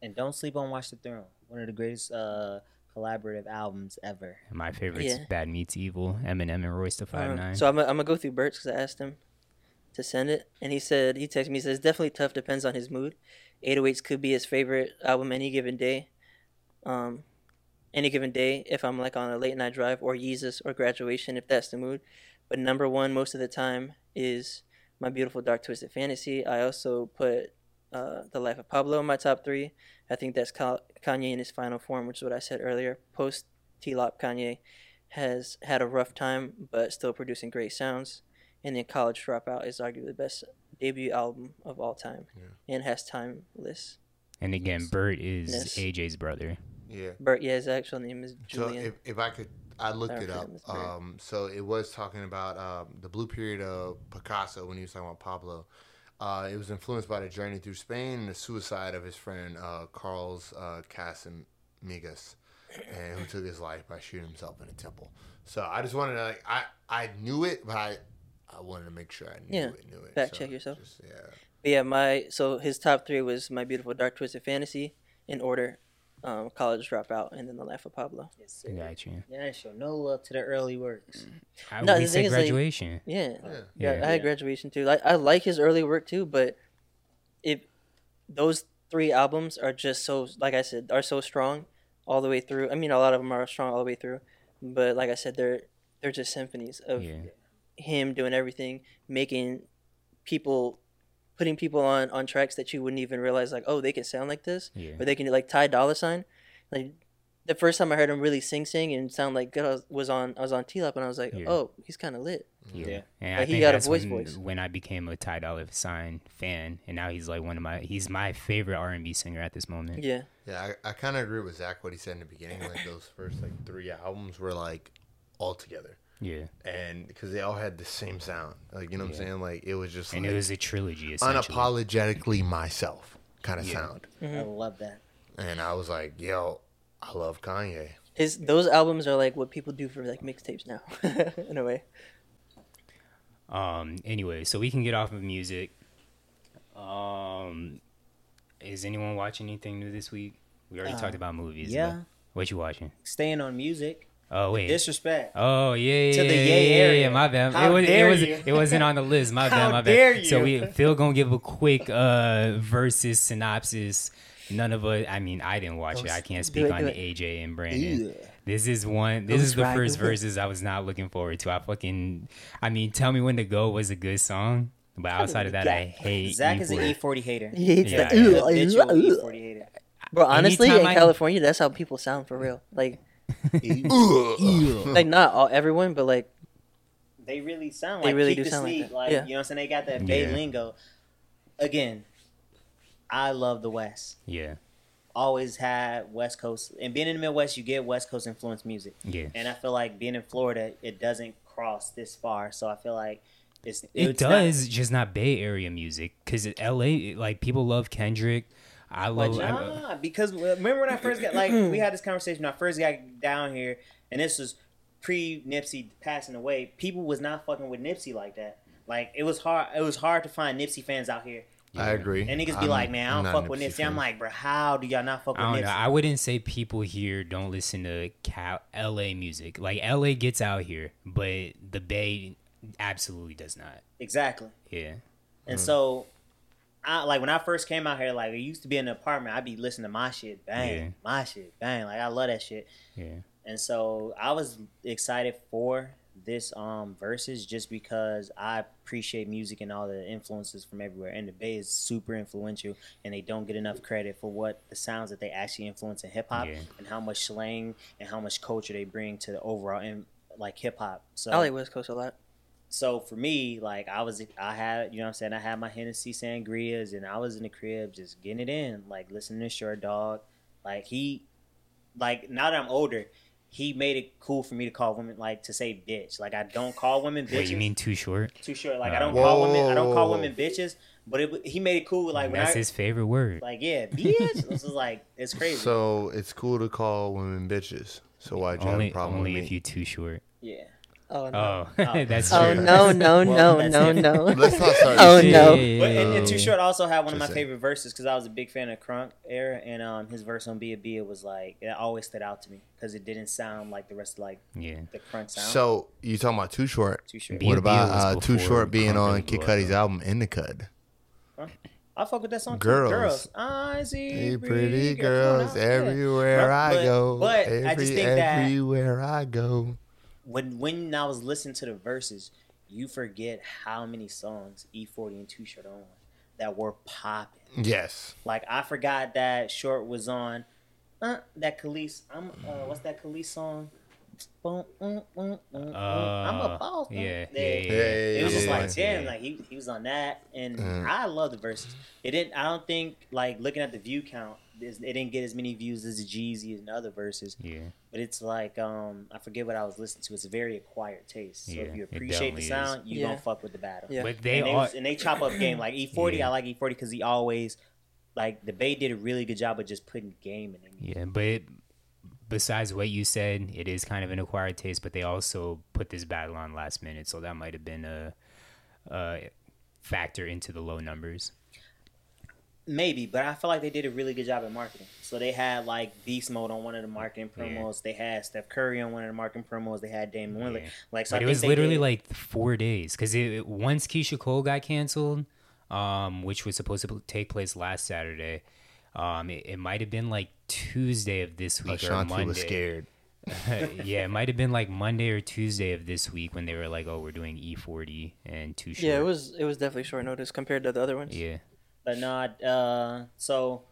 and don't sleep on Watch the Throne one of the greatest uh collaborative albums ever My favorite's Yeah. Bad Meets Evil, Eminem and Royce the Five Um, Nine. so I'm, I'm gonna go through Bert's because I asked him to send it, and he said he texted me. He says definitely tough. Depends on his mood. 808s could be his favorite album any given day. Um, any given day if I'm like on a late night drive or Yeezus or graduation if that's the mood. But number one most of the time is my beautiful dark twisted fantasy. I also put uh, the life of Pablo in my top three. I think that's Kanye in his final form, which is what I said earlier. Post TLOP Kanye has had a rough time, but still producing great sounds. And then College Dropout is arguably the best debut album of all time, and has timeless. and again, Bert is Yes. AJ's brother. yeah. Bert, yeah, his actual name is So Julian. if, if I could, I looked Sorry it up. that, Mr. Barry. Um, so it was talking about um, the blue period of Picasso when he was talking about Pablo. Uh, it was influenced by the journey through Spain and the suicide of his friend uh, Carlos uh, Casagemas, and who took his life by shooting himself in a temple. So I just wanted to like I I knew it, but I I wanted to make sure I knew Yeah. it. Knew it. Fact So check yourself. just- yeah. But yeah, my so his top three was my beautiful dark twisted fantasy in order. Um, College Dropout, and then The Life of Pablo. Yes, sir. Got you. Yeah, I show no love to the early works. I, No, we the said thing is, like- graduation. Yeah, Yeah. yeah. Yeah. I had Yeah. graduation too. Like I like his early work too, but if those three albums are just so, like I said, are so strong all the way through. I mean, a lot of them are strong all the way through, but like I said, they're they're just symphonies of yeah. him doing everything, making people, putting people on on tracks that you wouldn't even realize, like, oh, they can sound like this, Yeah. or they can like Ty Dolla Sign, like. The first time I heard him really sing, sing and sound like good, I was, was on I was on TLOP and I was like, Yeah. oh, he's kind of lit. Yeah. Yeah. And Like, I he think got a voice when, voice. when I became a Ty Dolla Sign fan, and now he's like one of my he's my favorite R and B singer at this moment. Yeah, Yeah, I, I kind of agree with Zach what he said in the beginning. Like those first like three albums were like all together, Yeah, and because they all had the same sound. Like you know what I'm saying? Like it was just and like it was a trilogy. Essentially. unapologetically myself kind of Yeah. sound. I love that. And I was like, yo, I love Kanye. his those albums are like what people do for like mixtapes now, in a way. Um. Anyway, so we can get off of music. Um, is anyone watching anything new this week? We already talked about movies. yeah. What you watching? Staying on music. Oh wait. Disrespect. Oh yeah, yeah, To the yeah, yeah, area. yeah, my bad. How it was, dare it was, you. it wasn't on the list. My bad, How my bad. dare So we Phil gonna give a quick uh versus synopsis. None of us. I mean, I didn't watch it. I can't speak it, on do it. AJ and Brandon. Ew. This is one. This is the first verses I was not looking forward to. I fucking. I mean, tell me when to go was a good song, but outside of that, I hate. Zach is an E40. E40 hater. He hates Yeah, that. yeah. Ugh, Habitual ugh, ugh. E40 hater. Bro, honestly, Anytime in I- California, that's how people sound for real. Like, like not all everyone, but like, They really sound They like really keep do the sound like that. Like, Yeah. you know what I'm saying? They got that Bay Yeah. lingo. Again, I love the West. Yeah, Always had West Coast, and being in the Midwest, you get West Coast influenced music. yeah. And I feel like being in Florida, it doesn't cross this far. So I feel like it's It it's not- does, just not Bay Area music. Cause LA, like people love Kendrick. I love. I- Nah, because remember when I first got like we had this conversation when I first got down here, and this was pre Nipsey passing away. People was not fucking with Nipsey like that. Like it was hard. It was hard to find Nipsey fans out here, I agree. and niggas be I'm like, "Man, I don't fuck a with Nipsey Nipsey." I'm like, bro, how do y'all not fuck with I don't Nipsey? know. I wouldn't say people here don't listen to Cal- LA music. Like LA gets out here, but the Bay absolutely does not. exactly. Yeah. And mm. so, I like when I first came out here. Like, it used to be in an apartment. I'd be listening to my shit, bang, Yeah. my shit, bang. Like, I love that shit. Yeah. And so I was excited for this um verses just because I appreciate music and all the influences from everywhere. And the Bay is super influential, and they don't get enough credit for what the sounds that they actually influence in hip hop Yeah. and how much slang and how much culture they bring to the overall in like hip hop. So I like West Coast a lot. So for me, like I was, I had, you know, what I'm saying, I had my Hennessy sangrias, and I was in the crib just getting it in, like listening to Short Dog. Like he, like now that I'm older, he made it cool for me to call women like to say bitch. Like I don't call women bitches. Wait, you mean too short? too short? Like I Uh, don't call women. I don't call women bitches. But it, he made it cool. Like when That's I, his favorite word. like yeah, bitch. this is like it's crazy. So it's cool to call women bitches. So why'd you have only a problem only with if you too short. yeah. Oh no. Oh, Oh. that's true. Oh no no Well, no no no. Let's not start. Oh, no. But and, and Too Short also had one of my favorite verses because I was a big fan of Crunk era, and um his verse on Bia' Bia' was like it always stood out to me because it didn't sound like the rest of like Yeah. the Crunk sound. So you talking about Too Short? Too Short. Be- What about was uh, Too Short being on Kid blew Cudi's though. album In the Cud? I fuck with that song. too. Girls. girls. I see Hey, pretty, pretty girls girls everywhere But- I go. but I Every, just think that- everywhere I go. When when I was listening to the verses, you forget how many songs E40 and Too Short on that were popping. Yes. Like I forgot that Short was on uh, that Khalees. I'm uh, what's that Khalees song? Boom, mm, mm, mm, mm. I'm a Uh, boss. man. yeah, yeah, Yeah, It was yeah, just yeah, like, yeah. damn, like he, he was on that, and Mm. I love the verses. It didn't. I don't think like looking at the view count, it's- it didn't get as many views as the Jeezy and other verses. Yeah. But it's like um, I forget what I was listening to. It's a very acquired taste. So Yeah, if you appreciate the definitely is. sound, you Yeah. gonna fuck with the battle. Yeah. But they and, they are. was- and they chop up game like E40. Yeah. I like E40 because he always like the Bay did a really good job of just putting game in it. Yeah, but besides what you said, it is kind of an acquired taste. But they also put this battle on last minute, so that might have been a, a factor into the low numbers. Maybe, but I feel like they did a really good job at marketing. So they had like beast mode on one of the marketing Yeah. promos. They had Steph Curry on one of the marketing promos. They had Damian Lillard. Yeah. Like so, but it was literally did- like four days because it, it- once Keyshia Cole got canceled, um, which was supposed to take place last Saturday, um, it, it might have been like Tuesday of this week or Ashanti Monday. was scared. yeah, it might have been like Monday or Tuesday of this week when they were like, "Oh, we're doing E40 and Too Short." Yeah, it was it was definitely short notice compared to the other ones. Yeah, But not uh so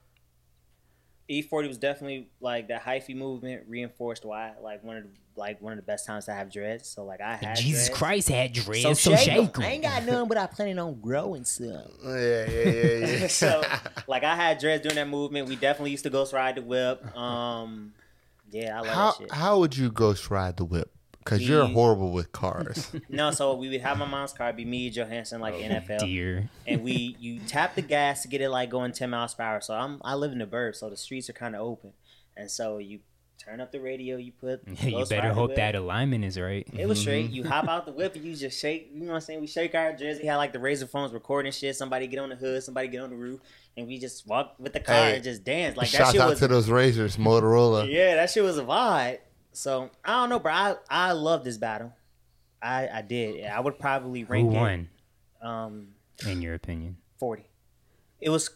E40 was definitely like that hyphy movement reinforced why like one of the like one of the best times to have dreads. So like I had Jesus dreads. Christ had dreads, So, so, shake 'em. shake 'em. I ain't got none, but I planning on growing some. Yeah, yeah, yeah, yeah. so like I had dreads during that movement. We definitely used to ghost ride the whip. Um, yeah, I love how that shit. how would you ghost ride the whip? Because you're horrible with cars. No, so we would have my mom's car, it'd be me, Johansson, like oh, NFL, Dear. and we you tap the gas to get it like going ten miles per hour. So I'm I live in the burbs, so the streets are kind of open, and so you turn up the radio, you put you better hope Whip. that alignment is right. It was straight. Mm-hmm. You hop out the whip and you just shake. You know what I'm saying? We shake our jersey. Had like the Razr phones recording shit. Somebody get on the hood. Somebody get on the roof, and we just walk with the car Hey, and just dance. Like that Shout shit out was. to those Razrs, Motorola. Yeah, that shit was a vibe. So I don't know, bro. I I love this battle. I I did. I would probably rank Who rank won, it um in your opinion? forty. It was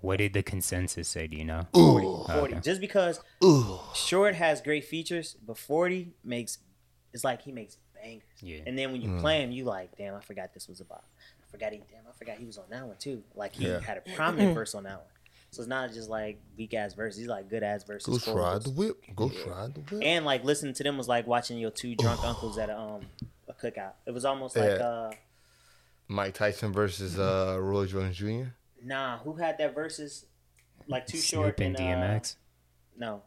What did the consensus say? Do you know? Ooh, 40. Okay. Just because ooh. Short has great features, but 40 makes it's like he makes bangers. Yeah. And then when you play him, you like, damn, I forgot this was about. I forgot he damn, I forgot he was on that one too. Like he Yeah. had a prominent verse on that one. So it's not just like weak ass verses. He's like good ass verses. Ghost full ride verses. the whip. Ghost ride the whip. And like listening to them was like watching your two drunk uncles at a, um a cookout. It was almost like uh Mike Tyson versus uh, Roy Jones Jr. nah, who had that verses like too short Snoop and uh, DMX. no.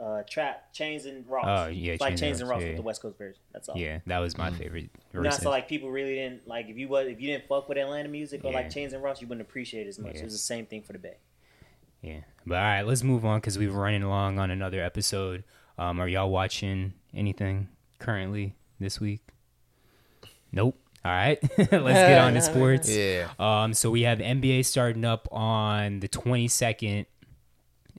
Uh trap Chainz and Ross. Oh, yeah, It's like Chainz Chainz and and Ross, Ross yeah. with the West Coast version. That's all. Yeah, that was my favorite. No, verse. so like people really didn't like if you was if you didn't fuck with Atlanta music or Yeah. like Chainz and Ross, you wouldn't appreciate it as much. Yeah. It was the same thing for the Bay. Yeah. But all right, let's move on because we're running along on another episode. Um, are y'all watching anything currently this week? Nope. All right, let's get on to sports. Yeah. Um, so we have NBA starting up on the 22nd,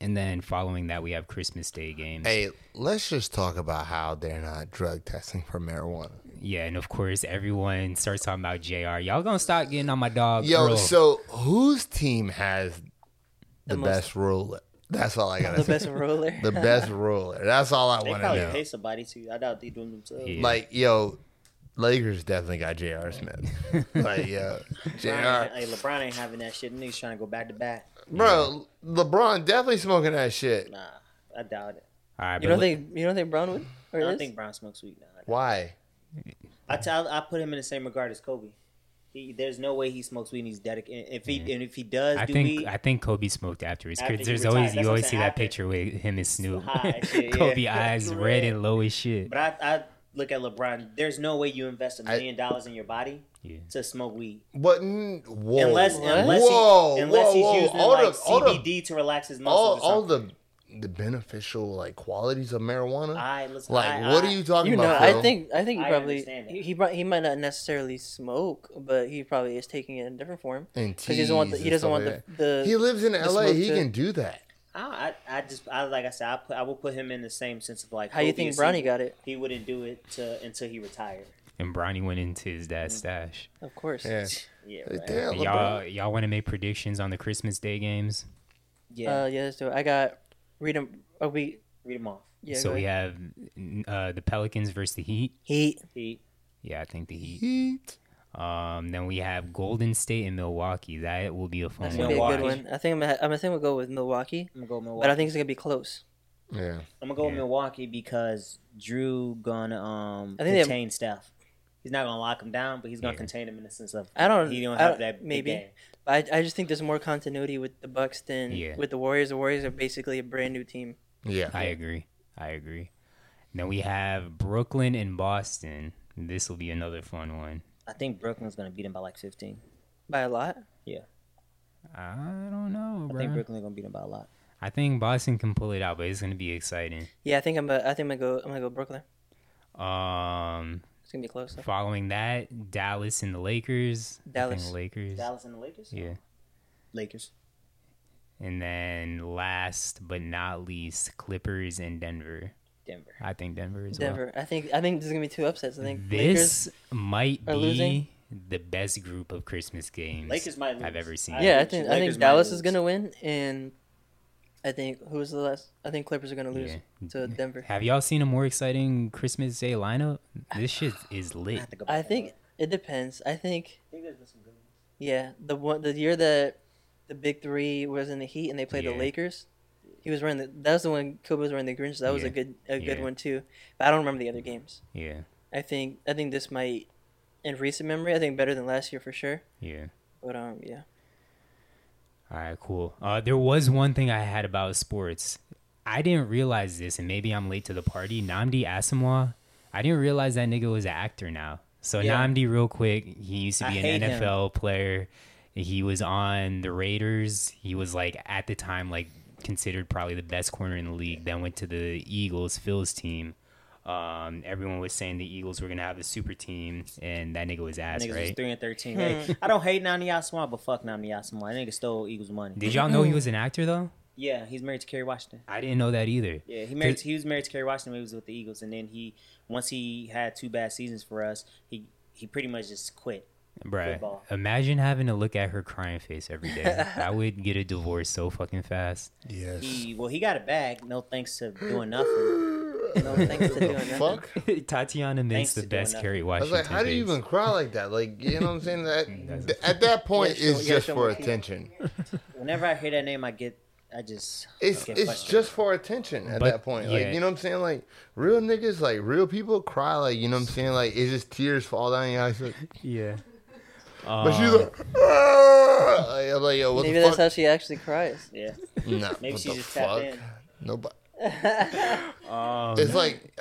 and then following that we have Christmas Day games. Hey, let's just talk about how they're not drug testing for marijuana. Yeah, and of course everyone starts talking about J.R. Y'all gonna stop getting on my dog. Yo, Earl. so whose team has the, The most- best ruler. That's all I gotta The say. best ruler. the best ruler. That's all I want to probably know. pay somebody to. I doubt they do them themselves. Yeah. Like, yo, Lakers definitely got J.R. Smith. like, yo, LeBron, J.R. hey, LeBron ain't having that shit. Niggas trying to go back to back. Bro, LeBron definitely smoking that shit. Nah, I doubt it. all right, You but don't let- think you don't think Bron would? Or I don't is? think Bron smokes weed now. Why? I tell I put him in the same regard as Kobe. He, there's no way he smokes weed. and He's dedicated. If he and if he does I do think weed, I think Kobe smoked afterwards. After 'cause he there's retired. always you always saying, see that picture with him and Snoop. shit, Kobe yeah. eyes red and low as shit. but I, I look at LeBron. There's no way you invest a million dollars in your body Yeah. to smoke weed. But whoa, unless What? unless whoa, he, unless whoa, he's whoa. using all like the, all the, CBD to relax his muscles. all, or all something. the the beneficial like qualities of marijuana. I listen. like, I, what I, are you talking You know, about? I think I think he I probably he he, he might not necessarily smoke, but he probably is taking it in a different form and because he doesn't want the, he doesn't want like the, the. He lives in L.A. He to- can do that. I, I, I just, I like I said, I, put, I will put him in the same sense of like. How do you think or Bronny got it? He wouldn't do it to, until he retired. And Bronny went into his dad's stash. Of course. Yeah. Yeah, right. Damn, y'all y'all want to make predictions on the Christmas Day games? yeah. Uh, yeah, let's do it. I got read them. Oh, we Read them off. yeah. so we ahead. have uh, the Pelicans versus the Heat. Heat. He, Yeah, I think the Heat. Heat. Um, then we have Golden State and Milwaukee. That will be a fun That's one. gonna be a good one. I think I'm gonna, I'm gonna think we'll go with Milwaukee, I'm gonna go Milwaukee. but I think it's gonna be close. Yeah. I'm gonna go with Milwaukee because Jrue gonna um I think they- contain Steph. He's not gonna lock him down, but he's gonna Yeah. contain him in the sense of I don't. he don't I have don't- that big maybe. Game. I I just think there's more continuity with the Bucks than Yeah. with the Warriors. The Warriors are basically a brand new team. Yeah. I agree. I agree. Then we have Brooklyn and Boston. This will be another fun one. I think Brooklyn's gonna beat them by like 15. By a lot. Yeah. I don't know, I bro. think Brooklyn's gonna beat them by a lot. I think Boston can pull it out, but it's gonna be exciting. Yeah, I think I'm. A, I think I'm gonna go. I'm gonna go Brooklyn. Um, It's gonna be close. Though. following that, Dallas and the Lakers. I think Dallas. Lakers. Dallas and the Lakers. Yeah. Lakers. And then last but not least, Clippers and Denver. Denver. I think Denver is Denver. I think I think there's gonna be two upsets. I think This might be losing. the best group of Christmas games Lakers might I've ever seen. Yeah, I Lakers- think I think Dallas lose. is gonna win, and I think who was the last? I think Clippers are gonna lose Yeah. to Denver. Have y'all seen a more exciting Christmas Day lineup? This shit is lit. have to go back I think it depends. I think I think there's some good ones. yeah, the one the year that the big three was in the Heat and they played Yeah. the Lakers. He was wearing the. That was the one Kobe was wearing the Grinch. That was a good a good Yeah. one too. But I don't remember the other games. Yeah, I think I think this might, in recent memory, I think better than last year for sure. yeah. But um, yeah. All right, cool. Uh, there was one thing I had about sports. I didn't realize this, and maybe I'm late to the party. Nnamdi Asomugha, I didn't realize that nigga was an actor now. So Yeah. Nnamdi, real quick, he used to be hate an him. NFL player. He was on the Raiders. He was like at the time like considered probably the best corner in the league. Then went to the Eagles, Phil's team. Um, everyone was saying the Eagles were gonna have a super team, and that nigga was ass, Niggas was right? three and thirteen. Hey, I don't hate Nnamdi Asomugha, but fuck Nnamdi Asomugha. That nigga stole Eagles money. Did y'all know he was an actor though? Yeah, he's married to Kerry Washington. I didn't know that either. Yeah, he married. he was married to Kerry Washington. when He was with the Eagles, and then he once he had two bad seasons for us, he he pretty much just quit. Bruh, Football. imagine having to look at her crying face every day. I would get a divorce so fucking fast. Yes. He well, he got it back. No thanks to doing nothing. No thanks to doing the nothing. fuck? Tatiana makes Thanks the to doing best nothing. Kerry I was Washington. like, how do you face. even cry like that? Like, you know what I'm saying? That's- That at that point, You gotta show- it's you just show for more people. attention. Whenever I hear that name, I get I just It's get it's frustrated. just for attention at But, that point. yeah. Like, you know what I'm saying? Like, real niggas, like real people cry. Like, you know what I'm saying? Like, it's just tears fall down your eyes. Like, Yeah. but she's Um, like, "Ah!" like, I'm like, yo, what Maybe the that's fuck? how she actually cries. yeah. Nah, Maybe what she the just tapped fuck? in. Nobody. um, It's like,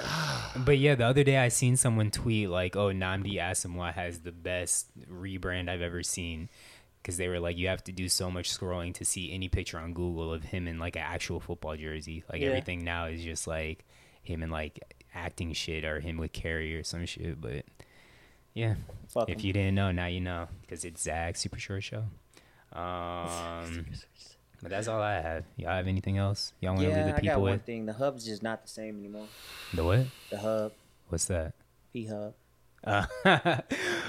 but yeah, the other day I seen someone tweet like, "Oh, Nnamdi Asomugha has the best rebrand I've ever seen," because they were like, "You have to do so much scrolling to see any picture on Google of him in like an actual football jersey. Like Yeah. everything now is just like him in like acting shit or him with Kerry or some shit." But yeah, Fuck if him. you didn't know, now you know because it's Zach Super Short Show. Um, but that's all I have. Y'all have anything else? Y'all want to Yeah, leave I the got people one with? thing. The hub's just not the same anymore. The what? The hub, What's that? P hub. Uh, and I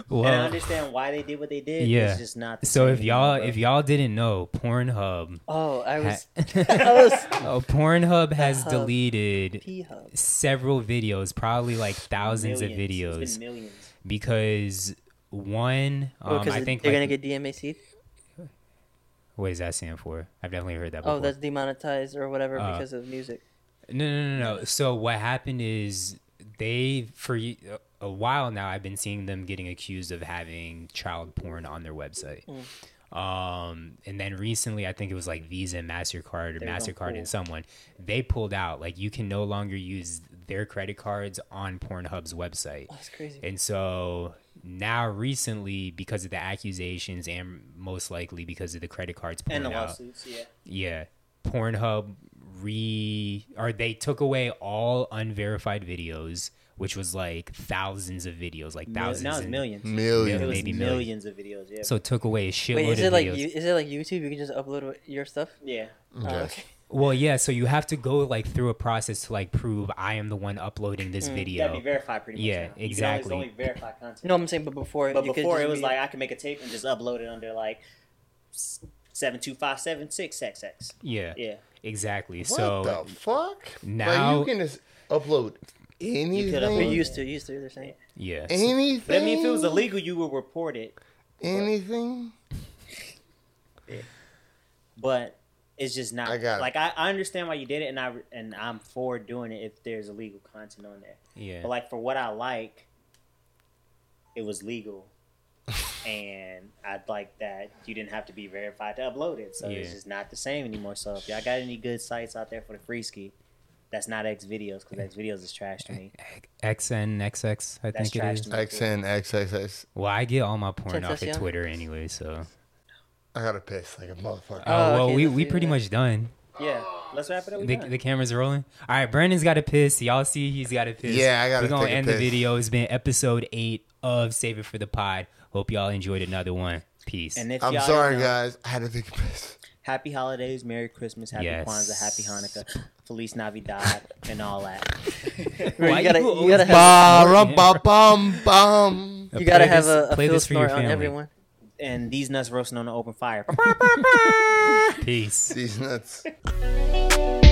well, understand why they did what they did. yeah. It's just not. The so same if y'all anymore, if y'all didn't know, Pornhub, Oh, I was. ha- I was. oh, Pornhub has hub. deleted P hub. several videos, probably like thousands of videos, It's been millions. because one, um, because I think they're like, gonna get DMCA. What does that stand for? I've definitely heard that. Oh, that's demonetized or whatever Uh, because of music. No, no, no, no. So what happened is they for a while now I've been seeing them getting accused of having child porn on their website. Um, and then recently, I think it was like Visa and Mastercard or They were going Mastercard and someone they pulled out. Like you can no longer use their credit cards on Pornhub's website. Oh, that's crazy. And so now, recently, because of the accusations and most likely because of the credit cards And the pulling out, lawsuits, yeah. yeah, Pornhub re or they took away all unverified videos, which was like thousands of videos, like thousands. now it's and- millions. million. It maybe millions of videos. Yeah. So it took away a shitload Wait, is of it like videos. is it like YouTube? You can just upload your stuff. yeah. Oh, okay. Well, yeah. So you have to go like through a process to like prove I am the one uploading this Mm. You gotta video. be verified pretty much. Yeah, now. You can only- exactly. It's only verified content. No, I'm saying, but before. but you could before it was be- like I can make a tape and just upload it under like seven two five seven six XX. Yeah, Yeah. exactly. What so the fuck? now- like, you can just upload anything. upload- You're Anything. used to, used to. They're saying. yeah, anything. But I mean, if it was illegal, you would report it. anything. But it's just not. I got it. like I, I understand why you did it, and I and I'm for doing it if there's illegal content on there. yeah. But like for what I like, it was legal, and I'd like that you didn't have to be verified to upload it. So it's just not the same anymore. So if y'all got any good sites out there for the free ski, that's not X videos because X videos is trash to me. XNXX, I That's think it is. trash is. to me. XN XXX. Well, I get all my porn off of Twitter anyway, so. I gotta piss like a motherfucker. Oh, Oh, well, okay, we, we pretty that. much done. Yeah, let's wrap it up. The, the cameras rolling. All right, Brandon's got to piss. Y'all see he's got to piss. Yeah, I gotta We're gonna take a end the video. It's been episode eight of Save It for the Pod. Hope y'all enjoyed another one. Peace. and if I'm sorry, know, guys. I had to take a piss. Happy holidays, Merry Christmas, Happy Yes. Kwanzaa, Happy Hanukkah, Feliz Navidad, and all that. Why you gotta- you always gotta have- Ba-rum-ba-bum-bum. You gotta have a, a Play this for your snort on family. everyone and these nuts roasting on the open fire. Peace. These nuts.